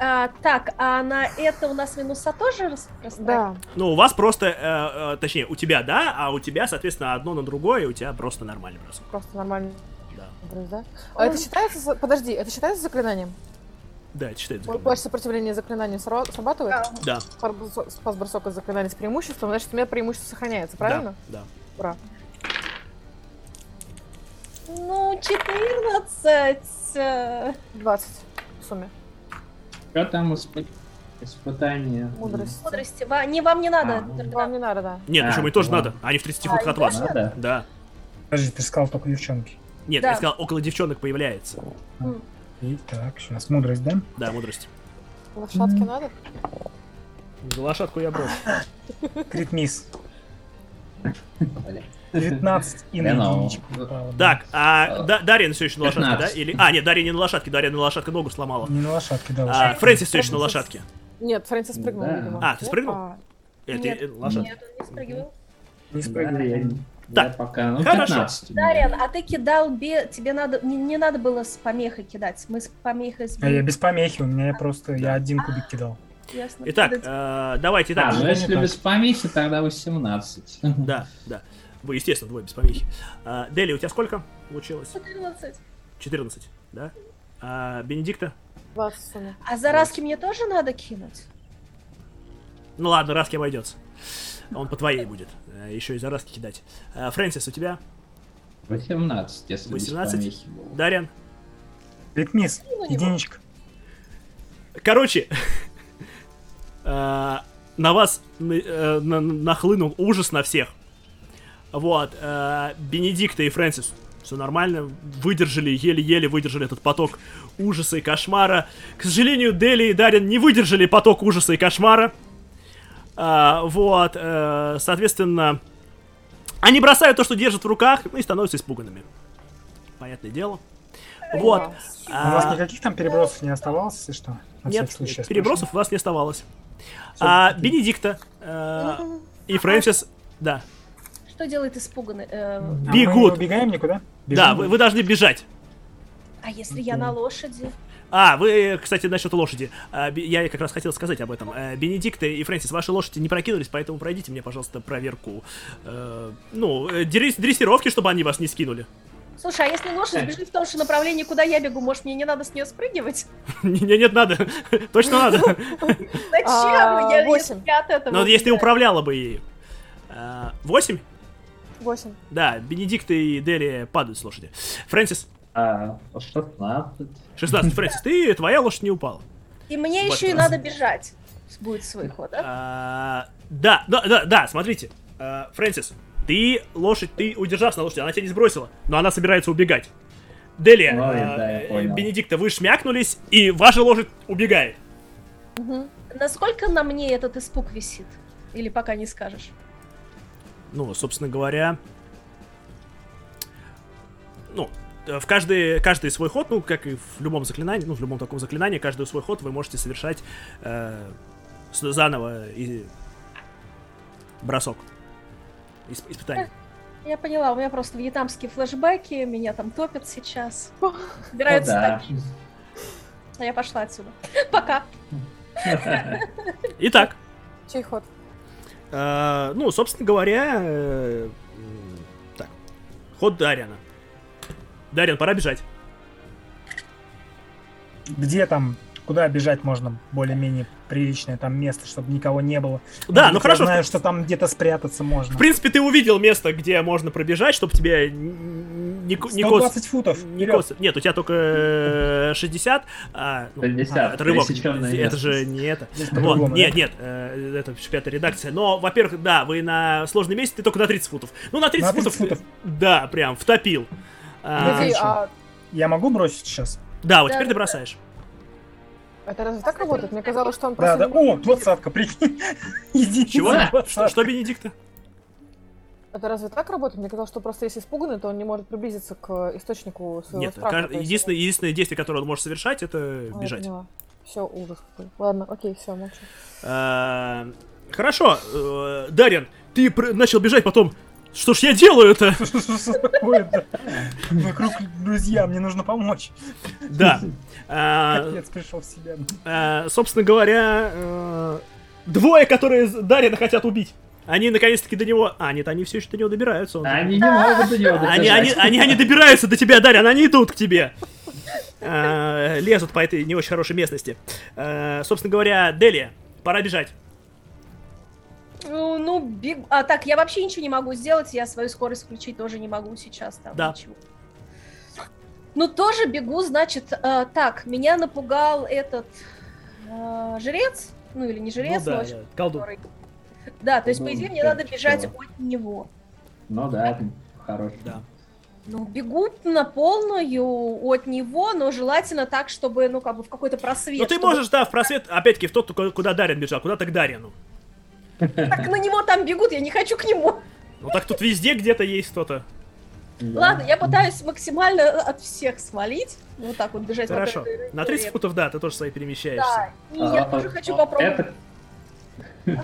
А, так, а на это у нас минуса тоже рас- расставить? Да. Ну, у вас просто, э, э, точнее, у тебя, да, а у тебя, соответственно, одно на другое, и у тебя просто нормальный бросок. Просто нормально. Да, да? А это считается... Подожди, это считается заклинанием? да это считается. Плащ сопротивления заклинанию сра- срабатывает? Да. Да, Спас бросок от заклинания с преимуществом, значит, у меня преимущество сохраняется, правильно? да, да. Ура. Ну, 14. э, 20 в сумме. Что там испы- испытание? Мудрость. Мудрости. Ва- Не, вам не надо. А, ну, Дорогая. Вам не надо, да. Нет, А, причем и тоже надо. Они в 30 А, футах от и вас. Надо? Да. Подожди, ты сказал только девчонки. Нет, Да. я сказал, около девчонок появляется. И так, сейчас мудрость, да? Да, мудрость. Лошадки Мгм. надо? За лошадку я брошу. Крит мисс. Блин. 19 и на. Так, а А, Да- Дарья все еще на лошадке, да? 15. Или... А, нет, Дарья не на лошадке, Дарья на лошадке ногу сломала. Не на лошадке, да, А. Фрэнсис все еще на лошадке. Нет, Фрэнсис спрыгнул, Да. видимо. А, ты спрыгнул? Опа. Это Нет, э, лошадка. Нет, он не спрыгивал. Не я, Так, пока, ну, хорошо. 15 у меня. Дарьян, а ты кидал бе... Тебе надо... Не, не надо было с помехой кидать. Мы с помехой А я сбили. без помехи, у меня я просто, я один кубик кидал. Ясно. Итак, э, давайте А, так. ну не если так. без помехи, тогда 18. Да, да. Вы, естественно, двое без помехи. А, Дели, у тебя сколько получилось? 14. 14, да? А, Бенедикта? 20 в сумме. А заразки мне тоже надо кинуть? Ну ладно, Раски обойдется. Он по твоей будет. Еще и за Раски кидать. А, Фрэнсис, у тебя? 18, если 18? без помехи было. Дарьян? Не единичка. Короче, а, на вас э, на- нахлынул ужас на всех. Вот, э, Бенедикта и Фрэнсис все нормально, выдержали, еле-еле выдержали этот поток ужаса и кошмара. К сожалению, Дели и Дарин не выдержали поток ужаса и кошмара. А, вот, э, соответственно, они бросают то, что держат в руках, ну и становятся испуганными. Понятное дело. Вот. А у вас а, никаких там перебросов не оставалось, если что? На нет, случай перебросов у вас не оставалось. Всё. А, Бенедикта э, и Фрэнсис, да, Что делает испуганный? э, спрошу. А бегут. Мы убегаем никуда? да, Бежим? вы, вы должны бежать. а если я на лошади? А, вы, кстати, насчет лошади. А, я как раз хотел сказать об этом. Э, Бенедикта и Фрэнсис, ваши лошади не прокинулись, поэтому пройдите мне, пожалуйста, проверку. э, ну, э, дрес- дрессировки, чтобы они вас не скинули. Слушай, а если лошадь бежит в том же направлении, куда я бегу, может, мне не надо с нее спрыгивать? Не, нет, надо. Точно надо. Зачем? А, я, от этого Но если ты управляла бы. А, Восемь? 8. Да, Бенедикт и Дели падают с лошади. Фрэнсис, А, 16. 16, Фрэнсис, ты, твоя лошадь не упала. И мне Вот еще и надо бежать. Будет свой ход, да? А, Да, да, да, да, смотрите. А, Фрэнсис, ты лошадь, ты удержался на лошади, она тебя не сбросила, но она собирается убегать. Делия, Ой, а, да, э. Бенедикта, вы шмякнулись, и ваша лошадь убегает. Насколько на мне этот испуг висит? Или пока не скажешь? Ну, собственно говоря, ну, э, в каждый, каждый свой ход, ну, как и в любом заклинании, ну, в любом таком заклинании, каждый свой ход вы можете совершать э, заново и бросок. Исп- испытание. Я поняла, у меня просто вьетнамские флешбеки, меня там топят сейчас. Собираются Ну да. такие. А я пошла отсюда. Пока. Итак, Чей ход? Э, ну, собственно говоря, э, так, ход Дариана. Дариан, пора бежать. Где там, куда бежать можно более-менее приличное там место, чтобы никого не было? Да, Может ну хорошо. Я знаю, что там где-то спрятаться можно. В принципе, ты увидел место, где можно пробежать, чтобы тебе не, не кос- 120 футов. не вперед. кос- Нет, у тебя только э, 60. а, ну, 60, а, это рывок. Это же не это. Вот, нет, нет, э, это пятая редакция. Но, во-первых, да, вы на сложном месте, ты только на 30 футов. Ну, на 30, На 30 футов, футов. Да, прям, втопил. А, а Я могу бросить сейчас? да, вот Да, теперь ты бросаешь. Это разве так работает? Мне казалось, что он Да, просто... да. О, двадцатка, прикинь. Единица Чего? Что, что, Бенедикта? Это разве так работает? Мне казалось, что просто если испуганный, то он не может приблизиться к источнику своего Нет, страха. каж- то есть единственное, единственное действие, которое он может совершать, это А, бежать. Все, ужас какой. Ладно, окей, все, молчу. А, Хорошо, э, Дарьян, ты начал бежать, потом... Что ж я делаю это? Что такое-то? Вокруг друзья, мне нужно помочь. Да. А, Капец, пришел в себя. а, Собственно говоря, э, двое, которые Дарьяна хотят убить. Они наконец-таки до него... А, нет, они все еще до него добираются. он- Они не могут до него Они, они, они, они добираются до тебя, Дарьян, они идут к тебе. А, Лезут по этой не очень хорошей местности. А, Собственно говоря, Делия, пора бежать. Ну, ну, бег... А так, я вообще ничего не могу сделать, я свою скорость включить тоже не могу сейчас там. Да. Ничего. Ну, тоже бегу, значит, э, так, меня напугал этот э, жрец, ну или не жрец, Ну но да, очень да, колдун. который- Да, то есть, по Ну, идее, мне да, надо бежать чего? от него. Ну да, хороший. Да. Ну, бегу на полную от него, но желательно так, чтобы, ну, как бы в какой-то просвет. Ну ты чтобы- можешь, да, в просвет, опять-таки, в тот, ку- куда Дарьян бежал, куда-то к Дарьяну. Так на него там бегут, я не хочу к нему. Ну так тут везде где-то есть кто-то. Да. Ладно, я пытаюсь максимально от всех свалить. Вот так вот бежать Хорошо. На 30 территории. футов, да, ты тоже свои перемещаешься. Да, и я А, тоже а, хочу а, попробовать. это-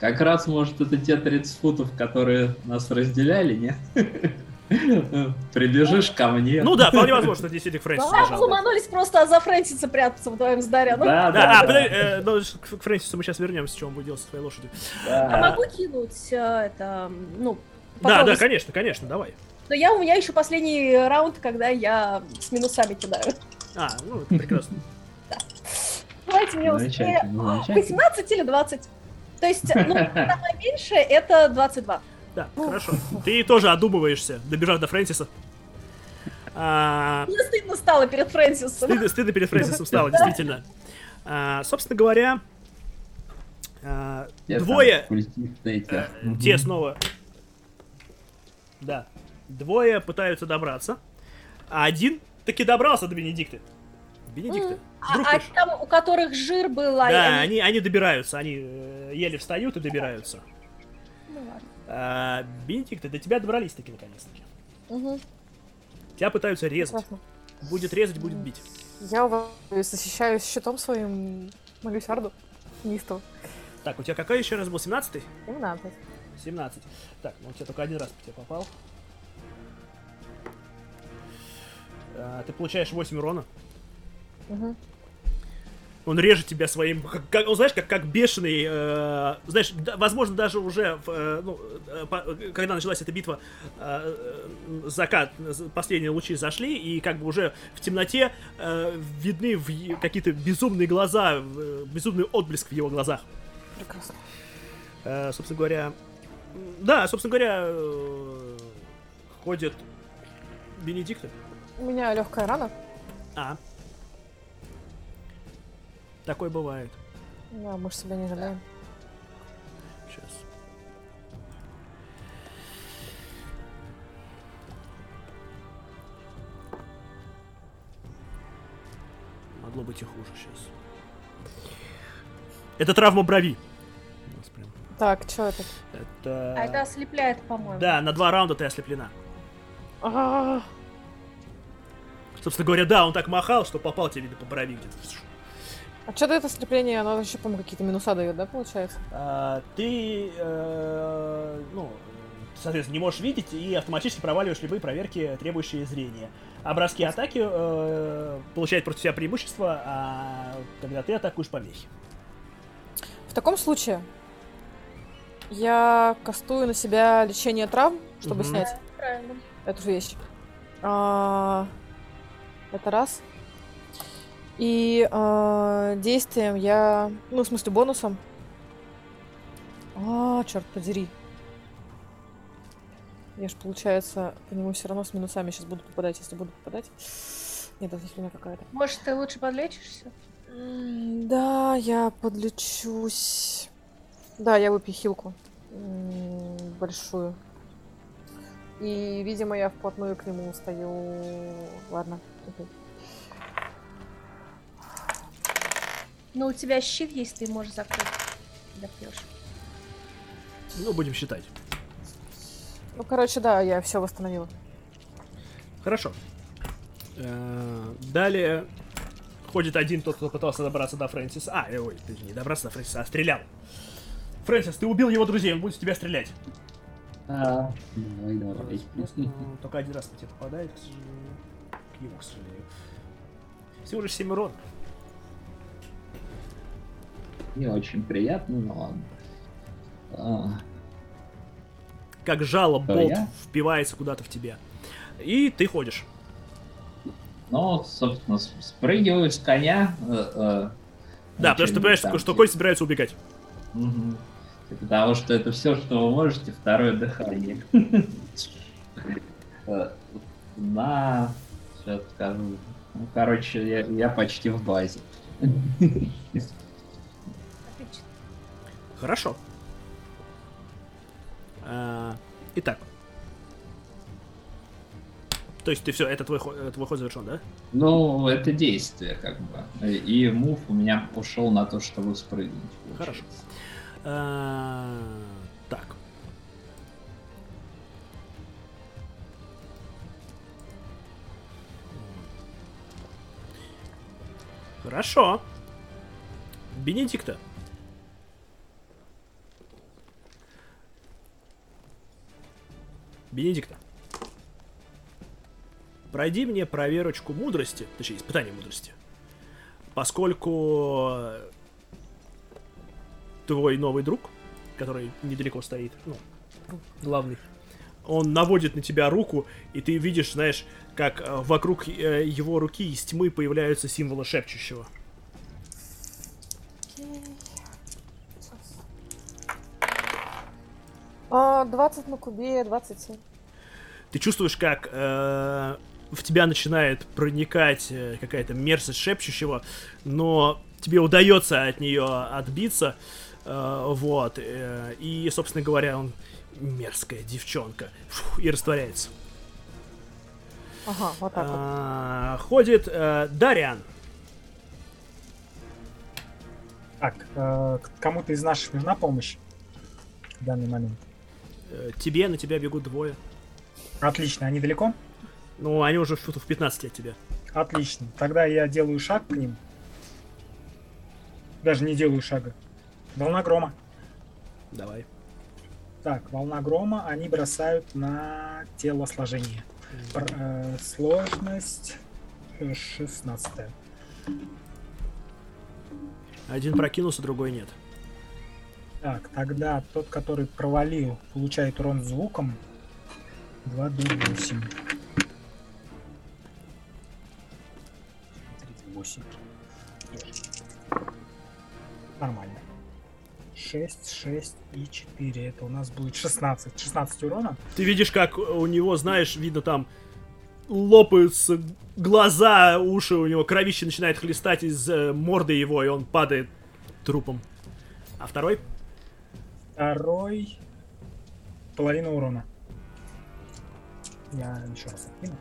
Как раз, может, это те 30 футов, которые нас разделяли, нет? Прибежишь ко мне. Ну да, вполне возможно, что действительно Фрэнсис Да, бежал. ломанулись просто за Фрэнсиса прятаться вдвоем с Дарьяном. Да, Да, а, да, да. э, ну, к к Фрэнсису мы сейчас вернемся, что он будет делать со своей лошадью. А могу кинуть э, это, ну, Да, да, конечно, конечно, давай. Но я, у меня еще последний раунд, когда я с минусами кидаю. А, ну, это прекрасно. Давайте мне успею. Замечательно, замечательно. 18 или 20? То есть, ну, самое меньшее это 22. Да, хорошо. Ты тоже одумываешься, добежав до Фрэнсиса. А, Мне стыдно стало перед Фрэнсисом. Стыдно, стыдно перед Фрэнсисом стало, действительно. А, собственно говоря, а, двое, э, те снова, да, двое пытаются добраться, а один таки добрался до Бенедикты. Бенедикты, А, вдруг а ж- там, у которых жир был, а Да, они- они, они добираются, они э, еле встают и добираются. Ну ладно. А, Бенедикты, до тебя добрались таки наконец-таки. Угу, Тебя пытаются резать. прекрасно. Будет резать, будет бить. Я защищаюсь щитом своим, молюсь Арду. Неистово. Так, у тебя какой еще раз был? 17-й? 17. 17. Так, ну у тебя только один раз по тебе попал. А, ты получаешь 8 урона. Угу. Он режет тебя своим, как, как- он, знаешь, как, как бешеный, э, знаешь, да- возможно, даже уже, э, ну, э, по- когда началась эта битва, э, э, закат, последние лучи зашли, и как бы уже в темноте э, видны какие-то безумные глаза, в- безумный отблеск в его глазах. Прекрасно. Э, собственно говоря, да, собственно говоря, э, ходят Бенедикты. У меня легкая рана. А. Такое бывает. Да, мы же себя не жалеем. Сейчас. Могло быть и хуже сейчас. Это травма брови. Так, что это? Это... А это ослепляет, по-моему. Да, на два раунда ты ослеплена. А, Собственно говоря, да, он так махал, что попал тебе, видно, по брови где-то. А что это слепление? Оно еще, по-моему, какие-то минуса дает, да, получается? А, ты, э, ну, соответственно, не можешь видеть и автоматически проваливаешь любые проверки, требующие зрения. Образки атаки э, получают против тебя преимущество, а когда ты атакуешь помехи. В таком случае я кастую на себя лечение травм, чтобы Мгм. снять Правильно. эту вещь. А, это раз. И а, действием я... Ну, в смысле, бонусом. А, черт подери. Я ж, получается, по нему все равно с минусами сейчас буду попадать, если буду попадать. Нет, это херня какая-то. Может, ты лучше подлечишься? М, Да, я подлечусь. Да, я выпью хилку. М, Большую. И, видимо, я вплотную к нему стою. Ладно. окей. Но у тебя щит есть, ты можешь закрыть. Когда пьешь. Ну, будем считать. Ну, короче, да, я все восстановила. Хорошо. Э, Далее ходит один тот, кто пытался добраться до Фрэнсиса. А, э, ой, ты не добраться до Фрэнсиса, а стрелял. Фрэнсис, ты убил его друзей, он будет в тебя стрелять. А, давай, давай. Ну, Только один раз по тебе попадает, к сожалению. К нему, к сожалению. Всего лишь 7 урона. Не очень приятно, но ладно. А, Как жало Кто, болт я? впивается куда-то в тебя. И ты ходишь. Ну, собственно, спрыгиваю с коня. э, э, Да, потому что ты понимаешь, там, что Коль собирается убегать. Мгм. Потому что это все, что вы можете, второе дыхание. Э, На... Сейчас скажу. Ну, короче, я, я почти в базе. Хорошо. А, Итак. То есть ты все, это твой, э, твой ход завершен, да? Ну, это действие, как бы. И мув у меня ушел на то, чтобы спрыгнуть. Хорошо. получается. А, Так. Хорошо. Бенедикта. Бенедикта. Пройди мне проверочку мудрости, точнее, испытание мудрости. Поскольку твой новый друг, который недалеко стоит, ну, главный, он наводит на тебя руку, и ты видишь, знаешь, как э, вокруг э, его руки из тьмы появляются символы шепчущего. А, 20 на кубе, 27. Ты чувствуешь, как э, в тебя начинает проникать э, какая-то мерзость шепчущего, но тебе удается от нее отбиться. э, вот. э, и, собственно говоря, он мерзкая девчонка. Фух, и растворяется. Ага, вот так вот. А, ходит э, Дариан. Так, э, кому-то из наших нужна помощь в данный момент? Э, тебе, на тебя бегут двое. Отлично, они далеко? Ну, они уже футов 15 от тебя. Отлично. Тогда я делаю шаг к ним. Даже не делаю шага. Волна грома. Давай. Так, волна грома они бросают на телосложение. Пр- э, сложность э, 16. Один прокинулся, другой нет. Так, тогда тот, который провалил, получает урон звуком 2 до 8. 38. Нормально. 6, 6 и 4. Это у нас будет 16. 16 урона. Ты видишь, как у него, знаешь, видно там лопаются глаза, уши у него, кровище начинает хлестать из э, морды его, и он падает трупом. А второй? Второй. Половина урона. Я еще раз откину.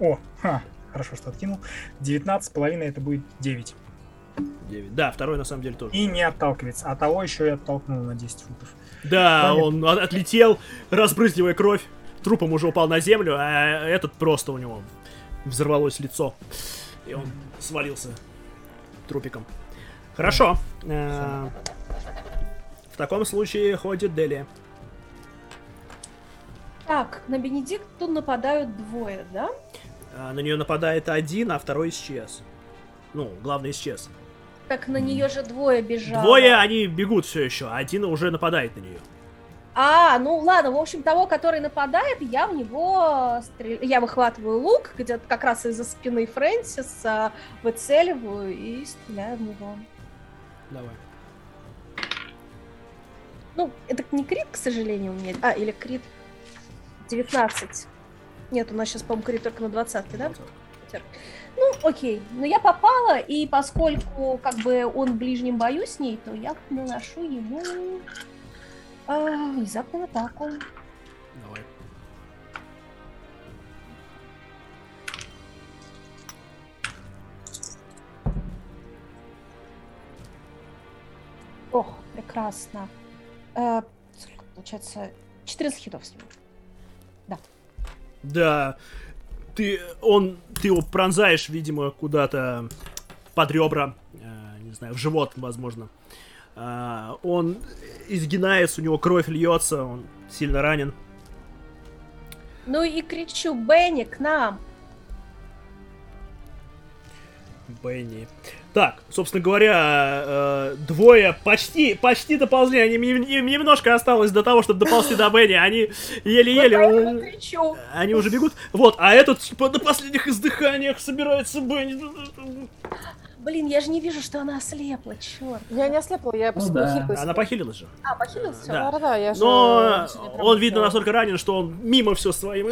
О, ха, хорошо, что откинул. 19 половиной это будет 9. 9. Да, второй на самом деле тоже. И не отталкивается. А того еще и оттолкнул на 10 футов. Да, Кроме- он от- отлетел, разбрызгивая кровь. Трупом уже упал на землю, а этот просто у него взорвалось лицо. И он свалился трупиком. Хорошо. Э, В таком случае ходит Делия. Так, на Бенедикту нападают двое, да? А, На нее нападает один, а второй исчез. Ну, главный исчез. Так на нее же двое бежало. Двое, они бегут все еще, а один уже нападает на нее. А, ну ладно, в общем, того, который нападает, я в него стрел... Я выхватываю лук, где-то как раз из-за спины Фрэнсиса, выцеливаю и стреляю в него. Давай. Ну, это не крит, к сожалению, у меня. А, или крит 19. Нет, у нас сейчас, по-моему, крит только на 20 да? Ну, окей. Но я попала, и поскольку как бы он в ближнем бою с ней, то я наношу ему а, внезапную атаку. Давай. Ох, прекрасно. Э, сколько получается? 14 хитов с него. Да. Ты, он, ты его пронзаешь, видимо, куда-то под ребра, э, не знаю, в живот, возможно. А, он изгинается, у него кровь льется, он сильно ранен. Ну и кричу, Бенни, к нам! Бенни. Так, собственно говоря, э, двое почти, почти доползли. Они, им, немножко осталось до того, чтобы доползти до Бенни. Они еле-еле... Э, кричу. Они уже бегут. Вот, а этот типа на последних издыханиях собирается Бенни. Блин, я же не вижу, что она ослепла, черт. Я не ослепла, я просто да. похилилась. Она похилилась же. А, похилилась все? Да. Да-да-да, я же... Но он, видно, настолько ранен, что он мимо все своим.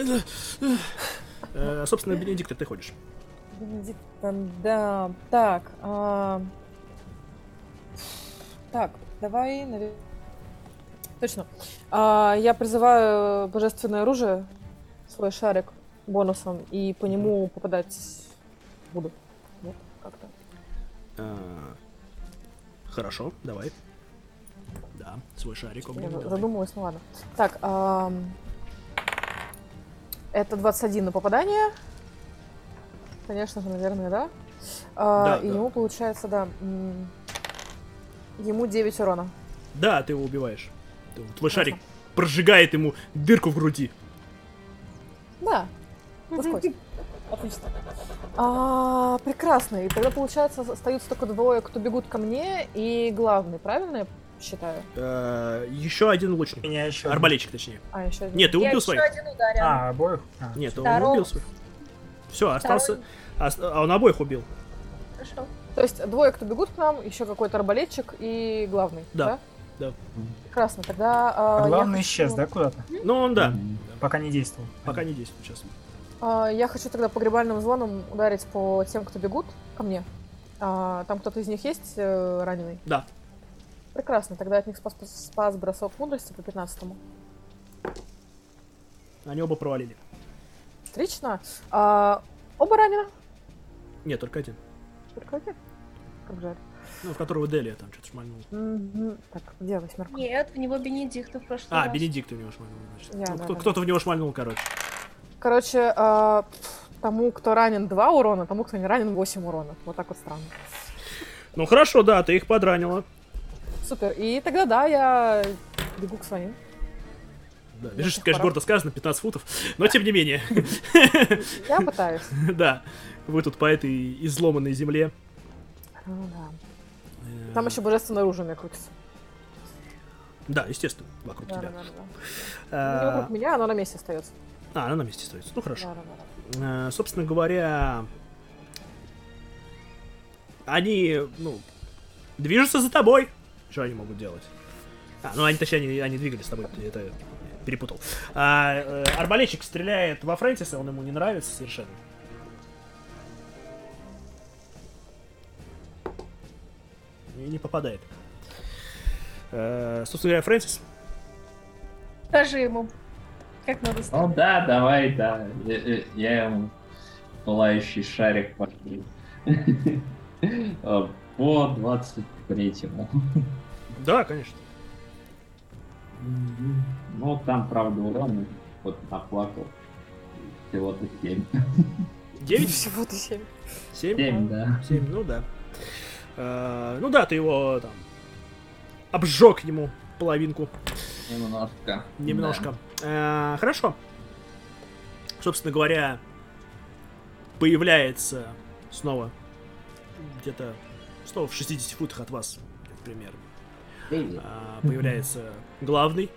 Э, Собственно, Бенедикт, ты ходишь. Бенедиктом, да. Так. а, Так, давай, Точно. А, Я призываю божественное оружие, свой шарик бонусом, и по нему попадать буду. Вот, как-то. Э, Хорошо, давай. Да, свой шарик. Я огненный, за- давай. задумалась, ну ладно. Так, ам, это 21 на попадание. Конечно же, наверное, да. А, Да, и да. ему получается, да, ему 9 урона. Да, ты его убиваешь. Твой Классно. шарик прожигает ему дырку в груди. Да, насквозь. Отлично. А, прекрасно. И тогда, получается, остаются только двое, кто бегут ко мне, и главный, правильно я считаю? Э, Еще один лучник. Меня еще... Арбалетчик, точнее. А, еще один. Нет, ты Я убил еще своих. один ударил. А, обоих? А. Нет, он убил своих. Все, остался. А он обоих убил. Хорошо. То есть двое, кто бегут к нам, еще какой-то арбалетчик и главный, Да, да? да. Прекрасно. Тогда... а, А главный хочу- исчез, да, куда-то? Ну, он да. Пока не действовал. Пока не действует сейчас. А, Я хочу тогда погребальным звоном ударить по тем, кто бегут ко мне. А, Там кто-то из них есть э, раненый? Да. Прекрасно, тогда от них спас, спас бросок мудрости по 15-му. Они оба провалили. Отлично. А, Оба ранены? Нет, только один. Только один? Как жаль. Ну, в которого Делия там что-то шмальнул. Мгм. Так, где восьмерка? Нет, в него Бенедикт в прошлый А, раз. Бенедикт у него шмальнул, значит. Я, Ну, да, кто- да. Кто-то в него шмальнул, короче. Короче, а, тому, кто ранен 2 урона, тому, кто не ранен 8 урона. Вот так вот странно. Ну хорошо, да, ты их подранила. Супер. И тогда да, я бегу к своим. Да, бежишь, всех конечно, гордо сказано, 15 футов, но тем не менее. Я пытаюсь. Да, вы тут по этой изломанной земле. Ну да. Э, Там еще божественное оружие крутится. Да, естественно, вокруг Да, тебя. да, да. Э, Не вокруг меня, оно на месте остается. А, она на месте стоит. Ну хорошо. Да, да, да. Э, Собственно говоря, они, ну, движутся за тобой. Что они могут делать? А, ну они, точнее, они, они двигались с тобой, это перепутал. А, э, арбалетчик стреляет во Фрэнсиса, он ему не нравится совершенно. И не попадает. Э, собственно говоря, Фрэнсис. Скажи ему, как надо Ну сделать. да, давай, да. Я, я- я ему пылающий шарик пошлю. А, По 23-му. Да, конечно. Ну, там, правда, урон вот наплакал. Всего-то 7. 9? Всего-то 7. 7? 7, да. 7, ну да. Э, ну да, ты его там обжег ему половинку Немножко. немножко. Э, хорошо. Собственно говоря, появляется снова где-то снова в 60 футах от вас, примерно. Да. А, появляется главный.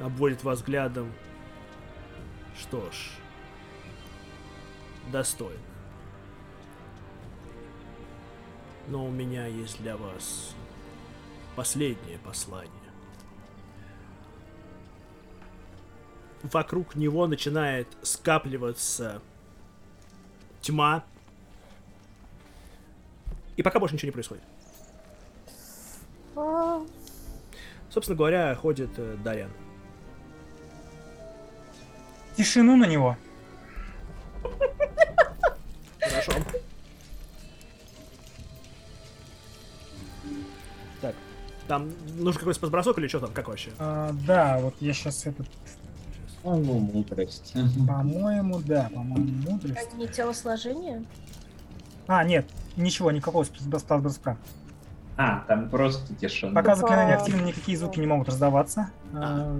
Обводит вас взглядом. Что ж, достойно. Но у меня есть для вас последнее послание. Вокруг него начинает скапливаться тьма, и пока больше ничего не происходит. Собственно говоря, ходит э, Дарьян. Тишину на него. Хорошо. Так. Там нужен какой-то спасбросок или что там, как вообще? А, да, вот я сейчас этот, Ну, мудрость. по-моему, да, по-моему, мудрость. А не телосложение? А, нет, ничего, никакого спасброска. А, там просто тишина. Пока заклинания активны, никакие звуки не могут раздаваться. А,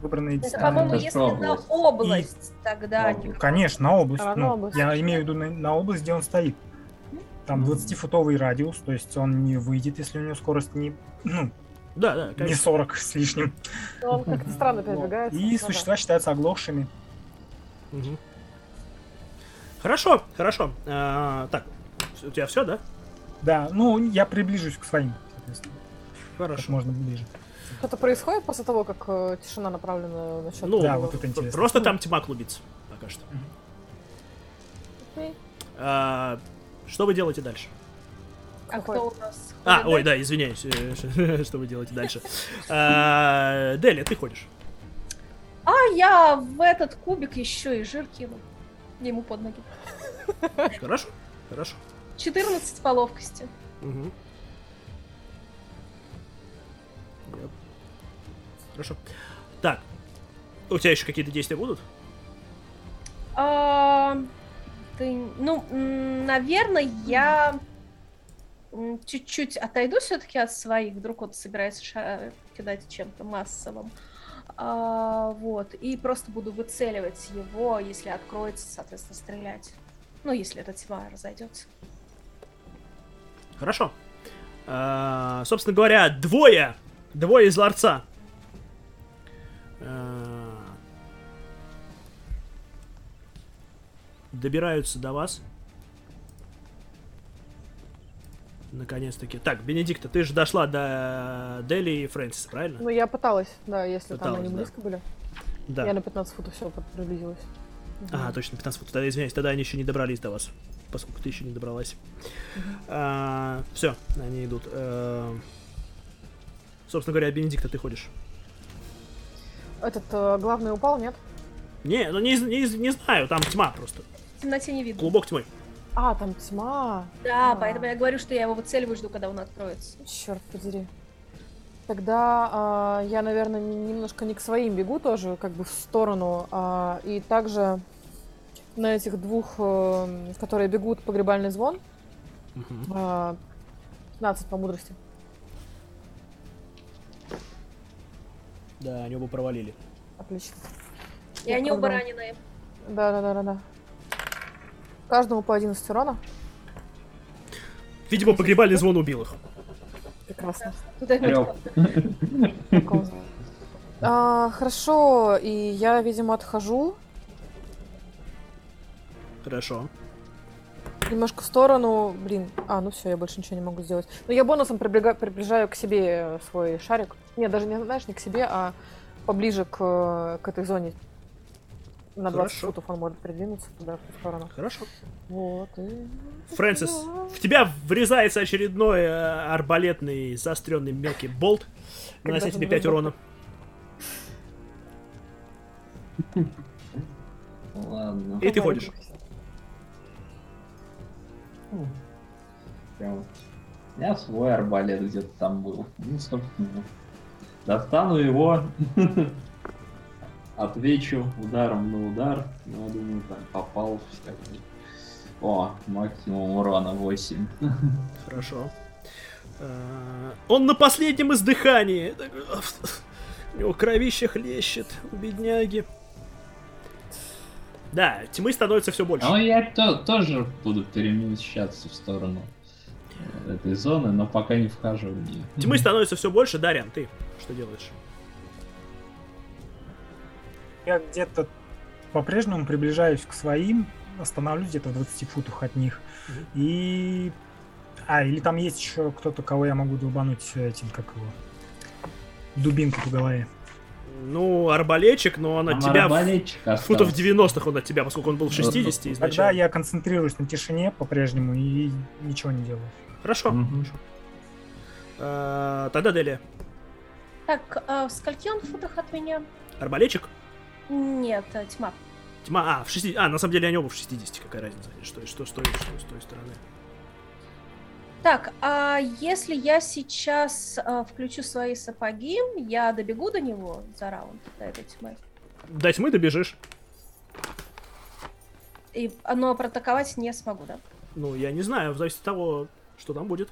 Выбранные Это, по-моему, если на область. область, тогда... Область. не- Конечно, на область. А, на ну, область. Я имею в виду на, на область, где он стоит. Там 20-футовый радиус, то есть он не выйдет, если у него скорость не, ну, Да, да, не конечно. 40 с лишним. Но Он как-то странно передвигается. И Ну да. существа считаются оглохшими. Мгм. Хорошо, хорошо. А, так, у тебя все, да? Да, ну, я приближусь к своим, соответственно, как Хорошо. можно ближе. Что-то происходит после того, как э, тишина направлена на счет? Ну, Да, вот это интересно. Просто там тьма клубится пока что. А, что вы делаете дальше? А кто у нас? А, ходит ой, да, извиняюсь, э, что вы делаете дальше. А, Дели, ты ходишь. А я в этот кубик еще и жир кину. Ему под ноги. Хорошо, хорошо. 14 по ловкости. Мгм. Yep. Хорошо. Так, у тебя еще какие-то действия будут? А, ты, ну, наверное, я чуть-чуть отойду все-таки от своих. Вдруг он собирается ша- кидать чем-то массовым. А, вот. И просто буду выцеливать его, если откроется, соответственно, стрелять. Ну, если эта тьма разойдется. Хорошо. А, собственно говоря, двое, двое из ларца. а, добираются до вас. Наконец-таки. Так, Бенедикта, ты же дошла до Дели и Фрэнсиса, правильно? Ну, я пыталась, да, если там Пыталась, они да. близко были. да. Я на 15 футов все приблизилась. Ага, точно, 15 футов. Тогда извиняюсь, тогда они еще не добрались до вас. Поскольку ты еще не добралась. все, они идут. А, собственно говоря, Бенедикта, ты ходишь. Этот э, главный упал, нет? Не, ну не, не, не знаю, там тьма просто. В темноте не видно. Клубок тьмы. А, там тьма. Да, А. поэтому я говорю, что я его выцеливаю, жду, когда он откроется. Черт подери. Тогда а, я, наверное, немножко не к своим бегу тоже, как бы в сторону. а, и также на этих двух, э, которые бегут погребальный звон, а, 15 по мудрости. Да, они оба провалили. Отлично. И Я они оба раненые. Да, да, да, да, да. Каждому по 11 урона. Видимо, погребальный звон убил их. Прекрасно. А, хорошо, и я, видимо, отхожу Хорошо. немножко в сторону. Блин, а, ну все, я больше ничего не могу сделать. Ну, я бонусом приблига- приближаю к себе свой шарик. Нет, даже не, знаешь, не к себе, а поближе к, к этой зоне. На 20 Хорошо. футов он может придвинуться туда, в ту сторону. Хорошо. Вот, и... Фрэнсис, в тебя врезается очередной э, арбалетный заостренный мелкий болт, нанося тебе он 5 урона. Ладно. И ты ходишь. Прям. У меня свой арбалет где-то там был. Ну, собственно, достану его, отвечу ударом на удар. Ну, я думаю, там попал всякий. О, максимум урона 8. Хорошо. Э, Он на последнем издыхании. У него кровище хлещет у бедняги. Да, тьмы становится все больше. Но я то- тоже буду перемещаться в сторону э, этой зоны, но пока не вхожу в нее. Тьмы становится все больше. Дарьян, ты что делаешь? Я где-то по-прежнему приближаюсь к своим, остановлюсь где-то в 20 футах от них. Мгм. И... А, или там есть еще кто-то, кого я могу долбануть этим, как его, дубинкой по голове. Ну, арбалетчик, но он от Там тебя в арбалетчик футов остался. 90 он от тебя, поскольку он был 60 Тогда изначально. я концентрируюсь на тишине по-прежнему и ничего не делаю. Хорошо. Мгм. Э, Тогда Делия. Так, а в скольки он футах от меня? Арбалетчик? Нет, тьма. Тьма, а, в 60. А, на самом деле они оба в 60. Какая разница? Что, что, что, что, с той стороны. Так, а если я сейчас а, включу свои сапоги, я добегу до него за раунд, до этой тьмы? До тьмы добежишь. И, но протаковать не смогу, да? Ну, я не знаю, зависит от того, что там будет.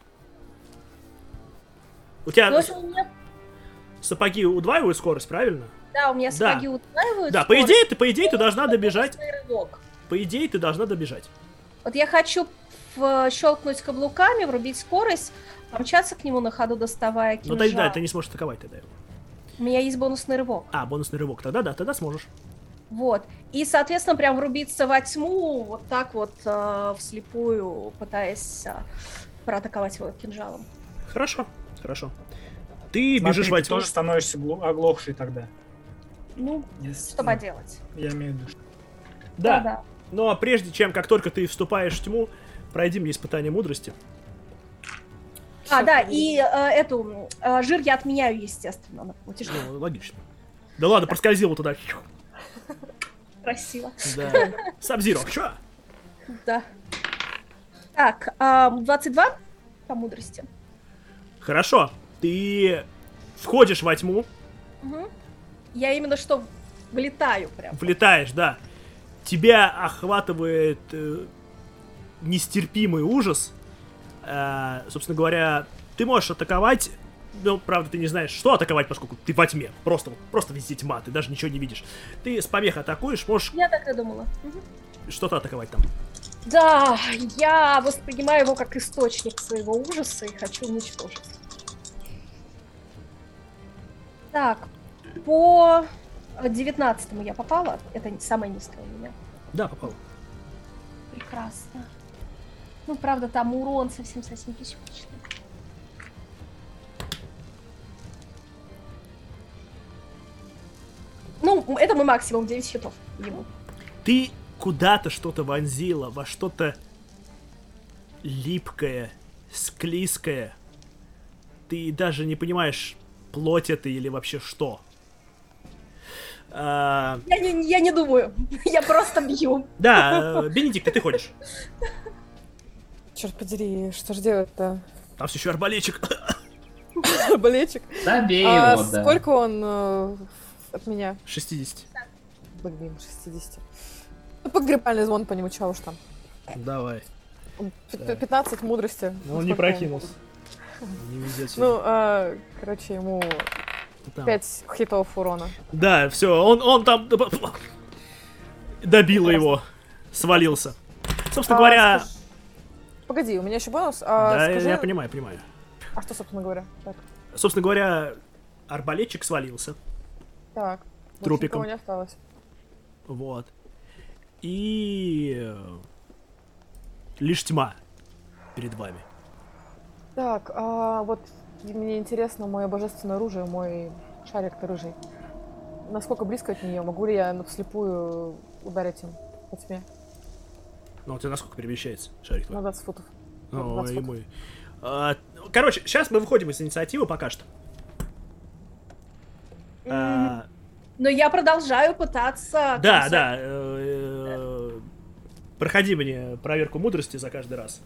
У тебя Ну, у меня, сапоги удваивают скорость, правильно? да, у меня Да. сапоги удваивают Да, по скорость, идее, ты, по идее, ты должна добежать. По идее, ты должна добежать. Вот я хочу в- щелкнуть каблуками, врубить скорость, помчаться к нему на ходу, доставая Но кинжал. тогда Ну, ты не сможешь атаковать тогда. его. У меня есть бонусный рывок. А, бонусный рывок. Тогда да, тогда сможешь. Вот. И, соответственно, прям врубиться во тьму, вот так вот э, вслепую, пытаясь э, проатаковать его кинжалом. Хорошо, хорошо. Ты Смотри, бежишь во ты тьму. тоже становишься оглохший тогда. Ну, Если- что поделать. Я имею в виду. что- Да. да. Но прежде чем, как только ты вступаешь в тьму, пройди мне испытание мудрости. А, да, и э, эту э, жир я отменяю, естественно. на платеже. Ну, логично. Да ладно, проскользил туда. Красиво. Да. Сабзиро, чё? Да. Так, а, 22 по мудрости. Хорошо. Ты входишь во тьму, Мгм. Я именно что влетаю прям. влетаешь, да. Тебя охватывает э, нестерпимый ужас. Э, собственно говоря, ты можешь атаковать, но, правда, ты не знаешь, что атаковать, поскольку ты во тьме. Просто, просто везде тьма, ты даже ничего не видишь. Ты с помех атакуешь, можешь Я так и думала. Что-то атаковать там. Да, я воспринимаю его как источник своего ужаса и хочу уничтожить. Так, по 19 я попала. Это самое низкое у меня. Да, попал. Прекрасно. Ну, правда, там урон совсем-совсем кишечный. Ну, это мой максимум 9 счетов ему. Ты куда-то что-то вонзила, во что-то липкое, склизкое. Ты даже не понимаешь, плоть это или вообще что. А, Я не, я не думаю, я просто бью. да, э, Бенедикт, ты ходишь. Черт подери, что ж делать-то? Там все еще арбалетчик. Болельщик. Забей А его, да. сколько он э, от меня? 60. Блин, 60. Ну, погребальный звон по нему, чё уж там. Давай. П- п- 15 мудрости. Но он Ну, не прокинулся. Не везет Ну, а, короче, ему Там. 5 хитов урона. Да, все, он, он там добил его, свалился. Собственно А, говоря, скажи- Погоди, у меня еще бонус. А, да, скажи- я понимаю, понимаю. А что, собственно говоря? Так. Собственно говоря, арбалетчик свалился. Так. Трупиком. не осталось. Вот. И э, лишь тьма перед вами. Так, а вот мне интересно мое божественное оружие, мой шарик-то рыжий. Насколько близко от нее? Могу ли я вслепую ударить им по тьме? Ну, у тебя насколько перемещается шарик? На 20 футов. Ой, 20 футов. мой. А, короче, сейчас мы выходим из инициативы пока что. А, Но я продолжаю пытаться... да, да. э, э, Проходи мне проверку мудрости за каждый раз.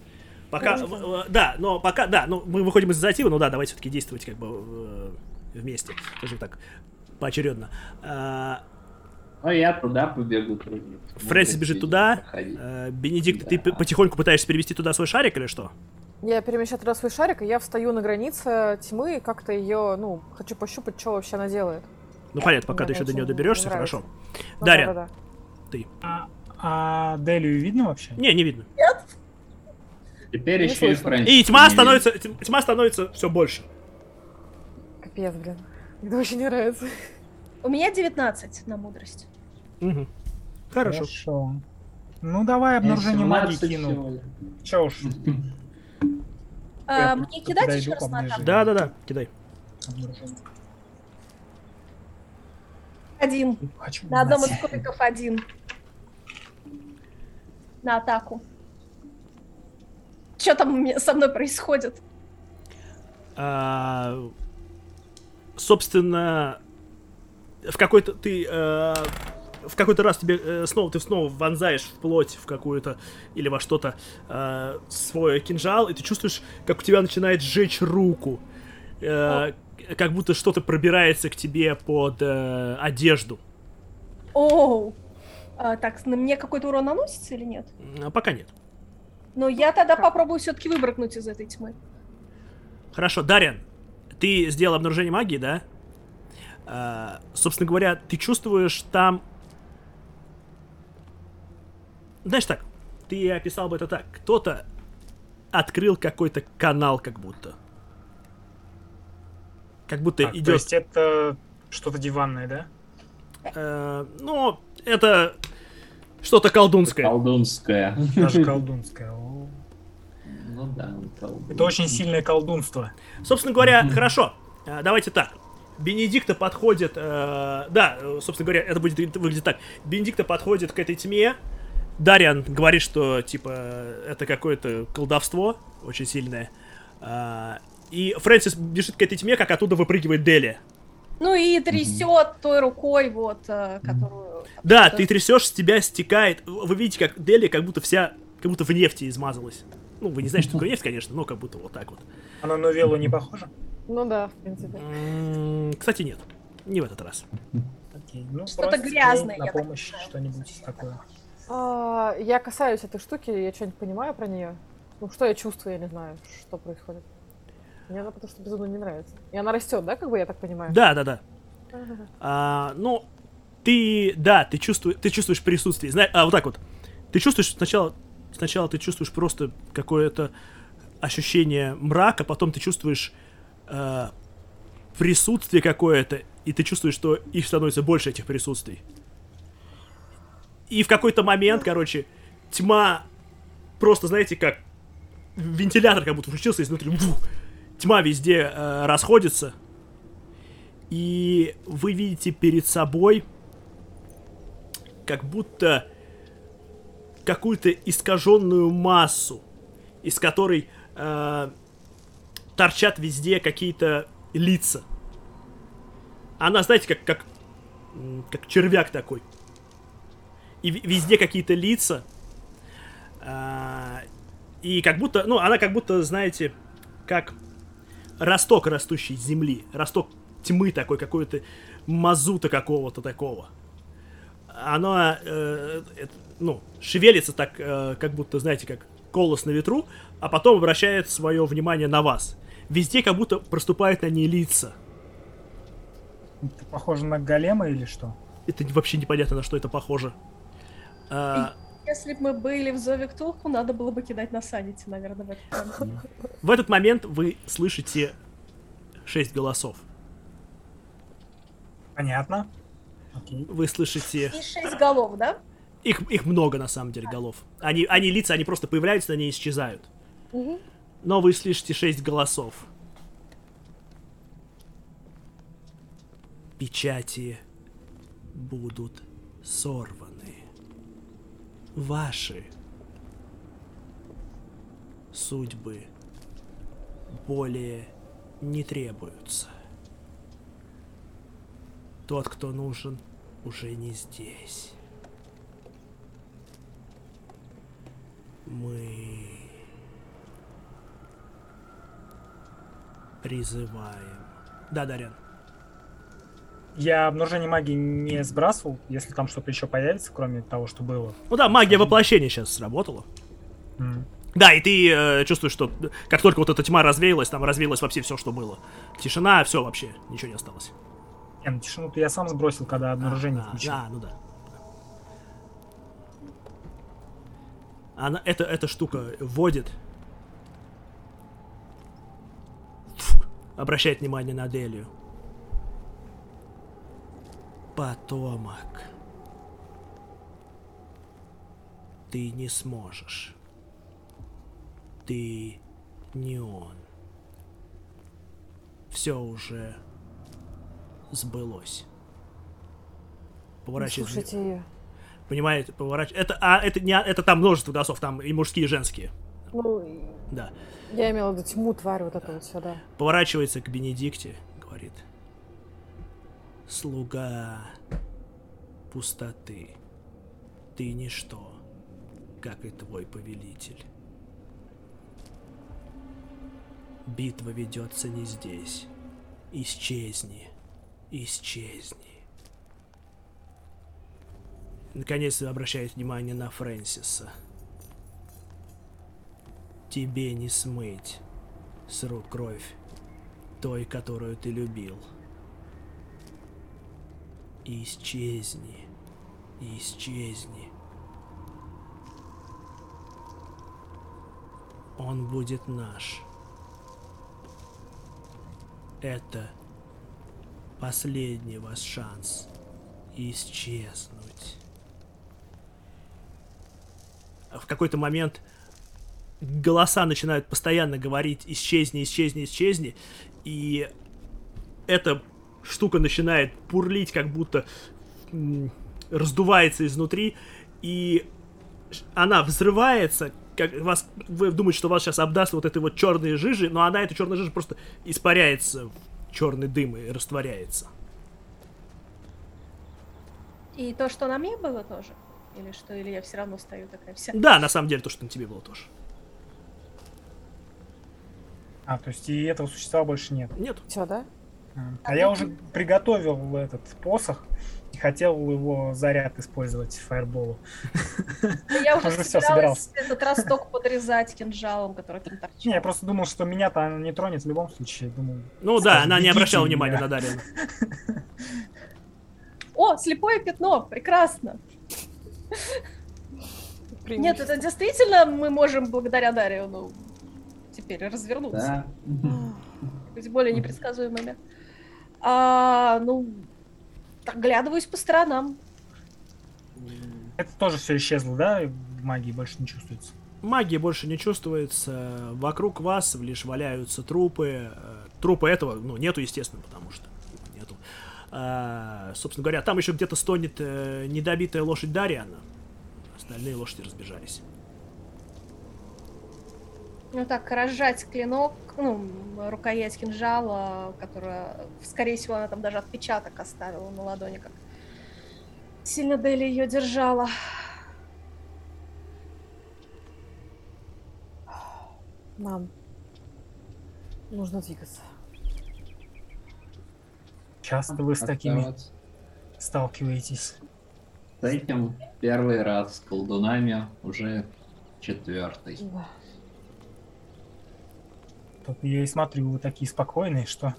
Пока, э, да, но пока, да, ну мы выходим из инициативы, ну да, давайте все-таки действовать как бы вместе, скажем так, поочередно. А, Ну, я туда побегу. Фрэнсис Буду бежит туда. проходить. э, Бенедикт, ты Да. п- потихоньку пытаешься перевести туда свой шарик или что? Я перемещаю туда свой шарик, и я встаю на границе тьмы, и как-то ее, ну, хочу пощупать, что вообще она делает. Ну понятно, пока Мне ты еще до нее доберешься, не нравится. хорошо. Ну, Дарья. да-да-да. Ты. А, а Делию видно вообще? Не, не видно. Теперь Не еще и слышно. Фрэнсис. И тьма становится, ть- тьма становится все больше. Капец, блин. Мне это очень не нравится. У меня 19 на мудрость. Мгм. Хорошо. Хорошо. Ну давай обнаружение магии 17 кину. Че уж, А, мне кидать еще раз на поближе. атаку? Да, да, да, кидай. Один. Хочу На одном из кубиков один. На атаку. Что там со мной происходит? А, собственно, в какой-то ты э, в какой-то раз тебе э, снова ты снова вонзаешь в плоть в какую-то или во что-то э, свой кинжал, и ты чувствуешь, как у тебя начинает сжечь руку, э, как будто что-то пробирается к тебе под э, одежду. Оу. А, так, на мне какой-то урон наносится или нет? А пока нет. Но я тогда попробую все-таки выбракнуть из этой тьмы. Хорошо, Дарьян, ты сделал обнаружение магии, да? А, собственно говоря, ты чувствуешь там... Знаешь так, ты описал бы это так. Кто-то открыл какой-то канал как будто. Как будто А, То идет... есть это что-то диванное, да? э, ну, это что-то колдунское. Колдунская. Даже колдунское. Ну да, колдун. Это очень сильное колдунство. Собственно говоря, хорошо. Э, Давайте так. Бенедикта подходит... э, да, э, собственно говоря, это будет выглядеть так. Бенедикта подходит к этой тьме. Дариан говорит, что, типа, это какое-то колдовство очень сильное. А, и Фрэнсис бежит к этой тьме, как оттуда выпрыгивает Дели. Ну и трясет той рукой, вот, э, которую... Да, которую- ты трясешь, с тебя стекает. Вы видите, как Дели как будто вся... Как будто в нефти измазалась. Ну, вы не знаете, что такое нефть, конечно, но как будто вот так вот. А на новеллу не похоже? Ну да, в принципе. М, Кстати, нет. Не в этот раз. Окей. Ну, Что-то грязное, на помощь что-нибудь такое. А, я касаюсь этой штуки, я что-нибудь понимаю про нее. Ну, что я чувствую, я не знаю, что происходит. Мне она потому что безумно не нравится. И она растет, да, как бы я так понимаю? Да, да, да. Ага. А, ну, ты, да, ты чувствуешь, ты чувствуешь присутствие. Знаешь, а вот так вот. Ты чувствуешь сначала, сначала ты чувствуешь просто какое-то ощущение мрака, потом ты чувствуешь э, присутствие какое-то, и ты чувствуешь, что их становится больше этих присутствий. И в какой-то момент, короче, тьма просто, знаете, как вентилятор как будто включился изнутри. Ву! Тьма везде э, расходится. И вы видите перед собой как будто какую-то искаженную массу, из которой э, торчат везде какие-то лица. Она, знаете, как, как, как червяк такой. И везде какие-то лица. А, и как будто, ну, она как будто, знаете, как росток растущей земли, росток тьмы такой, какой-то мазута какого-то такого. Она, э, это, ну, шевелится так, э, как будто, знаете, как колос на ветру, а потом обращает свое внимание на вас. Везде как будто проступают на ней лица. Это похоже на голема или что? Это вообще непонятно, на что это похоже. А, Если бы мы были в Зове Ктулху, надо было бы кидать на Санити, наверное, в этот момент. в этот момент вы слышите шесть голосов. Понятно. Вы слышите... И шесть голов, да? Их, их много, на самом деле, голов. Они, они лица, они просто появляются, они исчезают. Мгм. Но вы слышите шесть голосов. Печати будут сорваны. Ваши судьбы более не требуются. Тот, кто нужен, уже не здесь. Мы призываем. Да, Дарьян. Я обнаружение магии не сбрасывал, если там что-то еще появится, кроме того, что было. Ну да, магия воплощения сейчас сработала. М. Да, и ты э, чувствуешь, что как только вот эта тьма развеялась, там развеялось вообще все, что было. Тишина, все вообще, ничего не осталось. Не, ну тишину-то я сам сбросил, когда обнаружение А, включил. Да, ну да. Она, это, эта штука вводит. Фух, обращает внимание на Делию. Потомок. Ты не сможешь. Ты не он. Все уже сбылось. Ну, Поворачивается. Слушайте, Понимаете, поворачивается. Это, а, это не, это там множество голосов, там и мужские, и женские. ну, Да. я имела в виду тьму, тварь, вот это вот сюда. Поворачивается к Бенедикте, говорит. Слуга пустоты. Ты ничто, как и твой повелитель. Битва ведется не здесь. Исчезни, исчезни. Наконец обращает внимание на Фрэнсиса. Тебе не смыть с рук кровь той, которую ты любил. Исчезни, исчезни. Он будет наш. Это последний ваш шанс исчезнуть. В какой-то момент голоса начинают постоянно говорить «исчезни, исчезни, исчезни», и эта штука начинает пурлить, как будто раздувается изнутри, и она взрывается, как вас, вы думаете, что вас сейчас обдаст вот этой вот черной жижи, но она, эта черная жижа, просто испаряется черный дым и растворяется. И то, что на мне было тоже? Или что? Или я все равно стою такая вся? Да, на самом деле, то, что на тебе было тоже. А, то есть и этого существа больше нет. Нет. Все, да? А, А я уже приготовил этот посох хотел его заряд использовать в фаерболу. Я уже собиралась собирался. этот росток подрезать кинжалом, который там Не, торчал. я просто думал, что меня-то она не тронет в любом случае. Думал, Ну да, она не «Бегите обращала меня». внимания на Дарьяна. О, слепое пятно! Прекрасно! Нет, это действительно мы можем благодаря Дариону теперь развернуться. Да. быть более непредсказуемыми. А, ну, оглядываюсь по сторонам. это тоже все исчезло, да? Магии больше не чувствуется. Магии больше не чувствуется. Вокруг вас лишь валяются трупы. Э, Трупа этого, ну, нету, естественно, потому что нету. А, собственно говоря, там еще где-то стонет э, недобитая лошадь Дариана. Остальные лошади разбежались. Ну так, разжать клинок, ну, рукоять кинжала, которая, скорее всего, она там даже отпечаток оставила на ладони, как сильно Дели ее держала. Нам нужно двигаться. Часто вы с такими Оставаться. сталкиваетесь. С этим первый раз с колдунами уже четвертый. Да. Тут я и смотрю, вы такие спокойные, что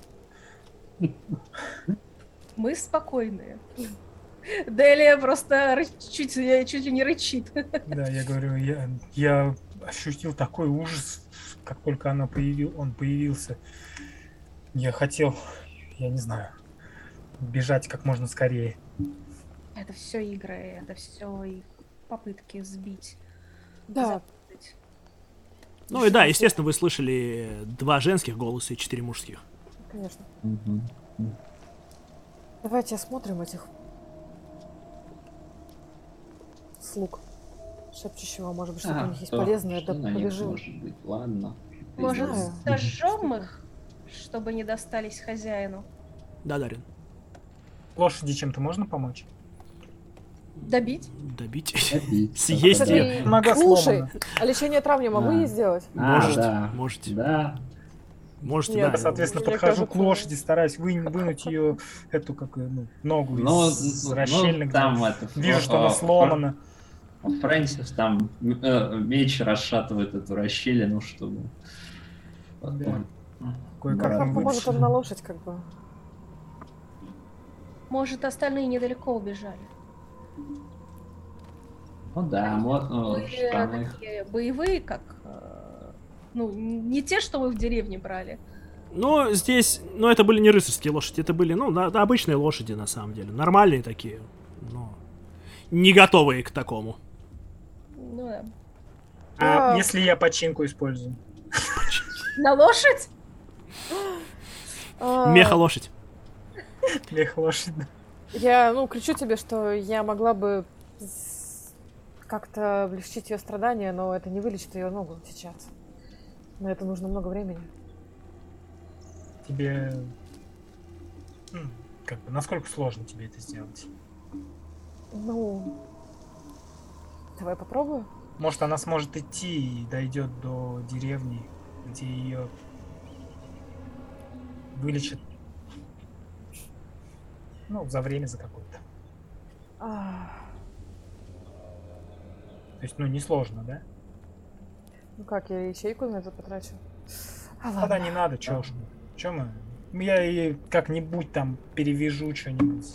Мы спокойные. Делия просто чуть, чуть ли не рычит. Да, я говорю, я, я ощутил такой ужас, как только она появил, он появился. Я хотел, я не знаю, бежать как можно скорее. Это все игры, это все их попытки сбить. Да. Ну и да, естественно, вы слышали два женских голоса и четыре мужских. конечно. Мгм. Давайте осмотрим этих слуг шепчущего. Может быть, что-то А, у них есть полезное, что да на них побежим. может быть? Ладно. Может, сожжем их, чтобы не достались хозяину? Да, Дарин. Лошади чем-то можно помочь? Добить? Добить. Добить. Съесть ее. Нога Слушай, сломана. а лечение трав я могу А. ей сделать? А, Можете, да. можете. Да. Можете, Нет, да. Я, соответственно, Мне подхожу к кажется- лошади, стараюсь вы- вынуть ее, эту, как ну, ногу Ну, из ну, расщельны, где там это... Вижу, что а, она сломана. а Фрэнсис там э, меч расшатывает эту расщелину, чтобы... Кое-как Поможет вытащил. он на лошадь, как бы. Может, остальные недалеко убежали. Ну да, можно штаны. такие боевые, как... э, Ну, не те, что мы в деревне брали. Но здесь, ну это были не рыцарские лошади, это были, ну, на- обычные лошади на самом деле. Нормальные такие, но не готовые к такому. Ну да. А А. если я починку использую? На лошадь? Меха лошадь. Мех лошадь. Я, ну, кричу тебе, что я могла бы как-то облегчить ее страдания, но это не вылечит ее ногу сейчас. На это нужно много времени. Тебе... м, Как бы, насколько сложно тебе это сделать? Ну, давай попробую. Может, она сможет идти и дойдет до деревни, где ее вылечат. Ну, за время за какое-то. То есть, ну, несложно, да? ну как, я ячейку на это потрачу? А, Тогда ладно. не надо, чё уж. Чё мы? Я ей как-нибудь там перевяжу что-нибудь.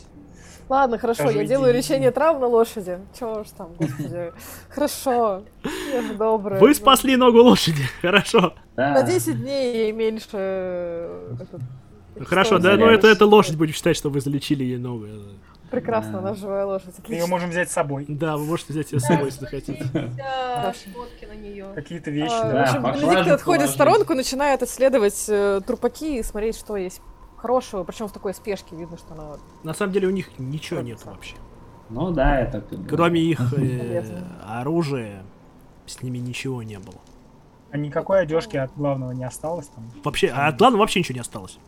Ладно, хорошо, Скажи, я делаю иди. лечение травм на лошади. Чего уж там, господи. Хорошо, я же добрая. Вы спасли ногу лошади. Хорошо. На 10 дней ей меньше... Хорошо, да, ну заряд. это, это лошадь будем считать, что вы залечили ей ногу. Прекрасно, она живая лошадь. Мы ее можем взять с собой. Да, вы можете взять ее с собой, если хотите. Фотки на нее. Какие-то вещи, А, да. в общем, Бенедикт отходит в сторонку, начинает исследовать э, трупаки и смотреть, что есть хорошего, причем в такой спешке видно, что она... На самом деле у них ничего нет вообще. Ну да, это Кроме их э, оружия, с ними ничего не было. А никакой одежки от главного не осталось там. Вообще, а от главного вообще ничего не осталось.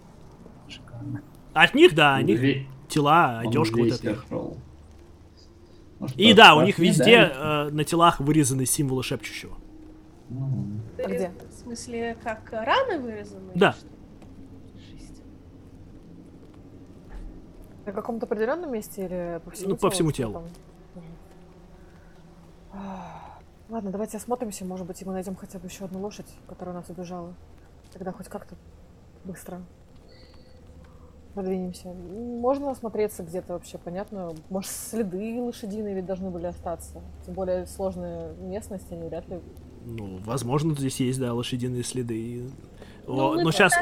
От них, да, он от них ве- тела, одежка вот. Ну И да, у них везде дальше. э, на телах вырезаны символы шепчущего. А где? В смысле, как раны вырезаны? Да. Жесть. На каком-то определенном месте или по всему Ну, по всему телу. там? Ладно, давайте осмотримся, может быть, и мы найдем хотя бы еще одну лошадь, которая нас убежала. Тогда хоть как-то быстро продвинемся. Можно осмотреться где-то вообще, понятно. Может, следы лошадиные ведь должны были остаться. Тем более сложная местность, они вряд ли... Ну, возможно, здесь есть, да, лошадиные следы. Ну, О, мы но сейчас,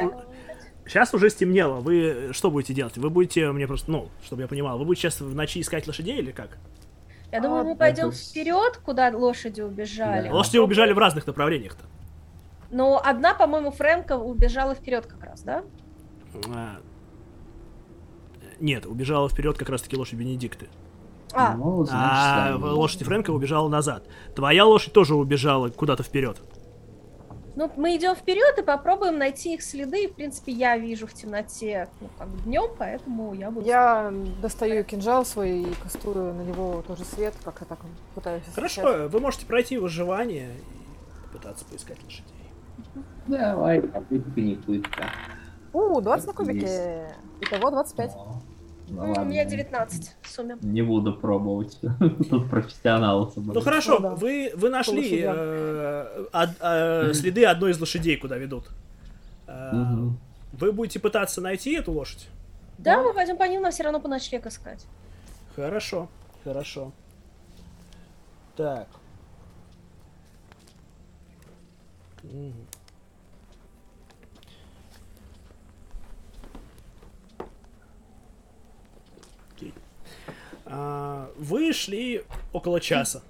сейчас уже стемнело. Вы что будете делать? Вы будете, мне просто, ну, чтобы я понимал, вы будете сейчас в ночи искать лошадей или как? Я думаю, А, мы пойдем это вперед, куда лошади убежали. Да. Лошади убежали в разных направлениях-то. Но одна, по-моему, Фрэнка убежала вперед как раз, да? А, Нет, убежала вперед как раз-таки лошадь Бенедикты. А, ну, значит, А сами. лошадь Фрэнка убежала назад. Твоя лошадь тоже убежала куда-то вперед. ну мы идем вперед и попробуем найти их следы. В принципе, я вижу в темноте, ну, как днем, поэтому я буду. Я достаю кинжал свой и кастую на него тоже свет, как-то так пытаюсь освещать. Хорошо, вы можете пройти выживание и пытаться поискать лошадей. Давай, попытка не пытка. У, 20 на кубике. есть. Итого 25. О, ну М, У ладно. меня 19 в сумме. Не буду пробовать. Тут профессионалы собрались. Ну хорошо, Ну да. вы, вы нашли э, од- э, следы одной из лошадей, куда ведут. Э, Мгм. Вы будете пытаться найти эту лошадь? Да, мы пойдем по ним, но все равно по ночлег искать. Хорошо, хорошо. Так. Вы шли около часа.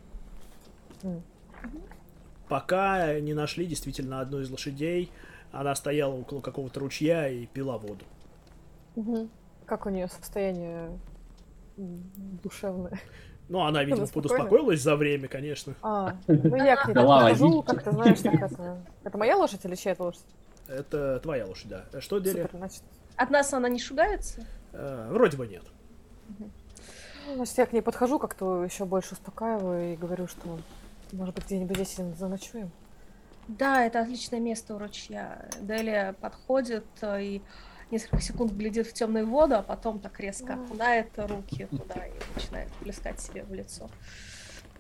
Пока не нашли действительно одну из лошадей. Она стояла около какого-то ручья и пила воду. Как у нее состояние душевное? Ну, она, видимо, Она подуспокоилась за время, конечно. А, ну я к ней подхожу, водички. как ты знаешь, так это... Это моя лошадь или чья это лошадь? Это твоя лошадь, да. Что, Деля? Супер, значит. От нас она не шугается? Э, вроде бы нет. ну, Значит, я к ней подхожу, как-то еще больше успокаиваю и говорю, что может быть где-нибудь здесь заночуем. Да, это отличное место у ручья. Делия подходит э, и несколько секунд глядит в темную воду, а потом так резко окунает руки туда и начинает плескать себе в лицо.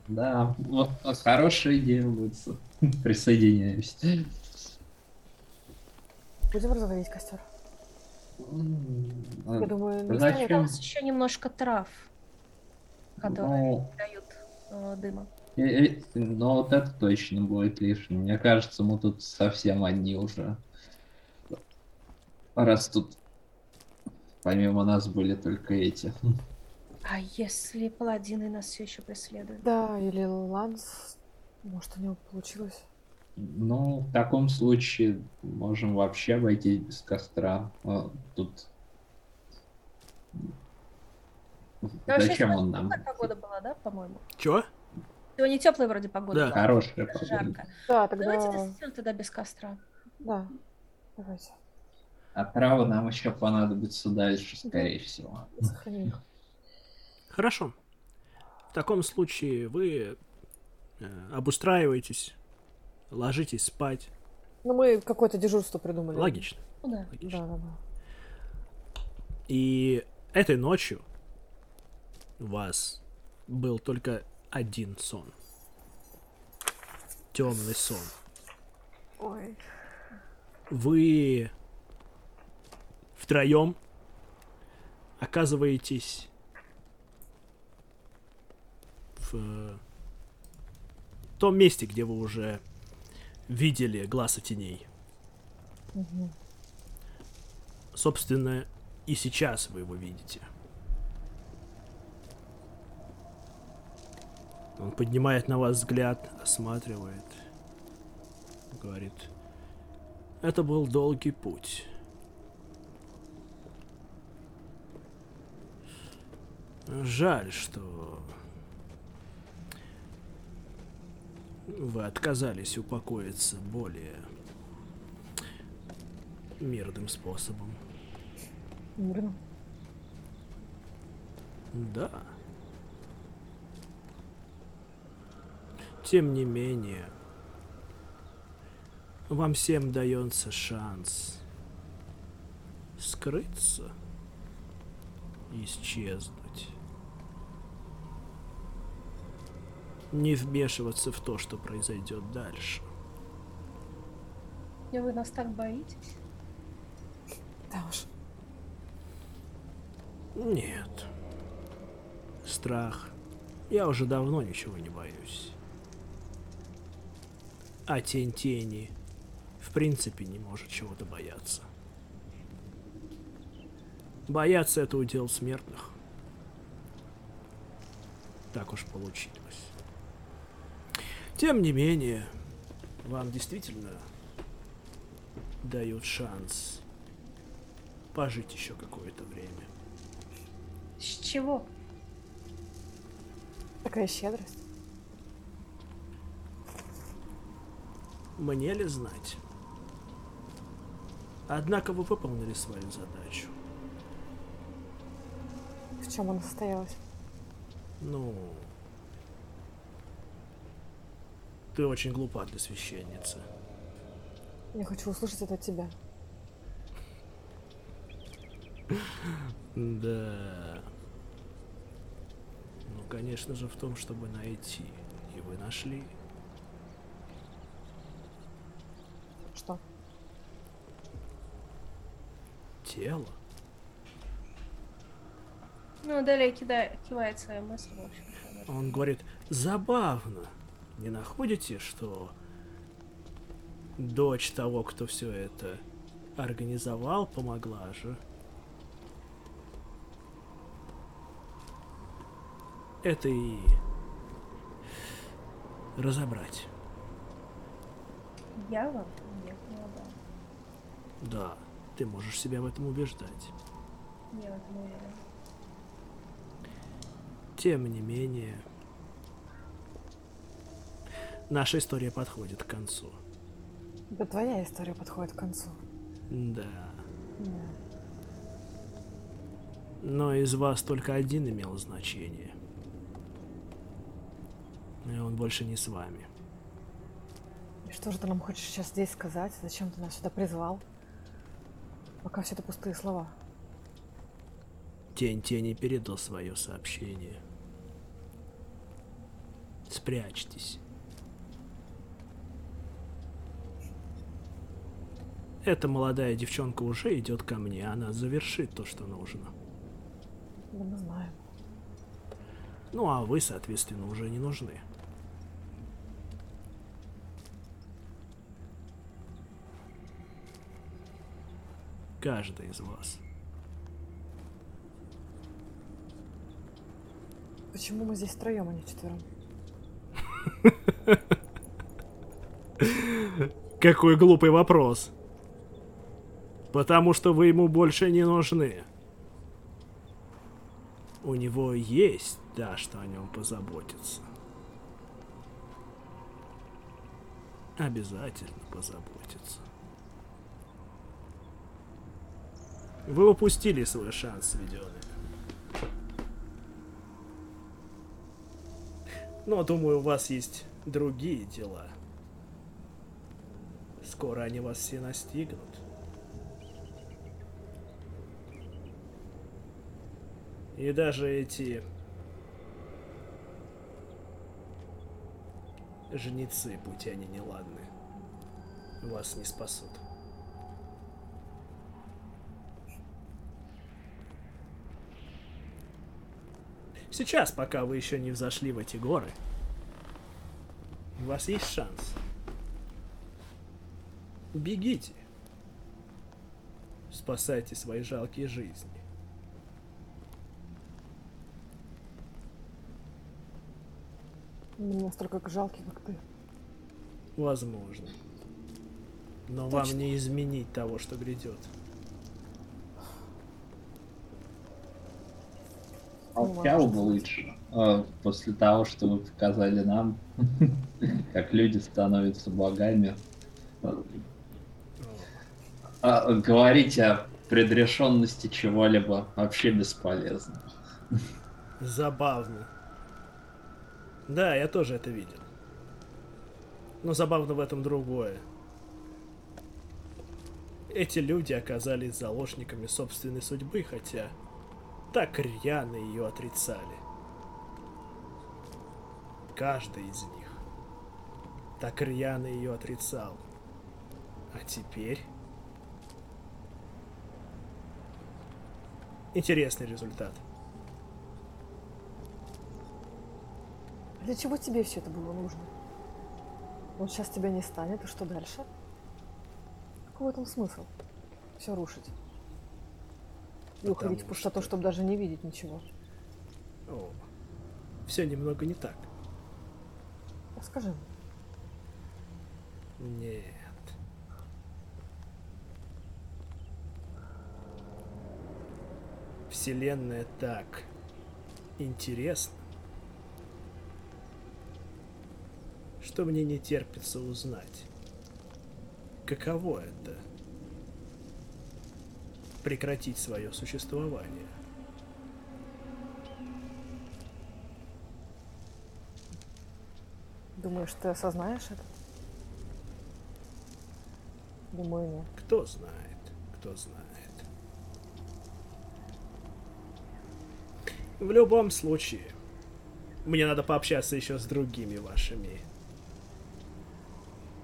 Да, вот, хорошая идея будет. Присоединяюсь. Будем разводить костер. Я думаю, не Зачем? еще немножко трав, которые Ну, дают э, дыма. но вот это точно будет лишним. Мне кажется, мы тут совсем одни уже. Раз тут помимо нас были только эти. А если паладины нас все еще преследуют? Да, или Ланс. Может, у него получилось. Ну, в таком случае можем вообще обойти без костра. А, Тут... вообще Зачем он нам? Погода была, да, по-моему? Чё? Сегодня теплая вроде погода Да. была. Хорошая погода. Жарко. Да, Давайте тогда... действительно тогда без костра. Да, давайте. А травы нам еще понадобится дальше, скорее всего. Хорошо. таком случае вы э, обустраиваетесь, ложитесь спать. Ну, мы какое-то дежурство придумали. Логично. Ну да. логично. Да, да, да. И этой ночью вас был только один сон. Темный сон. Ой. Вы втроем оказываетесь в том месте, где вы уже видели глаза теней. Мгм. Собственно, и сейчас вы его видите. Он поднимает на вас взгляд, осматривает. Говорит, это был долгий путь. Жаль, что вы отказались упокоиться более мирным способом. Мирно. Да. Тем не менее, вам всем дается шанс скрыться, исчезнуть. Не вмешиваться в то, что произойдет дальше. И вы нас так боитесь? Да уж. Нет. Страх. Я уже давно ничего не боюсь. А тень тени в принципе не может чего-то бояться. Бояться это удел смертных. Так уж получилось. Тем не менее, вам действительно дают шанс пожить еще какое-то время. С чего? Такая щедрость. Мне ли знать? Однако вы выполнили свою задачу. В чем она состоялась? Ну... Ты очень глупа для священницы. Я хочу услышать это от тебя. Да. Ну, конечно же, в том, чтобы найти. И вы нашли. Тело. Ну, далее кидает, кивает в общем. Он говорит, забавно. Не находите, что дочь того, кто все это организовал, помогла же? Это и разобрать. Я вам не отдам. Да, ты можешь себя в этом убеждать. Я в этом уверена. Тем не менее, наша история подходит к концу. Да твоя история подходит к концу. Да. Да. Но из вас только один имел значение. И он больше не с вами. И что же ты нам хочешь сейчас здесь сказать? Зачем ты нас сюда призвал? Пока все это пустые слова. Тень тени передал свое сообщение. Спрячьтесь. Эта молодая девчонка уже идет ко мне, она завершит то, что нужно. Да мы знаем. Ну а вы, соответственно, уже не нужны. Каждый из вас. Почему мы здесь втроем, а не четвером? Какой глупый вопрос. Потому что вы ему больше не нужны. У него есть, да, что о нем позаботиться. Обязательно позаботиться. Вы упустили свой шанс, сведенный. Но, думаю, у вас есть другие дела. Скоро они вас все настигнут. И даже эти жнецы, будь они неладны, вас не спасут. Сейчас, пока вы еще не взошли в эти горы, у вас есть шанс. Бегите. Спасайте свои жалкие жизни. Не настолько жалкий, как ты. Возможно. Но Точно. вам не изменить того, что грядет. Молчал бы лучше. э, После того, что вы показали нам, как люди становятся богами. А говорить о предрешенности чего-либо вообще бесполезно. Забавно. Да, я тоже это видел. Но забавно в этом другое. Эти люди оказались заложниками собственной судьбы, хотя так рьяно ее отрицали. Каждый из них так рьяно ее отрицал. А теперь... Интересный результат. Для чего тебе все это было нужно? Вот сейчас тебя не станет, и что дальше? Какой в этом смысл? Все рушить. И уходить в пустоту, что- чтобы даже не видеть ничего. О, все немного не так. Расскажи мне. Нет. Вселенная так интересна, что мне не терпится узнать, каково это прекратить свое существование. Думаешь, ты осознаешь это? Думаю, нет. Кто знает, кто знает. В любом случае, мне надо пообщаться еще с другими вашими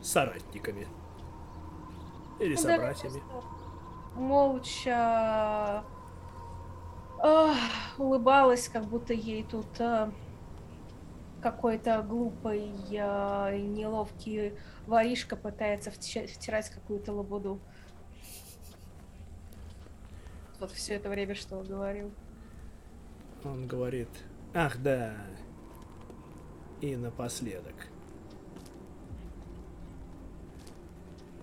соратниками. Или Ну, да, собратьями. просто Молча ах, улыбалась, как будто ей тут а, какой-то глупый, и неловкий воришка пытается втирать какую-то лабуду. Вот все это время, что он говорил. Он говорит, ах да, и напоследок.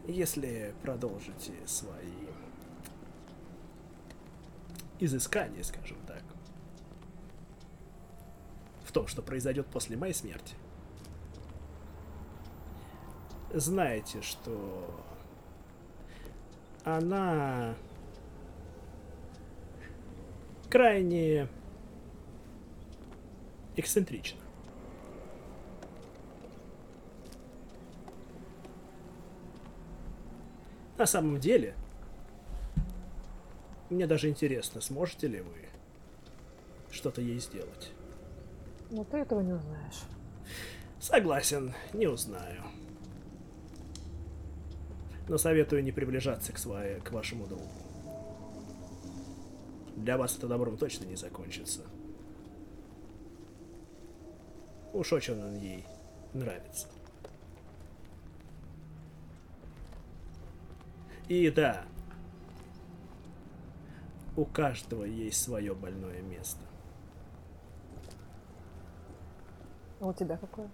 Если продолжите свои изыскания, скажем так, в том, что произойдет после моей смерти, знаете, что она крайне эксцентрично. На самом деле, мне даже интересно, сможете ли вы что-то ей сделать. Но ты этого не узнаешь. Согласен, не узнаю. Но советую не приближаться к, своей, к вашему другу. Для вас это добром точно не закончится. Уж очень он ей нравится. И да, у каждого есть свое больное место. А у тебя какое?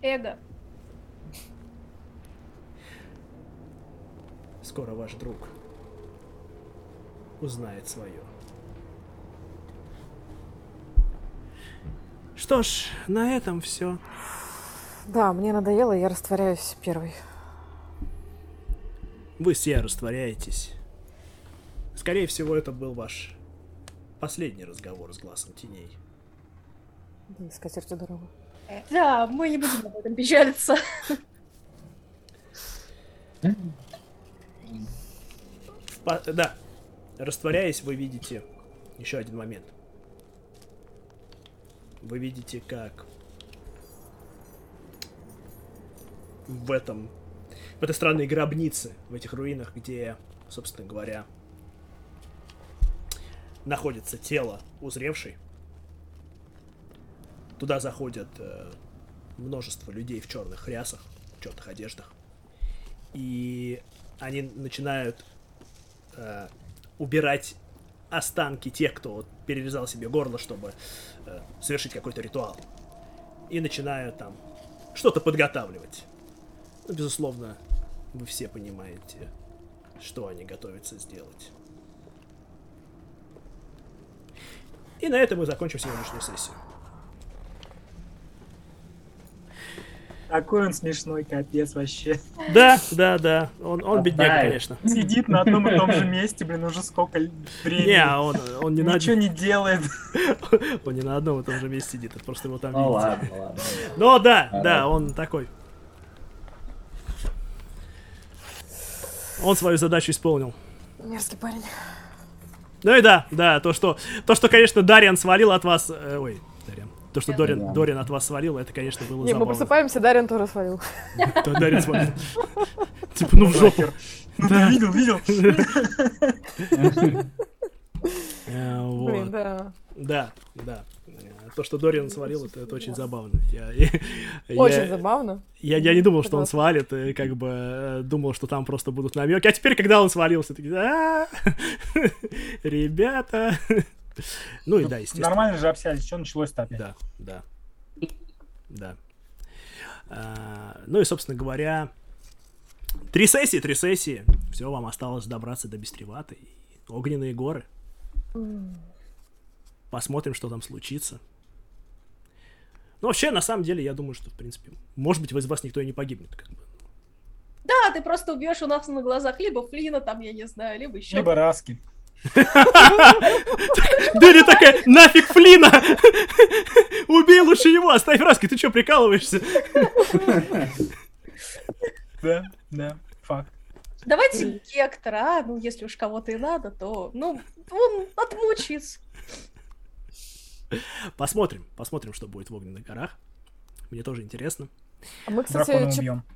Эго. Скоро ваш друг узнает свое. Что ж, на этом все. Да, мне надоело, я растворяюсь первой. Вы все растворяетесь. Скорее всего, это был ваш последний разговор с глазом теней. Да и с катертью дорога. Да, мы не будем об этом печалиться. По- Да. Растворяясь, вы видите еще один момент. Вы видите, как в этом в этой странной гробнице, в этих руинах, где, собственно говоря, находится тело узревшей. Туда заходят э, множество людей в черных рясах, в черных одеждах. И они начинают э, убирать останки тех, кто вот перерезал себе горло, чтобы э, совершить какой-то ритуал. И начинают там что-то подготавливать. Ну, безусловно, вы все понимаете, что они готовятся сделать. И на этом мы закончим сегодняшнюю сессию. Какой он смешной, капец вообще. Да, да, да. Он, он бедняк, конечно. Сидит на одном и том же месте, блин, уже сколько времени. Не, а он, он не на, Ничего не делает. он не на одном и том же месте сидит, это просто его там Ну видите. ладно, ладно. Но да, да, он такой. Он свою задачу исполнил. Мерзкий парень. Ну и да, да, то, что, то, что, конечно, Дариан свалил от вас... э, ой, Дариан. То, что Дорин, Да. Дорин от вас свалил, это, конечно, было Не, мы забавно. просыпаемся, Дарьян тоже свалил. То Дариан свалил. Типа, ну в жопу. Ну ты видел, видел? Э, Блин, Вот. да. Да, да. То, что Дориан свалил, это, это очень забавно. Я, я- Очень я- забавно. Я, я не думал, что он свалит, и как бы э, думал, что там просто будут намеки. А теперь, когда он свалился, такие, «А, ребята. Ну и да, естественно. Нормально же общались, что началось-то опять? Да, да. Да. А, Ну и, собственно говоря, три сессии, три сессии. Все, вам осталось добраться до Бестревата и Огненные горы. Посмотрим, что там случится. Ну, вообще, на самом деле, я думаю, что, в принципе, может быть, из вас никто и не погибнет. Как бы. Да, ты просто убьешь у нас на глазах либо Флина, там, я не знаю, либо еще. Либо Раски. Дыри такая, нафиг Флина! Убей лучше его, оставь Раски, ты что, прикалываешься? Да, да, факт. Давайте Гектора, а, ну, если уж кого-то и надо, то, ну, он отмучится. Посмотрим, посмотрим, что будет в Огненных горах. Мне тоже интересно. А мы, кстати,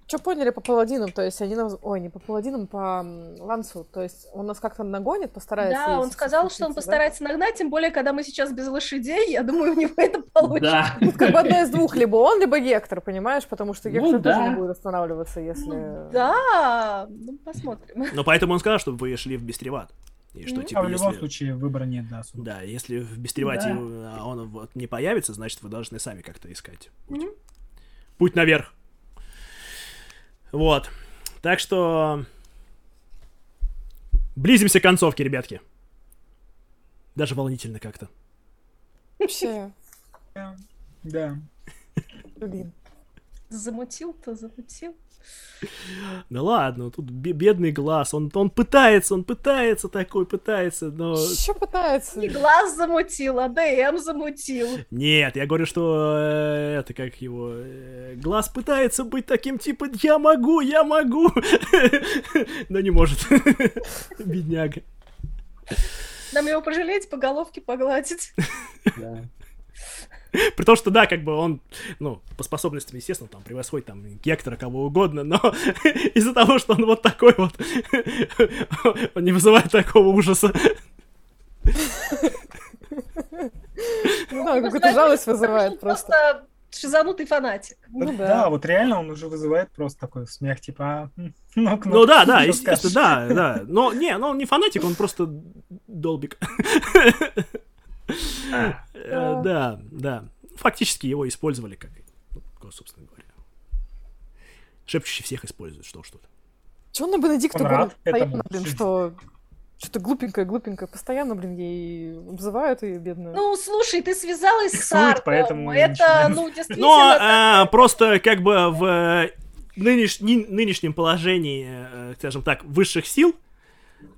что поняли по паладинам? То есть они нас... Ой, не по паладинам, по лансу. То есть он нас как-то нагонит, постарается... Да, он сказал, что он постарается нагнать, тем более, когда мы сейчас без лошадей, я думаю, у него это получится. Да. да? Как бы одно из двух, либо он, либо Гектор, понимаешь? Потому что Ну Гектор тоже да. не будет останавливаться, если... Ну, да, ну, посмотрим. Но поэтому он сказал, чтобы вы шли в Бестреват. И что, Мгм. типа, А в любом если... случае выбора нет, да, особо. Да, если в Бестревате Да. а, он вот не появится, значит, вы должны сами как-то искать. путь. Мгм. Путь наверх. Вот. Так что... Близимся к концовке, ребятки. Даже волнительно как-то. Вообще, Да. блин. Замутил-то, замутил. Да ладно, тут бе- бедный глаз. Он, он пытается, он пытается такой, пытается, но... Еще пытается. И глаз замутил, а ДМ замутил. Нет, я говорю, что э, это как его... э, глаз пытается быть таким, типа, я могу, я могу, но не может. Бедняга. Нам его пожалеть, по головке погладить. Да. При том, что да, как бы он, ну, по способностям, естественно, там превосходит там Гектора, кого угодно, но из-за того, что он вот такой вот, он не вызывает такого ужаса. Ну да, какую-то жалость вызывает просто. Просто шизанутый фанатик. Ну Да, да. вот реально он уже вызывает просто такой смех, типа, а, м, ну, Ну да, да, естественно, да, да. Но не, но он не фанатик, он просто долбик. А, Э, Да, да. Фактически его использовали как, ну, собственно говоря. Шепчущий всех использует, что уж тут. Чего на Бенедикту этому. постоянно, блин, что... Что-то глупенькое, глупенькое. Постоянно, блин, ей обзывают ее, бедную. Ну, слушай, ты связалась с Псует, Артом. поэтому Это, ну, действительно... Но так- а, просто как бы в э, нынеш- нынешнем положении, э, скажем так, высших сил,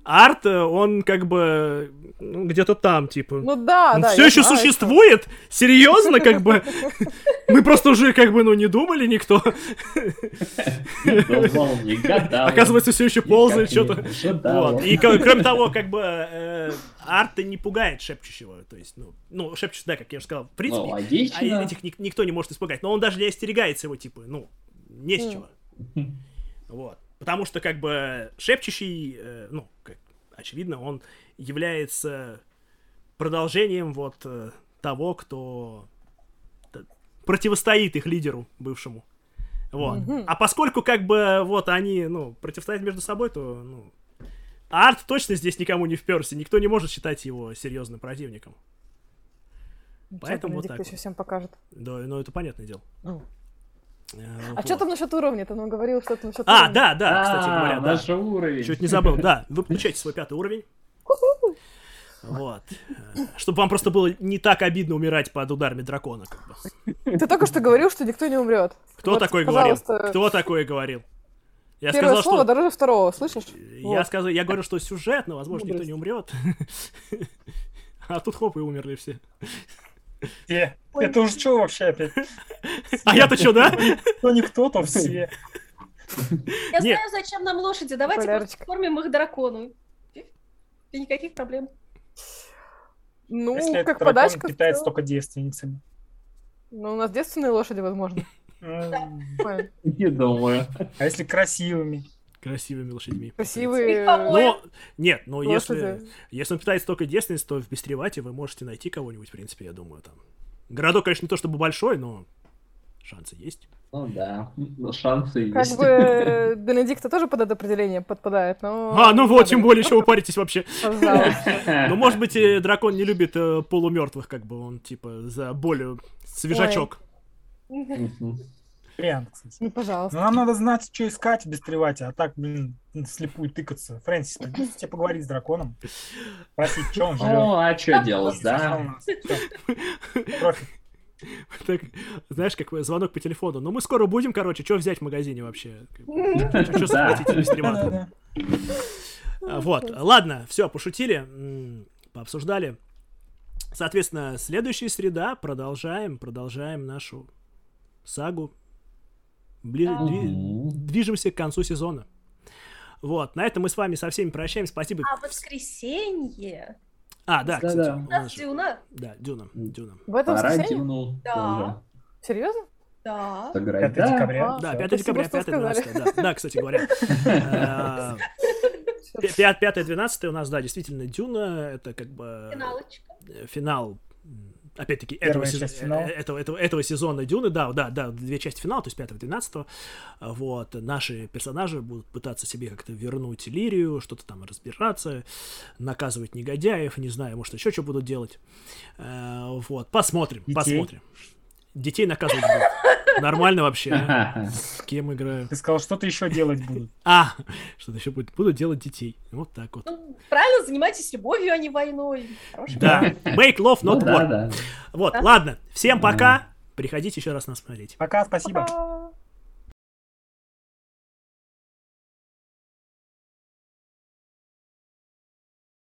Арт, э, он как бы ну, где-то там, типа. Ну да, Он да. все еще знаю, существует? Серьезно, как бы? Мы просто уже, как бы, ну, не думали никто. Оказывается, все еще ползает что-то. И кроме того, как бы э, арт не пугает шепчущего. То есть, ну, ну, шепчущий, да, как я уже сказал, в Ну, принципе, а логично. этих ник- никто не может испугать. Но он даже не остерегается его, типа, ну, не с чего. Вот. Потому что, как бы, шепчущий, э, ну, как очевидно, он является продолжением вот э, того, кто противостоит их лидеру бывшему. Вот. Мгм. А поскольку, как бы, вот они, ну, противостоят между собой, то, ну, Арт точно здесь никому не вперся, никто не может считать его серьезным противником. Поэтому вот Бенедикт так вот. всем покажет. Да, ну это понятное дело. Ну. Э, А вот. что там насчет уровня? Ты нам говорил что-то насчет А, уровня. да, да, кстати А, говоря, да. наш уровень. Чуть не забыл, да. Вы получаете свой пятый уровень. Вот. Чтобы вам просто было не так обидно умирать под ударами дракона. Как бы. Ты только что говорил, что никто не умрет. Кто Вот, такой говорил? пожалуйста, Кто такое говорил? Я Первое сказал, слово что... дороже второго, слышишь? Я, Вот. сказал, я говорю, что сюжетно, возможно, никто Мудрость. не умрет. А тут хоп, и умерли все. Э, Это уже что вообще опять? А я-то что, да? Кто никто, то все. Я Нет. знаю, зачем нам лошади. Давайте просто кормим их дракону. И никаких проблем. Ну, Если как дракон подачка. питается только девственницами. Ну, у нас девственные лошади, возможно. Не думаю. А если красивыми? Красивыми лошадьми. Красивые. Но, нет, но если, лошади. если он питается только девственностью, то в Бестревате вы можете найти кого-нибудь, в принципе, я думаю, там. Городок, конечно, не то чтобы большой, но шансы есть. Ну да, ну, шансы Как есть. бы э, Бенедикта тоже под это определение подпадает, но... А, ну вот, тем более, что вы паритесь вообще. Пожалуйста. Ну, может быть, э, дракон не любит э, полумертвых, как бы он, типа, за болью свежачок. Мгм. Вариант, кстати. Ну, Но пожалуйста. нам надо знать, что искать в Бестревате, а так, блин, слепую тыкаться. Фрэнсис, пойди тебе поговорить с драконом. Спросить, что он жрет. Ну, а что делать, да? Так, знаешь, как звонок по телефону. Ну, мы скоро будем, короче, что взять в магазине вообще? Что Да. схватить или стримать? Да-да-да. А, Вот, ладно, все, пошутили, пообсуждали. Соответственно, следующая среда продолжаем, продолжаем нашу сагу. Бли- Да. дви-. Движемся к концу сезона. Вот, на этом мы с вами со всеми прощаемся. Спасибо. А в воскресенье А, да, кстати. у у нас Дюна. Да, Дюна, Дюна. В этом Пора воскресенье? Дюну Да. тоже Серьезно? Да. сыграть. 5 Да. декабря. А, Да, всё, 5 спасибо, декабря, что 5 12 сказали. да. Да, кстати говоря. Э, 5 12 у нас, да, действительно, Дюна, это как бы Финалочка. э, финал, опять-таки, этого, сезо- часть финала. э, этого, этого, этого сезона Дюны, да, да, да, две части финала, то есть 5 12 вот, наши персонажи будут пытаться себе как-то вернуть Лирию, что-то там разбираться, наказывать негодяев, не знаю, может, еще что будут делать, Э, вот, посмотрим, Детей? посмотрим. Детей наказывать будут. Нормально вообще. а? С кем играю? Ты сказал, что-то еще делать будут. А, что-то еще будет. Буду делать детей. Вот так вот. Ну, правильно, занимайтесь любовью, а не войной. Хороший Да. Make love, Ну not да, war. Вот, ладно. Всем пока. Приходите еще раз нас смотреть. Пока, спасибо. Пока.